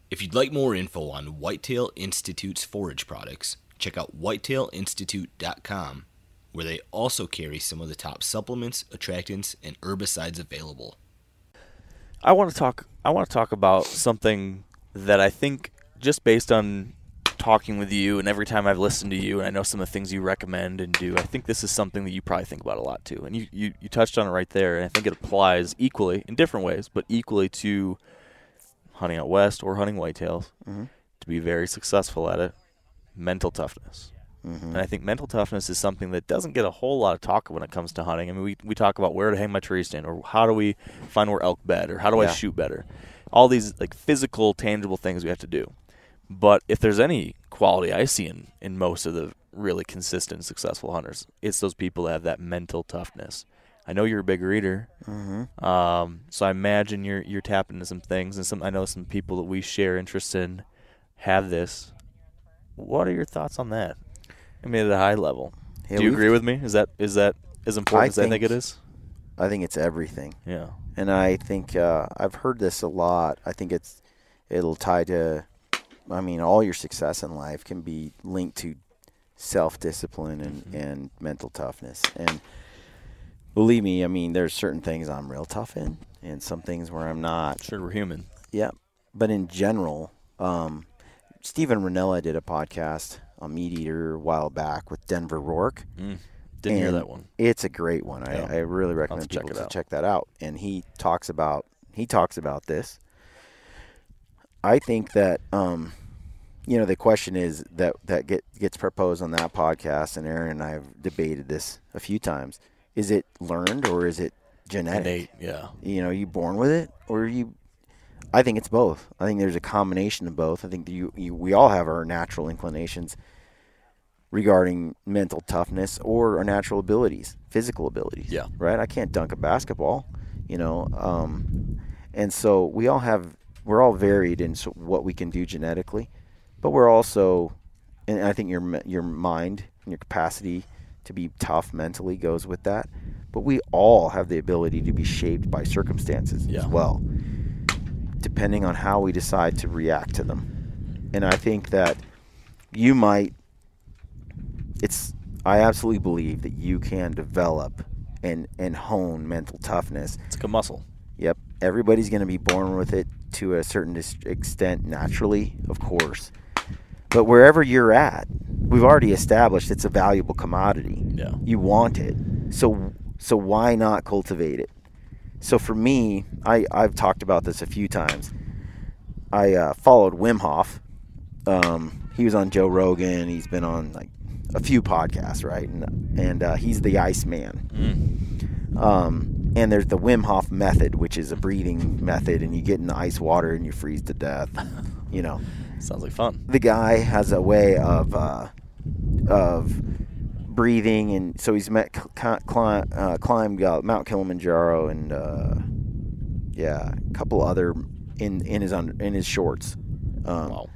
If you'd like more info on Whitetail Institute's forage products, check out whitetailinstitute.com, where they also carry some of the top supplements, attractants, and herbicides available. I want to talk. I want to talk about something that I think, just based on talking with you, and every time I've listened to you, and I know some of the things you recommend and do, I think this is something that you probably think about a lot too. And you, you, you touched on it right there, and I think it applies equally in different ways, but equally to hunting out west or hunting whitetails Mhm. to be very successful at it. Mental toughness. Mhm. And I think mental toughness is something that doesn't get a whole lot of talk when it comes to hunting. I mean, we, we talk about where to hang my tree stand, or how do we find where elk bed, or how do I shoot better. All these like physical, tangible things we have to do. But if there's any quality I see in, in most of the really consistent, successful hunters, it's those people that have that mental toughness. I know you're a big reader, Mhm. um, so I imagine you're you're tapping into some things, and some I know some people that we share interest in have this. What are your thoughts on that? I mean, at a high level, do you agree with me? Is that is that as important as I think it is? I think it's everything. Yeah. And I think uh, I've heard this a lot. I think it's it'll tie to I mean, all your success in life can be linked to self discipline and, Mm-hmm. and mental toughness. And believe me, I mean, there's certain things I'm real tough in and some things where I'm not. Sure, we're human. Yeah. But in general, um, Steven Rinella did a podcast on MeatEater a while back with Denver Rourke. Mm, didn't hear that one. It's a great one. Yeah. I, I really recommend check people it to out. check that out. And he talks about he talks about this. I think that um, you know the question is that that get, gets proposed on that podcast, and Aaron and I have debated this a few times. Is it learned or is it genetic? Innate, yeah. You know, you born with it or you. I think it's both. I think there's a combination of both. I think you, you we all have our natural inclinations regarding mental toughness or our natural abilities, physical abilities. Yeah. Right. I can't dunk a basketball. You know, um, and so we all have we're all varied in so what we can do genetically, but we're also, and I think your your mind and your capacity to be tough mentally goes with that. But we all have the ability to be shaped by circumstances Yeah. as well, depending on how we decide to react to them. And I think that you might. It's. I absolutely believe that you can develop and and hone mental toughness. It's like a muscle. Yep. Everybody's going to be born with it to a certain extent naturally, of course. But wherever you're at, we've already established it's a valuable commodity. Yeah. You want it. So so why not cultivate it? So for me, I I've talked about this a few times. I uh, followed Wim Hof. Um, he was on Joe Rogan. He's been on like a few podcasts, right? And and uh, he's the Iceman. Um, and there's the Wim Hof method, which is a breathing method, and you get in the ice water and you freeze to death. You know, Sounds like fun. the guy has a way of uh, of breathing, and so he's met cl- cli- uh, climbed uh, Mount Kilimanjaro and uh, yeah, a couple other in in his under, in his shorts. Um, Wow.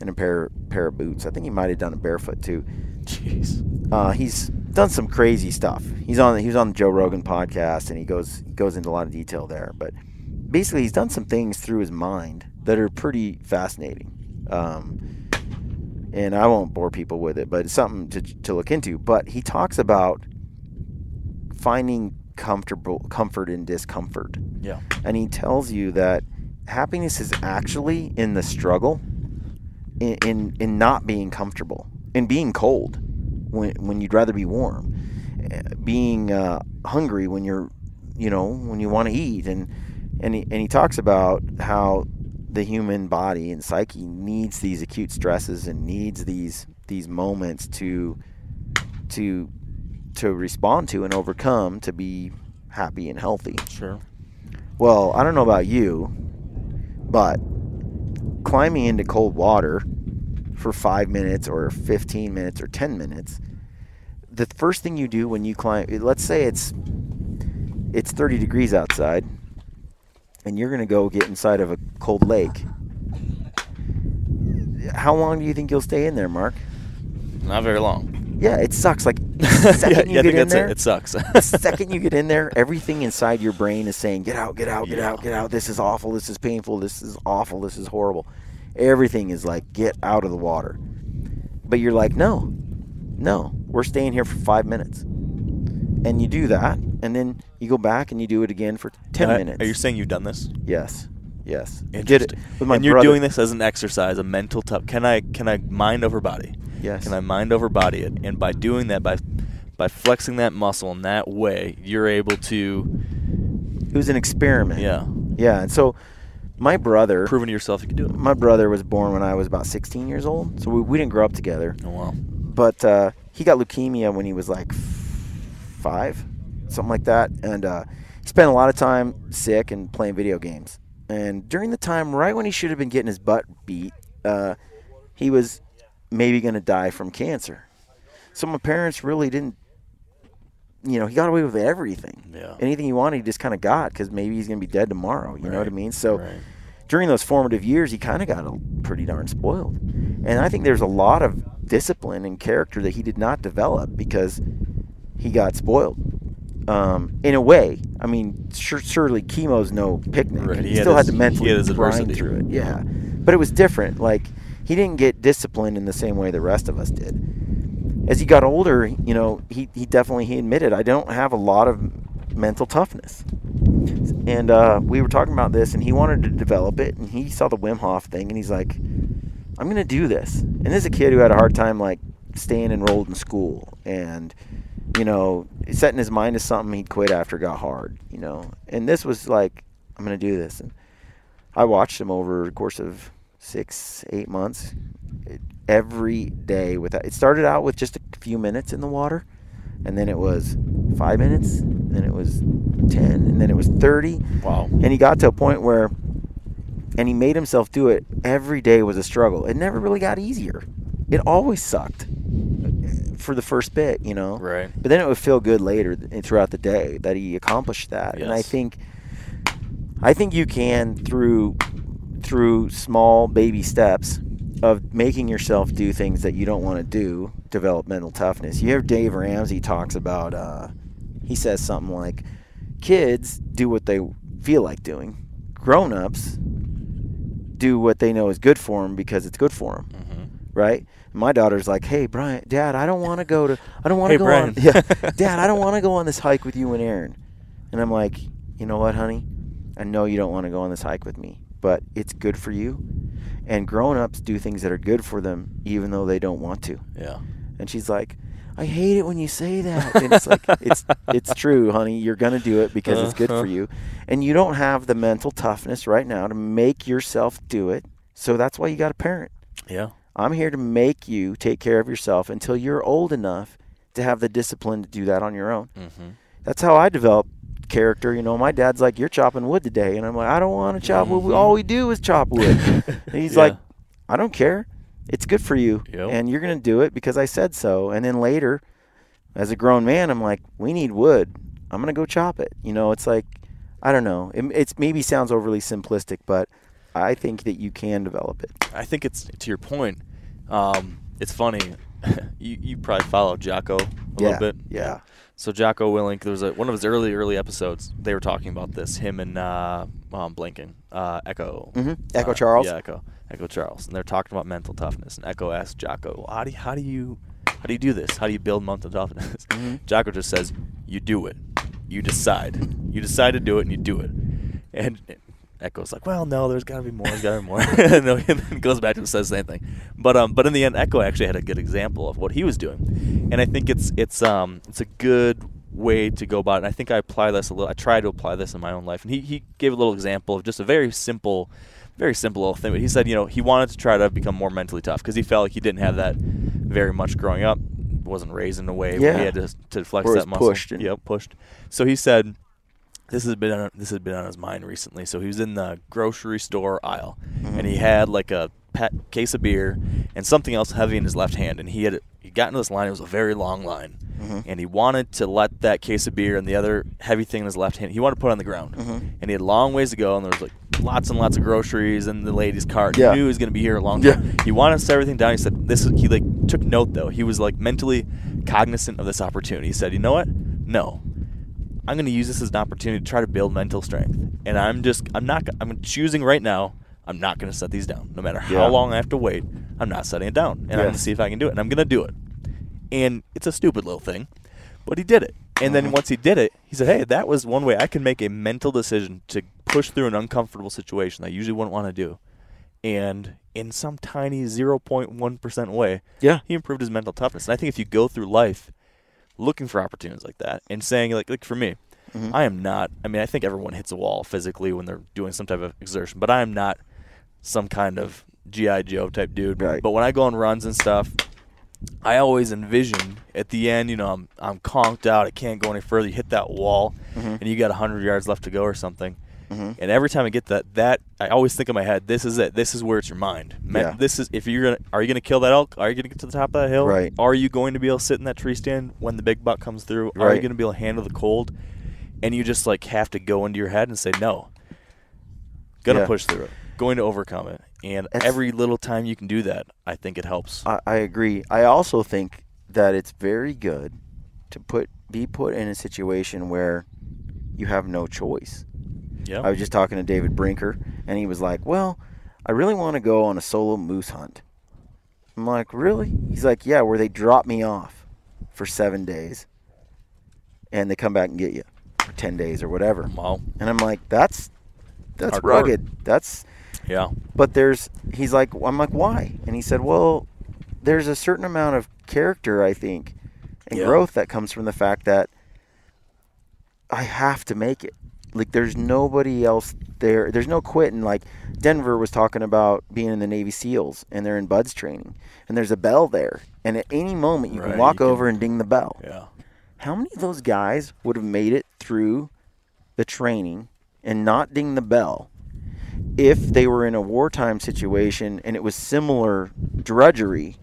and a pair pair of boots. I think he might have done it barefoot too. Jeez. Uh, he's done some crazy stuff. He's on he was on the Joe Rogan podcast and he goes he goes into a lot of detail there. But basically, he's done some things through his mind that are pretty fascinating. Um, and I won't bore people with it, but it's something to to look into. But he talks about finding comfortable comfort in discomfort Yeah. and he tells you that happiness is actually in the struggle in in, in not being comfortable in being cold when when you'd rather be warm being uh, hungry when you're you know when you want to eat and and he, and he talks about how the human body and psyche needs these acute stresses and needs these these moments to to to respond to and overcome to be happy and healthy. Sure. Well, I don't know about you, but climbing into cold water for five minutes or 15 minutes or 10 minutes, the first thing you do when you climb, let's say it's it's 30 degrees outside, and you're gonna go get inside of a cold lake. How long do you think you'll stay in there, Mark? Not very long. Yeah, it sucks. Like second yeah, you get in there, it. It sucks. the second you get in there, everything inside your brain is saying, "Get out, get out, get Yeah. out, get out. This is awful. This is painful. This is awful. This is horrible." Everything is like, "Get out of the water." But you're like, "No, no, we're staying here for five minutes." And you do that, and then you go back and you do it again for ten Uh, minutes. Are you saying you've done this? yes, Yes, I did it Interesting. with my and you're brother. doing this as an exercise, a mental tough. Can I can I mind over body? Yes. Can I mind over body it? And by doing that, by by flexing that muscle in that way, you're able to It was an experiment. yeah Yeah, and so my brother, proving to yourself you can do it. my brother was born when I was about 16 years old, so we, we didn't grow up together. Oh wow. But uh, he got leukemia when he was like f- five, something like that, and uh, he spent a lot of time sick and playing video games. And during the time, right when he should have been getting his butt beat, uh, he was maybe going to die from cancer. So my parents really didn't. You know, he got away with everything. Yeah. Anything he wanted, he just kind of got because maybe he's going to be dead tomorrow. You know what I mean? So right. during those formative years, he kind of got a, pretty darn spoiled. And I think there's a lot of discipline and character that he did not develop because he got spoiled. Um, in a way, I mean, sure, surely chemo's no picnic. Right, he He, had still his- had to mentally had grind through it. Yeah, but it was different. Like he didn't get disciplined in the same way the rest of us did. As he got older, you know, he, he definitely he admitted I don't have a lot of mental toughness and uh, we were talking about this, and he wanted to develop it, and he saw the Wim Hof thing, and he's like, "I'm gonna do this." And this is a kid who had a hard time like staying enrolled in school, and you know, setting his mind to something he'd quit after it got hard, you know. And this was like, "I'm gonna do this," and I watched him over the course of six, eight months, every day. With it started out with just a few minutes in the water, and then it was five minutes, and then it was ten, and then it was thirty. Wow. And he got to a point where, and he made himself do it. Every day was a struggle. It never really got easier. It always sucked uh, for the first bit, you know. Right. But then it would feel good later eh, throughout the day that he accomplished that. yes. And I think, I think you can through through small baby steps of making yourself do things that you don't want to do develop mental toughness. You hear Dave Ramsey talks about. Uh, he says something like, "Kids do what they feel like doing. Grown-ups do what they know is good for them because it's good for them." Mm-hmm. Right? My daughter's like, "Hey, Brian, Dad, I don't want to go to. I don't want to Hey, go Brian. on. Yeah, Dad, I don't want to go on this hike with you and Aaron." And I'm like, "You know what, honey? I know you don't want to go on this hike with me, but it's good for you." And grown-ups do things that are good for them even though they don't want to. Yeah. And she's like, I hate it when you say that. And it's like it's it's true, honey. You're gonna do it because it's good for Uh-huh. you. And you don't have the mental toughness right now to make yourself do it. So that's why you got a parent. Yeah. I'm here to make you take care of yourself until you're old enough to have the discipline to do that on your own. Mm-hmm. That's how I developed character. You know, my dad's like, "You're chopping wood today," and I'm like, "I don't want to chop wood. All we do is chop wood." and he's Yeah. like, "I don't care. It's good for you, Yep. and you're gonna do it because I said so." And then later, as a grown man, I'm like, "We need wood. I'm gonna go chop it." You know, it's like, I don't know. It it's maybe sounds overly simplistic, but I think that you can develop it. I think it's to your point. Um, it's funny. you you probably follow Jocko a Yeah, little bit. yeah. So Jocko Willink, there was a, one of his early early episodes. They were talking about this. Him and uh, well, I'm blinking uh, Echo. Mhm. Echo uh, Charles. Yeah, Echo. Echo Charles, and they're talking about mental toughness. And Echo asks Jocko, well, "How do you, how do you how do you do this? How do you build mental toughness?" Mm-hmm. Jocko just says, "You do it. You decide. You decide to do it, and you do it." And Echo's like, "Well, no, there's got to be more. There's got to be more." and then goes back and says the same thing. But um, but in the end, Echo actually had a good example of what he was doing, and I think it's it's um it's a good way to go about it. And I think I apply this a little. I try to apply this in my own life, and he he gave a little example of just a very simple. Very simple little thing, but he said, you know, he wanted to try to become more mentally tough because he felt like he didn't have that very much growing up. Wasn't raised in a way where he had to, to flex Or that muscle. pushed Yep, pushed. So he said, this has been on, this has been on his mind recently. So he was in the grocery store aisle, and he mm-hmm. had like a pet case of beer and something else heavy in his left hand, and he had he got into this line. It was a very long line, mm-hmm. and he wanted to let that case of beer and the other heavy thing in his left hand. He wanted to put it on the ground, mm-hmm. and he had long ways to go, and there was like lots and lots of groceries in the lady's cart. Yeah. He knew he was going to be here a long Yeah. time. He wanted to set everything down. He said this. Is, he like took note though. He was like mentally cognizant of this opportunity. He said, you know what? No, I'm going to use this as an opportunity to try to build mental strength. And I'm just, I'm not, I'm choosing right now, I'm not going to set these down. No matter how Yeah. long I have to wait, I'm not setting it down. And I'm going to see if I can do it. And I'm going to do it. And it's a stupid little thing, but he did it. And Uh-huh. then once he did it, he said, hey, that was one way I can make a mental decision to push through an uncomfortable situation that I usually wouldn't want to do, and in some tiny 0.1 percent way, Yeah. he improved his mental toughness. And I think if you go through life looking for opportunities like that and saying like like for me, Mm-hmm. I am not. I mean, I think everyone hits a wall physically when they're doing some type of exertion, but I am not some kind of GI Joe type dude. Right. But when I go on runs and stuff, I always envision at the end, you know, I'm I'm conked out. I can't go any further. You hit that wall, Mm-hmm. and you got hundred yards left to go or something. Mm-hmm. And every time I get that, that I always think in my head, this is it. This is where it's your mind. Man, Yeah. This is if you're gonna are you gonna kill that elk? Are you gonna get to the top of that hill? Right. Are you going to be able to sit in that tree stand when the big buck comes through? Right. Are you going to be able to handle the cold? And you just like have to go into your head and say no. Gonna Yeah. push through it. Going to overcome it. And That's- every little time you can do that, I think it helps. I, I agree. I also think that it's very good to put be put in a situation where you have no choice. I was just talking to David Brinker, and he was like, "Well, I really want to go on a solo moose hunt." I'm like, "Really?" He's like, "Yeah, where they drop me off for seven days, and they come back and get you for ten days or whatever." wow. And I'm like, "That's that's Hard work. rugged. That's Yeah. but there's he's like I'm like why and he said well there's a certain amount of character I think and Yeah. growth that comes from the fact that I have to make it like there's nobody else there there's no quitting like Denver was talking about being in the Navy SEALs and they're in BUD/S training and there's a bell there and at any moment you Right, can walk you can- over and ding the bell Yeah. how many of those guys would have made it through the training and not ding the bell if they were in a wartime situation and it was similar drudgery,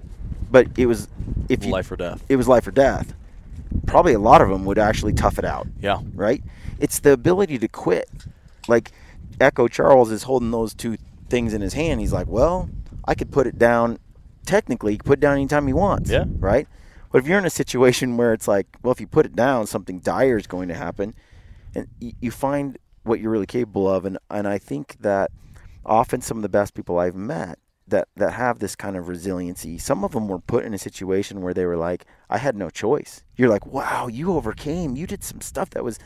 but it was if you, Life or death. it was life or death. Probably a lot of them would actually tough it out, Yeah. right? It's the ability to quit. Like Echo Charles is holding those two things in his hand. He's like, well, I could put it down. Technically, he can put it down anytime he wants. Yeah. Right. But if you're in a situation where it's like, well, if you put it down, something dire is going to happen, and you find what you're really capable of, and and I think that often some of the best people I've met that that have this kind of resiliency, some of them were put in a situation where they were like, I had no choice. You're like, wow, you overcame. You did some stuff that was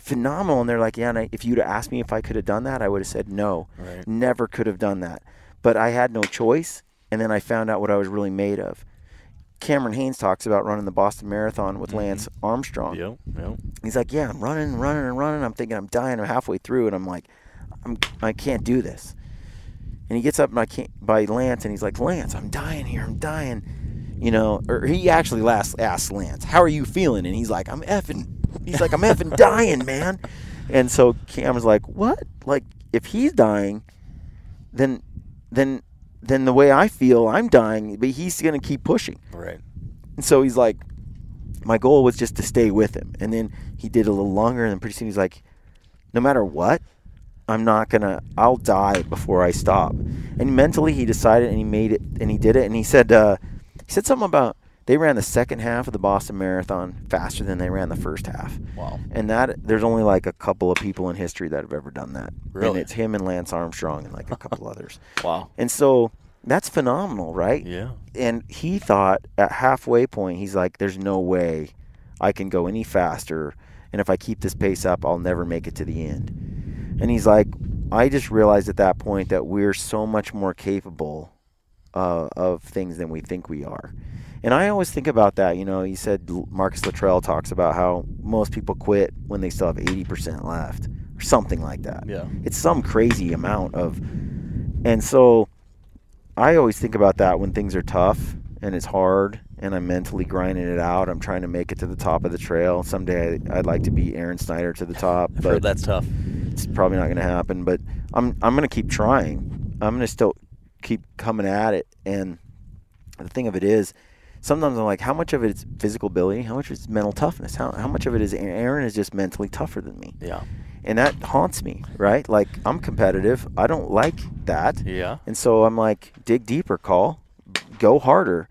phenomenal, and they're like, yeah. And I, if you'd have asked me if I could have done that, I would have said no, Right. never could have done that. But I had no choice, and then I found out what I was really made of. Cameron Hanes talks about running the Boston Marathon with mm-hmm. Lance Armstrong. Yep. Yep. He's like, yeah, I'm running, and running, and running. I'm thinking I'm dying. I'm halfway through, and I'm like, I'm, I can't do this. And he gets up by, by Lance, and he's like, Lance, I'm dying here. I'm dying. You know, or he actually last asked Lance, how are you feeling? And he's like, I'm effing. He's like, I'm effing dying, man. And so Cameron's like, what? Like, if he's dying, then, then, then the way I feel, I'm dying. But he's gonna keep pushing. Right. And so he's like, my goal was just to stay with him. And then he did a little longer, and then pretty soon he's like, no matter what, I'm not gonna. I'll die before I stop. And mentally, he decided, and he made it, and he did it. And he said, uh, he said something about they ran the second half of the Boston Marathon faster than they ran the first half. Wow. And that there's only like a couple of people in history that have ever done that. And Really? it's him and Lance Armstrong and like a couple others. Wow. And so that's phenomenal, right? Yeah. and he thought at halfway point he's like there's no way i can go any faster and if i keep this pace up i'll never make it to the end and he's like i just realized at that point that we're so much more capable uh, of things than we think we are and i always think about that you know you said marcus luttrell talks about how most people quit when they still have 80% left or something like that Yeah. it's some crazy amount of and so I always think about that when things are tough and it's hard and I'm mentally grinding it out. I'm trying to make it to the top of the trail. Someday I'd like to be Aaron Snyder to the top, I've heard but that's tough. it's probably not going to happen. But I'm I'm going to keep trying. I'm going to still keep coming at it. And the thing of it is, sometimes I'm like, how much of it is physical ability? How much is mental toughness? How how much of it is Aaron is just mentally tougher than me? Yeah. And that haunts me, right? Like I'm competitive. I don't like that. Yeah. And so I'm like, dig deeper, call, go harder.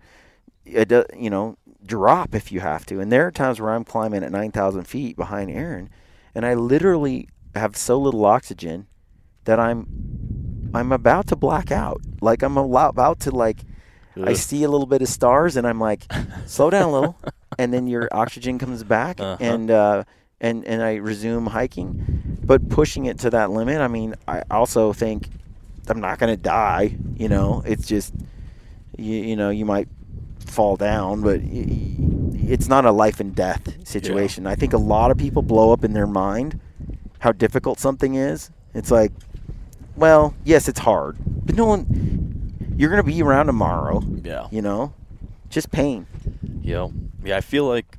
It, you know, drop if you have to. And there are times where I'm climbing at 9,000 feet behind Aaron, and I literally have so little oxygen that I'm, I'm about to black out. Like I'm about to like, I see a little bit of stars, and I'm like, slow down a little, and then your oxygen comes back, Uh-huh. and uh, and and I resume hiking. but pushing it to that limit. I mean, I also think I'm not going to die. You know, it's just you, you know you might fall down, but it's not a life and death situation. I think a lot of people blow up in their mind how difficult something is. It's like, well, yes, it's hard, but no one. You're going to be around tomorrow. Yeah. You know, just pain. You know, yeah, I feel like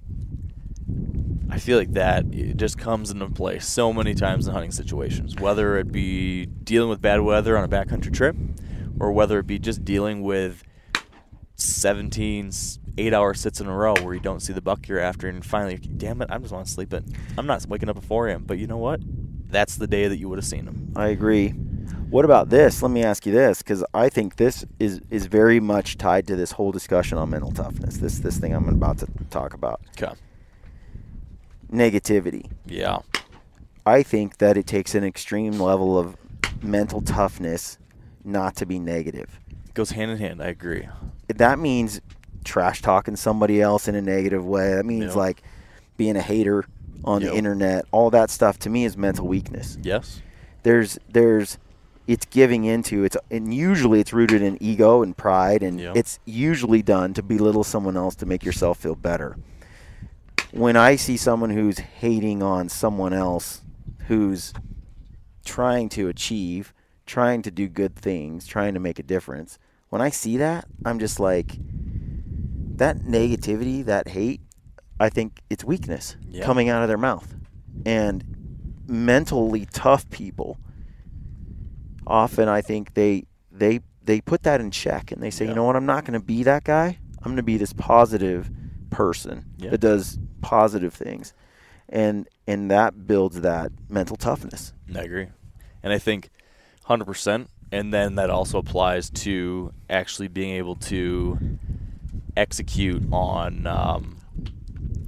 I feel like that it just comes into play so many times in hunting situations, whether it be dealing with bad weather on a backcountry trip, or whether it be just dealing with 17 eight hour sits in a row where you don't see the buck you're after, and finally, damn it, I just want to sleep it. I'm not waking up at 4 a.m. But you know what? That's the day that you would have seen him. I agree. What about this? Let me ask you this, because I think this is is very much tied to this whole discussion on mental toughness. This this thing I'm about to talk about. Okay. Negativity. Yeah. I think that it takes an extreme level of mental toughness not to be negative. It Goes hand in hand. I agree. That means trash talking somebody else in a negative way. That means Yeah. like being a hater on Yep. the internet. All that stuff to me is mental weakness. Yes. there's there's it's giving into it's and usually it's rooted in ego and pride and it's usually done to belittle someone else to make yourself feel better. When i see someone who's hating on someone else who's trying to achieve trying to do good things trying to make a difference when i see that i'm just like that negativity that hate i think it's weakness coming out of their mouth. And mentally tough people often I think they they they put that in check and they say, Yeah. you know what, I'm not going to be that guy. I'm going to be this positive person Yeah. that does positive things, and and that builds that mental toughness. I agree. And I think 100%. And then that also applies to actually being able to execute on, um,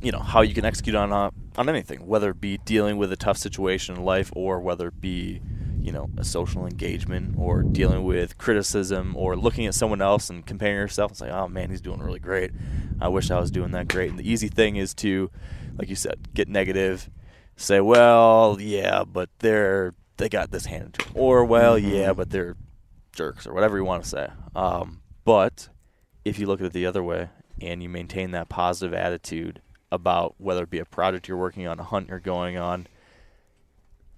you know, how you can execute on uh, on anything, whether it be dealing with a tough situation in life or whether it be, you know, a social engagement or dealing with criticism or looking at someone else and comparing yourself and say, oh man, he's doing really great. I wish I was doing that great. And the easy thing is to, like you said, get negative, say, well, yeah, but they're they got this handed to them, or well, yeah, but they're jerks or whatever you want to say. Um, but if you look at it the other way and you maintain that positive attitude about whether it be a project you're working on, a hunt you're going on,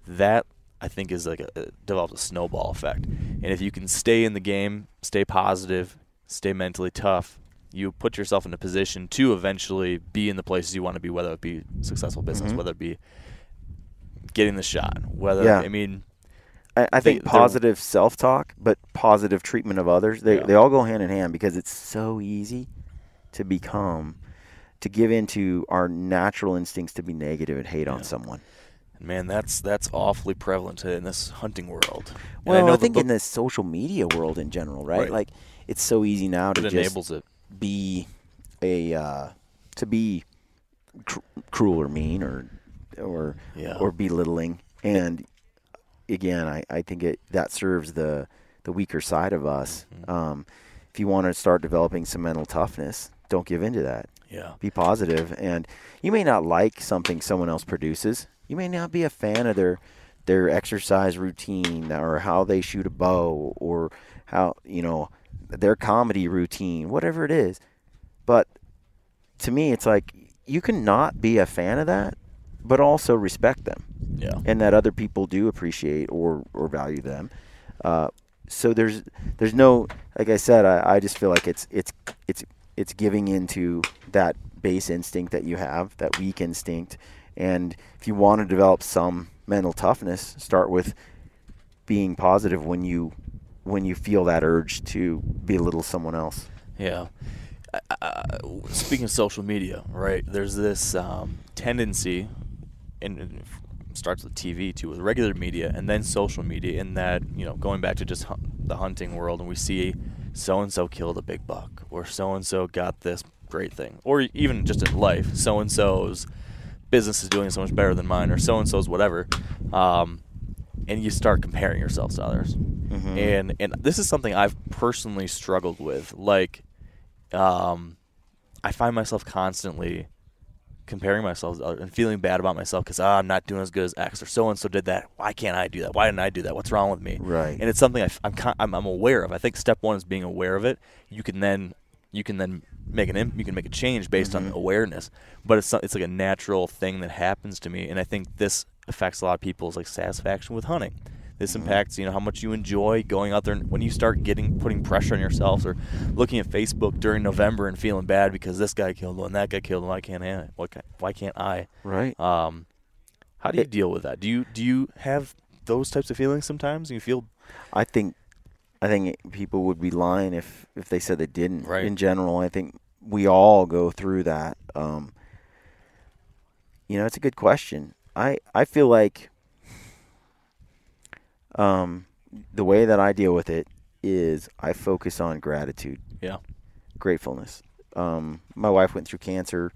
that I think is like a, develops a snowball effect. And if you can stay in the game, stay positive, stay mentally tough, you put yourself in a position to eventually be in the places you want to be, whether it be successful business, Mhm. whether it be getting the shot, whether Yeah. I mean I, I They- think positive self talk, but positive treatment of others. They Yeah. they all go hand in hand because it's so easy to become to give into our natural instincts to be negative and hate on Yeah. Man, that's that's awfully prevalent in this hunting world. And Well, I, know the think in the social media world in general, right? Right. Like it's so easy now to it just it. be a uh, to be cr- cruel or mean or or Yeah. or belittling. And again, I, I think it that serves the the weaker side of us. Mm-hmm. Um, if you want to start developing some mental toughness, don't give in to that. Yeah. Be positive, and you may not like something someone else produces. You may not be a fan of their their exercise routine or how they shoot a bow or how you know their comedy routine, whatever it is. But to me, it's like you can not be a fan of that, but also respect them Yeah. and that other people do appreciate or, or value them. Uh, so there's there's no like I said I, I just feel like it's it's it's it's giving into that base instinct that you have that weak instinct and if you want to develop some mental toughness start with being positive when you when you feel that urge to belittle someone else Yeah. Uh, speaking of social media, right? There's this um, tendency, and starts with TV too, with regular media, and then social media. In that, you know, going back to just the hunting world, and we see so and so killed a big buck, or so and so got this great thing, or even just in life, so and so's business is doing so much better than mine, or so and so's whatever. Um, and you start comparing yourselves to others. And and this is something I've personally struggled with. Like, um, I find myself constantly comparing myself and feeling bad about myself because ah, I'm not doing as good as X or so and so did that. Why can't I do that? Why didn't I do that? What's wrong with me? Right. And it's something I, am I'm, I'm aware of. I think step one is being aware of it. You can then you can then make an you can make a change based on awareness. But it's it's like a natural thing that happens to me, and I think this affects a lot of people's like satisfaction with hunting. This impacts, you know, how much you enjoy going out there. And when you start getting putting pressure on yourselves, or looking at Facebook during November and feeling bad because this guy killed one, that guy killed one, I can't it. Why can't, why can't I? Right. Um, how do you It- deal with that? Do you do you have those types of feelings sometimes? You feel I think I think people would be lying if if they said they didn't. Right. In general, I think we all go through that. Um, you know, it's a good question. I I feel like um, the way that I deal with it is I focus on gratitude, yeah gratefulness. Um, my wife went through cancer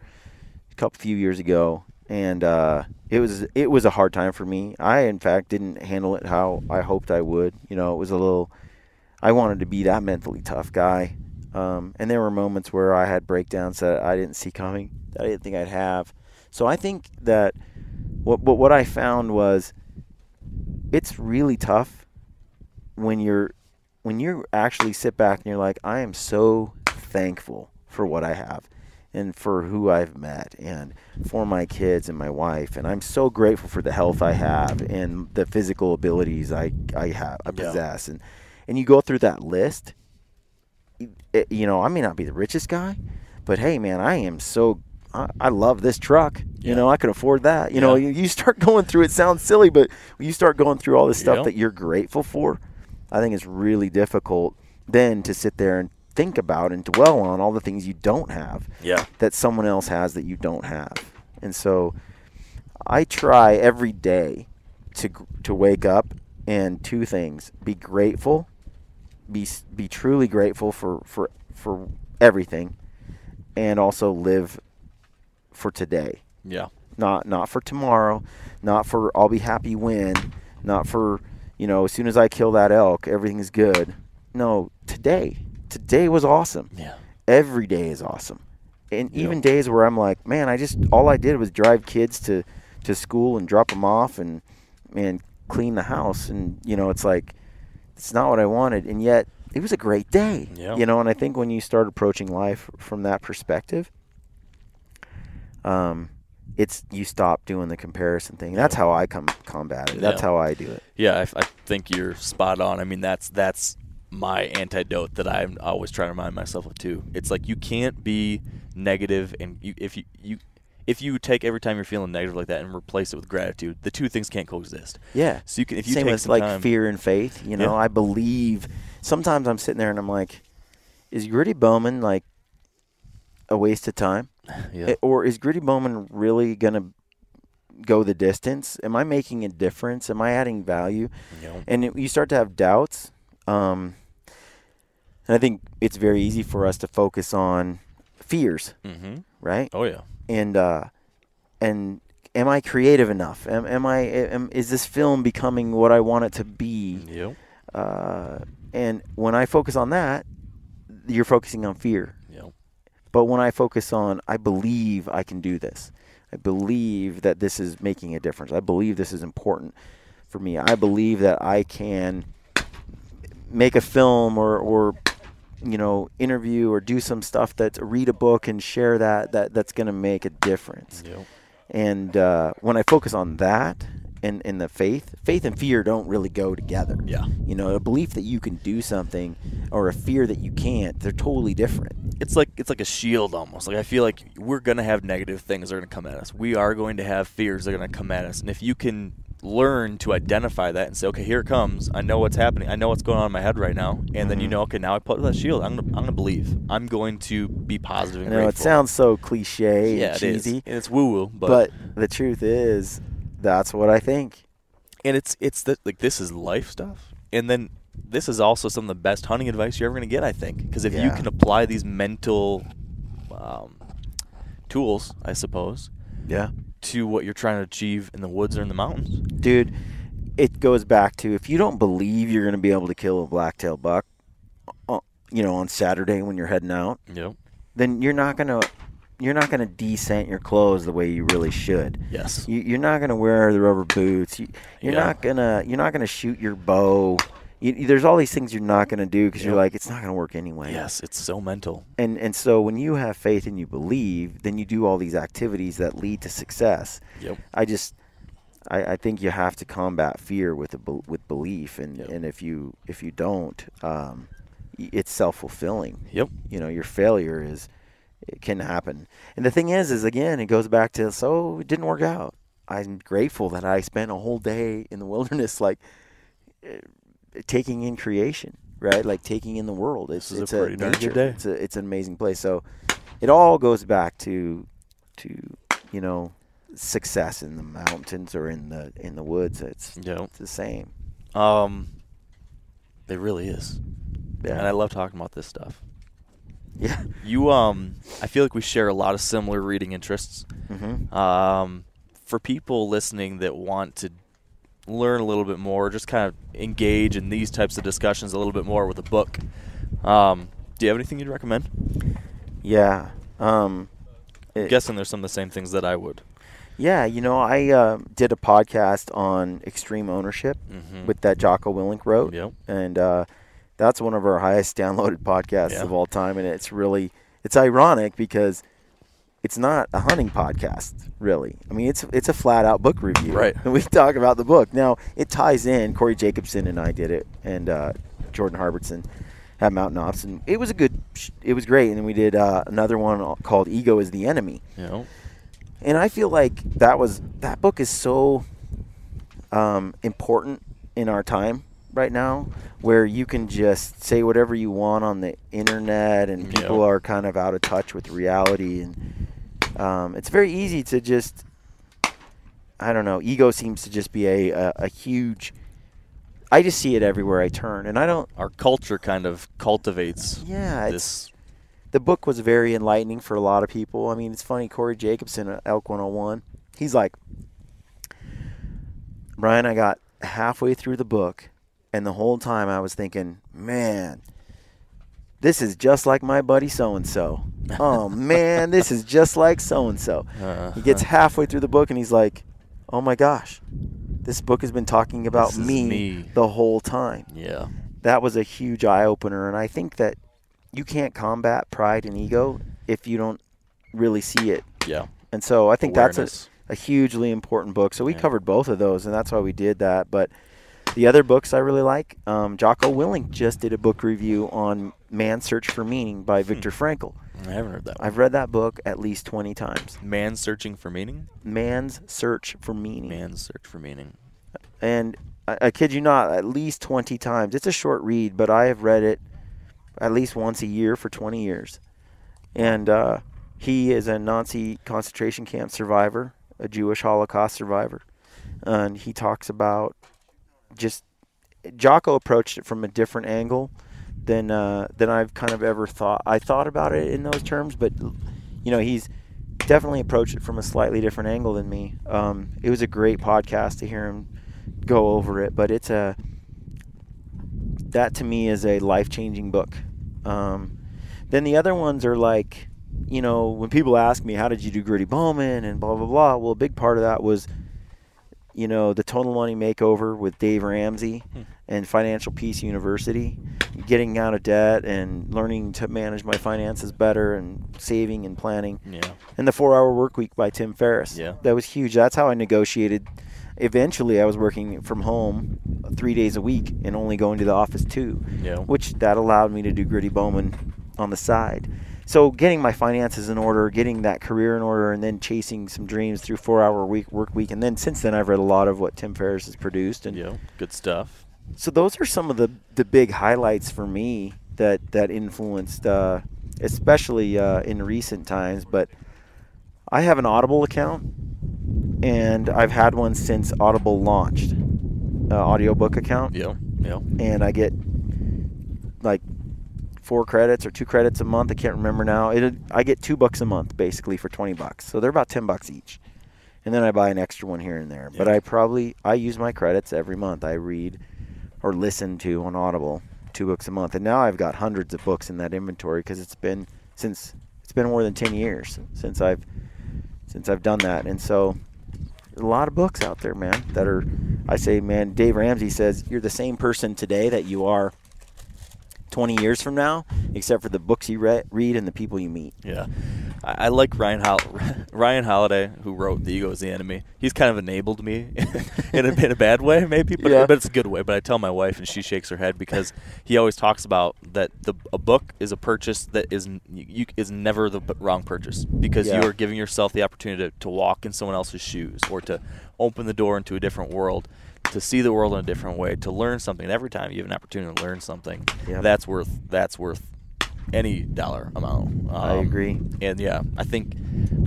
a couple few years ago, and uh, it was it was a hard time for me. I in fact didn't handle it how I hoped I would. You know, it was a little. I wanted to be that mentally tough guy, um, and there were moments where I had breakdowns that I didn't see coming, that I didn't think I'd have. So I think that what what, what I found was it's really tough when you're when you actually sit back and you're like, I am so thankful for what I have and for who I've met and for my kids and my wife and I'm so grateful for the health I have and the physical abilities I I have I Yeah. possess and and you go through that list you know I may not be the richest guy but hey man I am so I, love this truck you Yeah. know I can afford that you know Yeah. you, you start going through it sounds silly but you start going through all this stuff Yeah. that you're grateful for I think it's really difficult then to sit there and think about and dwell on all the things you don't have yeah that someone else has that you don't have. And so I try every day to to wake up and two things: be grateful, be be truly grateful for for for everything, and also live for today yeah not not for tomorrow, not for I'll be happy when, not for you know as soon as I kill that elk everything's good. No, today. Today was awesome. yeah Every day is awesome. And even days where I'm like, man, I just all I did was drive kids to to school and drop them off and and clean the house and you know it's like it's not what I wanted and yet it was a great day. Yeah. You know, and I think when you start approaching life from that perspective, um, it's you stop doing the comparison thing. That's how I come combat it. That's Yeah. how I do it. Yeah, I, I think you're spot on. I mean, that's that's my antidote that I'm always trying to remind myself of too. It's like you can't be negative, and you, if you, you if you take every time you're feeling negative like that and replace it with gratitude, the two things can't coexist. Yeah. So you can if you Same take some like time, fear and faith. You know, Yeah. I believe. Sometimes I'm sitting there and I'm like, is Gritty Bowman like a waste of time, Yeah. Eh, or is Gritty Bowman really gonna go the distance? Am I making a difference? Am I adding value? Know, and it, you start to have doubts. Um, and I think it's very easy for us to focus on fears, mm-hmm. right? Oh yeah. And uh, and am I creative enough? Am, am I? Am, is this film becoming what I want it to be? Yep. Uh, and when I focus on that, you're focusing on fear. Yep. But when I focus on, I believe I can do this. I believe that this is making a difference. I believe this is important for me. I believe that I can make a film or, or you know, interview or do some stuff that's read a book and share that that that's going to make a difference. Yep. And uh, when I focus on that and in the faith, faith and fear don't really go together. Yeah. You know, a belief that you can do something or a fear that you can't, they're totally different. it's like it's like a shield almost. Like I feel like we're gonna have negative things that are gonna come at us. We are going to have fears that are gonna come at us. And if you can learn to identify that and say, okay, here it comes. I know what's happening. I know what's going on in my head right now. And then you Mm-hmm. know, okay, now I put that shield. I'm gonna I'm gonna believe. I'm going to be positive I and know it sounds so cliche yeah, and it cheesy, And it's woo woo, but, but the truth is, that's what I think. and it's it's the, like this is life stuff. And then this is also some of the best hunting advice you're ever gonna get, I think, because if you can apply these mental um, tools, I suppose, Yeah. To what you're trying to achieve in the woods or in the mountains. Dude, it goes back to if you don't believe you're going to be able to kill a blacktail buck, uh, you know, on Saturday when you're heading out, Yep. then you're not going to you're not going to descent your clothes the way you really should. Yes. You, you're not going to wear the rubber boots. You, you're Yeah. not gonna you're not gonna shoot your bow. You, there's all these things you're not going to do because you're like it's not going to work anyway. Yes, it's so mental. And and so when you have faith and you believe, then you do all these activities that lead to success. Yep. I just I, I think you have to combat fear with a, with belief, and, Yep. and if you if you don't, um, it's self fulfilling. Yep. You know, your failure is it can happen. And the thing is, is again, it goes back to so it didn't work out. I'm grateful that I spent a whole day in the wilderness, like uh, taking in creation, right? Like taking in the world. It's, This is a pretty darn good nature. day. It's a, it's an amazing place. So it all goes back to to you know success in the mountains or in the in the woods. It's it's the same. Um, it really is. Yeah. And I love talking about this stuff. Yeah. You um, I feel like we share a lot of similar reading interests. Mm-hmm. Um, for people listening that want to learn a little bit more, just kind of engage in these types of discussions a little bit more with a book. Um, do you have anything you'd recommend? Yeah. Um, I'm guessing there's some of the same things that I would. Yeah, you know, I uh, did a podcast on extreme ownership Mhm. with that Jocko Willink wrote, Yep. and uh, that's one of our highest downloaded podcasts Yeah. of all time. And it's really it's ironic because it's not a hunting podcast, really. I mean, it's it's a flat out book review, Right. And we talk about the book. Now it ties in. Corey Jacobson and I did it, and uh, Jordan Harbertson at Mountain Ops, and it was a good. It was great. And then we did uh, another one called "Ego is the Enemy." Know, and I feel like that was that book is so um, important in our time right now, where you can just say whatever you want on the internet, and people Yeah. are kind of out of touch with reality, and um, it's very easy to just I don't know. Ego seems to just be a, a, a huge. I just see it everywhere I turn, and I don't. our culture kind of cultivates Yeah, it's, this. the book was very enlightening for a lot of people. I mean, it's funny. Corey Jacobson Elk 101, he's like, Brian, I got halfway through the book, and the whole time I was thinking, man, this is just like my buddy so and so. Oh man, this is just like so and so. He gets halfway through the book and he's like, oh my gosh, this book has been talking about me, me. the whole time yeah, that was a huge eye opener and I think that you can't combat pride and ego if you don't really see it. yeah. And so I think that's a, a hugely important book. So we Yeah. covered both of those and that's why we did that. But the other books I really like, um, Jocko Willink just did a book review on Man's Search for Meaning by Viktor Frankl. I haven't heard that. One. I've read that book at least 20 times. Man's searching for meaning. Man's Search for Meaning. Man's search for meaning. and I, I kid you not, at least 20 times. It's a short read, but I have read it at least once a year for 20 years. And uh, he is a Nazi concentration camp survivor, a Jewish Holocaust survivor. And he talks about just Jocko approached it from a different angle than uh, than I've kind of ever thought. I thought about it in those terms, but you know, he's definitely approached it from a slightly different angle than me. Um, it was a great podcast to hear him go over it, but it's a that to me is a life changing book. Um, then the other ones are like, you know, when people ask me how did you do Gritty Bowman and blah blah blah. Well, a big part of that was, you know, the Total Money Makeover with Dave Ramsey hmm. and Financial Peace University, getting out of debt and learning to manage my finances better and saving and planning Yeah. and the Four Hour Work Week by Tim Ferriss. Yeah. that was huge. That's how I negotiated. Eventually, I was working from home three days a week and only going to the office two, Yeah. which that allowed me to do Gritty Bowman on the side. So getting my finances in order, getting that career in order, and then chasing some dreams through Four Hour Week Work Week, and then since then I've read a lot of what Tim Ferriss has produced, and Yeah. Good stuff. so those are some of the the big highlights for me that that influenced uh, especially uh, in recent times but i have an audible account and i've had one since audible launched uh, audiobook account Yeah. Yeah. and i get like four credits or two credits a month i can't remember now. It, i get two bucks a month basically for 20 bucks. So they're about 10 bucks each. And then i buy an extra one here and there. But i probably i use my credits every month. I read or listen to on Audible two books a month, and now I've got hundreds of books in that inventory because it's been since it's been more than ten years since I've since I've done that, and so a lot of books out there, man. That are I say, man. Dave Ramsey says you're the same person today that you are 20 years from now, except for the books you re- read and the people you meet. Yeah, I, I like Ryan Hol- Ryan Holiday, who wrote "The Ego Is the Enemy." He's kind of enabled me in, a, in a bad way, maybe, but Yeah. but it's a good way. But I tell my wife, and she shakes her head because he always talks about that the a book is a purchase that is you, is never the wrong purchase because Yeah. you are giving yourself the opportunity to, to walk in someone else's shoes or to open the door into a different world. To see the world in a different way, to learn something. Every time you have an opportunity to learn something, Yep. that's worth that's worth any dollar amount. I Um, agree. And yeah, I think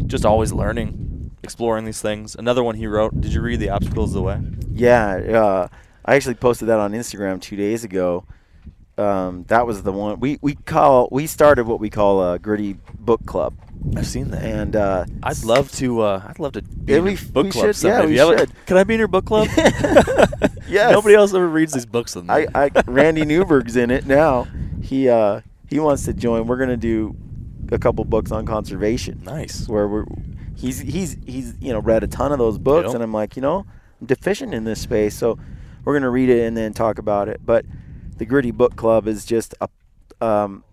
just always learning, exploring these things. Another one he wrote. Did you read The Obstacle Is the Way? Yeah, uh, I actually posted that on Instagram two days ago. Um, that was the one we, we call we started what we call a gritty book club, I've seen that. and uh, I'd love to. Uh, I'd love to be in we- your book we club should- someday. yeah, we you have a- should. Can I be in your book club? Yes. Nobody else ever reads these books. I, I Randy Newberg's in it now. He uh, he wants to join. We're gonna do a couple books on conservation. nice. Where we're he's he's he's you know read a ton of those books, Yep. and I'm like you know I'm deficient in this space, so we're gonna read it and then talk about it. But the Gritty Book Club is just a um,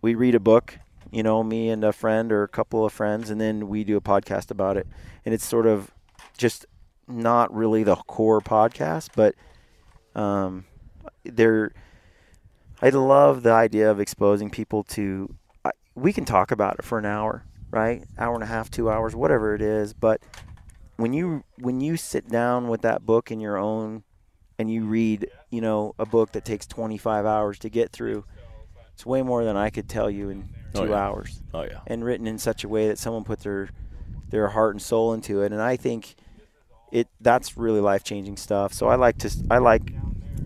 we read a book, you know, me and a friend or a couple of friends, and then we do a podcast about it, and it's sort of just not really the core podcast, but um, they're. I love the idea of exposing people to. I, we can talk about it for an hour, right? Hour and a half, two hours, whatever it is. But when you when you sit down with that book in your own, and you read, you know, a book that takes 25 hours to get through, it's way more than I could tell you in two Oh, yeah. hours Oh yeah. and written in such a way that someone put their their heart and soul into it and I think it that's really life changing stuff so I like to I like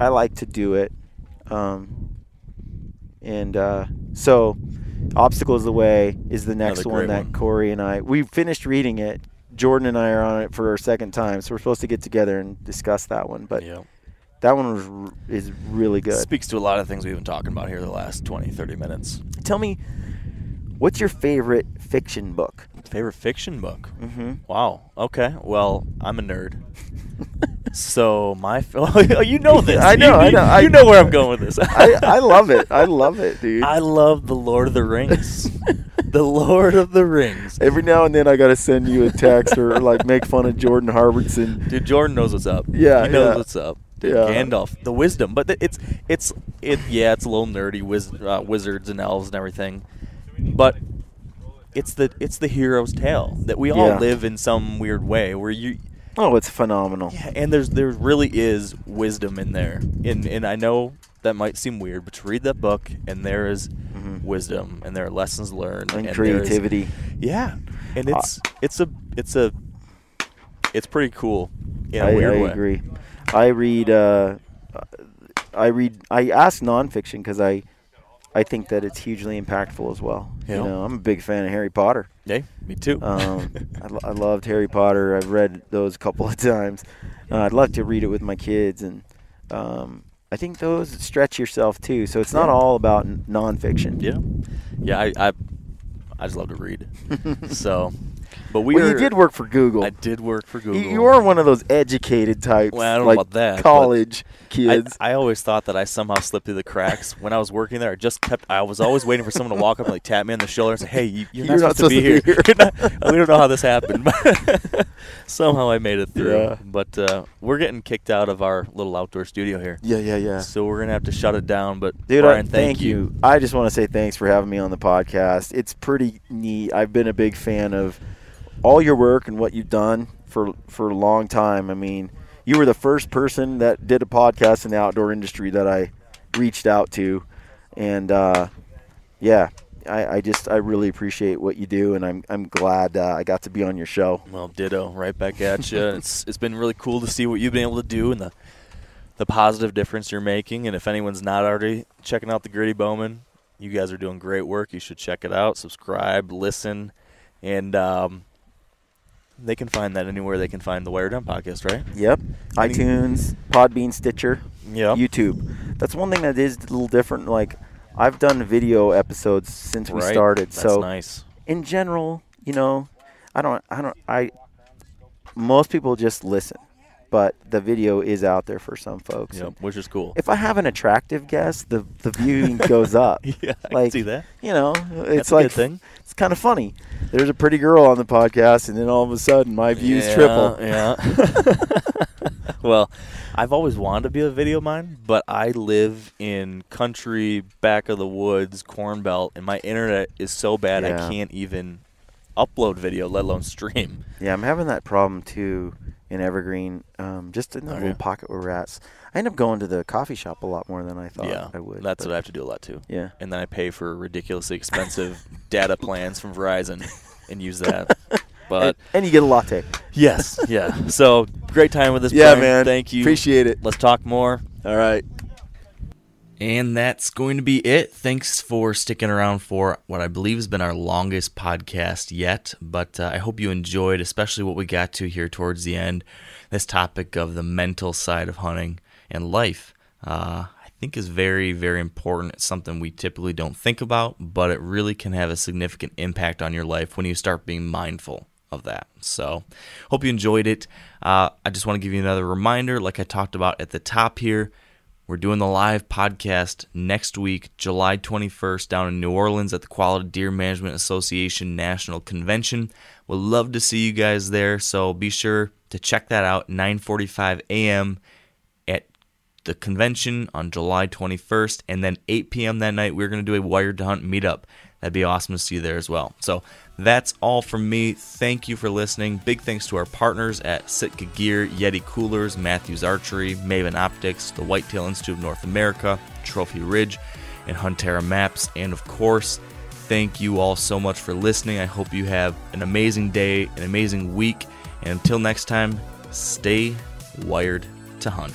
I like to do it um, and uh, so obstacles the way is the next Another one that one. Corey and I we finished reading it Jordan and I are on it for our second time so we're supposed to get together and discuss that one but yeah. That one was is really good Speaks to a lot of things we've been talking about here the last 20, 30 minutes. tell me what's your favorite fiction book Favorite fiction book? mm-hmm. Wow. Okay. Well, I'm a nerd. so my oh, you know this. I know, You, I know, I- you know where I'm going with this. I, I love it. I love it, dude. I love the Lord of the Rings. the Lord of the Rings. Every now and then I gotta send you a text or like make fun of Jordan Harbison. Dude, Jordan knows what's up. Yeah, he knows yeah. what's up. Yeah. Gandalf, the wisdom, but it's it's it. Yeah, it's a little nerdy, wiz- uh, wizards and elves and everything, but it's the it's the hero's tale that we all Yeah. live in some weird way where you Oh, it's phenomenal. Yeah, and there's there really is wisdom in there. And and I know that might seem weird, but to read that book and there is wisdom and there are lessons learned Mm-hmm. And there is- creativity. yeah, and Uh, it's it's a it's a it's pretty cool a I, weird I way. I read. Uh, I read. I ask nonfiction because I, I think that it's hugely impactful as well. Yeah. You know, I'm a big fan of Harry Potter. Yeah, me too. Um, I, lo- I loved Harry Potter. I've read those a couple of times. Uh, I'd love to read it with my kids, and um, I think those stretch yourself too. So it's not all about n- nonfiction. yeah, yeah. I I, I just love to read. so, but we well, are, you did work for Google. I did work for Google. You are one of those educated types, Well, I don't know about that, college kids. I always thought that I somehow slipped through the cracks when I was working there. I just kept. I was always waiting for someone to walk up and like tap me on the shoulder and say, "Hey, you, you're, You're not, not supposed, to be here. to be not- we don't know how this happened, somehow I made it through. Yeah. But uh, we're getting kicked out of our little outdoor studio here, yeah, yeah, yeah. so we're gonna have to shut it down. But Dude, Brian, I, thank, you. I just want to say thanks for having me on the podcast. It's pretty neat. I've been a big fan of all your work and what you've done for for a long time. I mean, you were the first person that did a podcast in the outdoor industry that I reached out to, and uh, yeah, I, I just I really appreciate what you do, and I'm I'm glad uh, I got to be on your show. Well, ditto, right back at you. it's it's been really cool to see what you've been able to do and the the positive difference you're making. And if anyone's not already checking out the Gritty Bowman, you guys are doing great work. You should check it out, subscribe, listen, and um, they can find that anywhere they can find the Wired Up podcast, right? Yep, Any- iTunes, Podbean, Stitcher. Yep. YouTube. That's one thing that is a little different. Like I've done video episodes since we Right? started, That's so nice. in general, you know, I don't, I don't, I. Most people just listen, but the video is out there for some folks. Yep, And which is cool. If I have an attractive guest, the the viewing goes up. Yeah, I like, see that. You know, it's a like good thing. It's kind of funny. There's a pretty girl on the podcast, and then all of a sudden, my views Yeah, triple. Yeah. well, I've always wanted to be a video mine, but I live in country, back of the woods, corn belt, and my internet is so bad Yeah. I can't even upload video, let alone stream. Yeah, I'm having that problem too in Evergreen. Um, just in the Oh, little yeah. pocket where we're at. I end up going to the coffee shop a lot more than I thought yeah, I would. That's what I have to do a lot too. Yeah. and then I pay for ridiculously expensive data plans from Verizon and use that. But and, and you get a latte. yes, yeah. So great time with this. Yeah, Brian. man. Thank you. Appreciate it. Let's talk more. All right. And that's going to be it. Thanks for sticking around for what I believe has been our longest podcast yet. But uh, I hope you enjoyed, especially what we got to here towards the end. This topic of the mental side of hunting and life, uh, I think, is very, very important. It's something we typically don't think about, but it really can have a significant impact on your life when you start being mindful of that. So, hope you enjoyed it. Uh, I just want to give you another reminder, like I talked about at the top here. We're doing the live podcast next week, July 21st, down in New Orleans at the Quality Deer Management Association National Convention. We'll love to see you guys there, so be sure to check that out 9:45 a.m. at the convention on July 21st, and then 8 p.m. that night we're going to do a Wired to Hunt meetup. That'd be awesome to see you there as well. So that's all from me. Thank you for listening. Big thanks to our partners at Sitka Gear, Yeti Coolers, Mathews Archery, Maven Optics, the Whitetail Institute of North America, Trophy Ridge, and Huntera Maps. And of course, thank you all so much for listening. I hope you have an amazing day, an amazing week. And until next time, stay wired to hunt.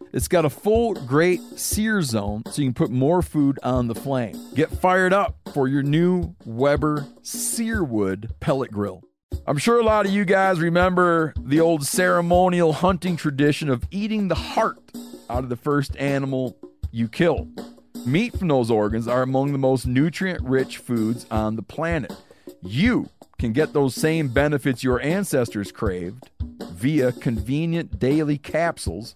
It's got a full great sear zone so you can put more food on the flame. Get fired up for your new Weber Searwood pellet grill. I'm sure a lot of you guys remember the old ceremonial hunting tradition of eating the heart out of the first animal you kill. Meat from those organs are among the most nutrient rich foods on the planet. You can get those same benefits your ancestors craved via convenient daily capsules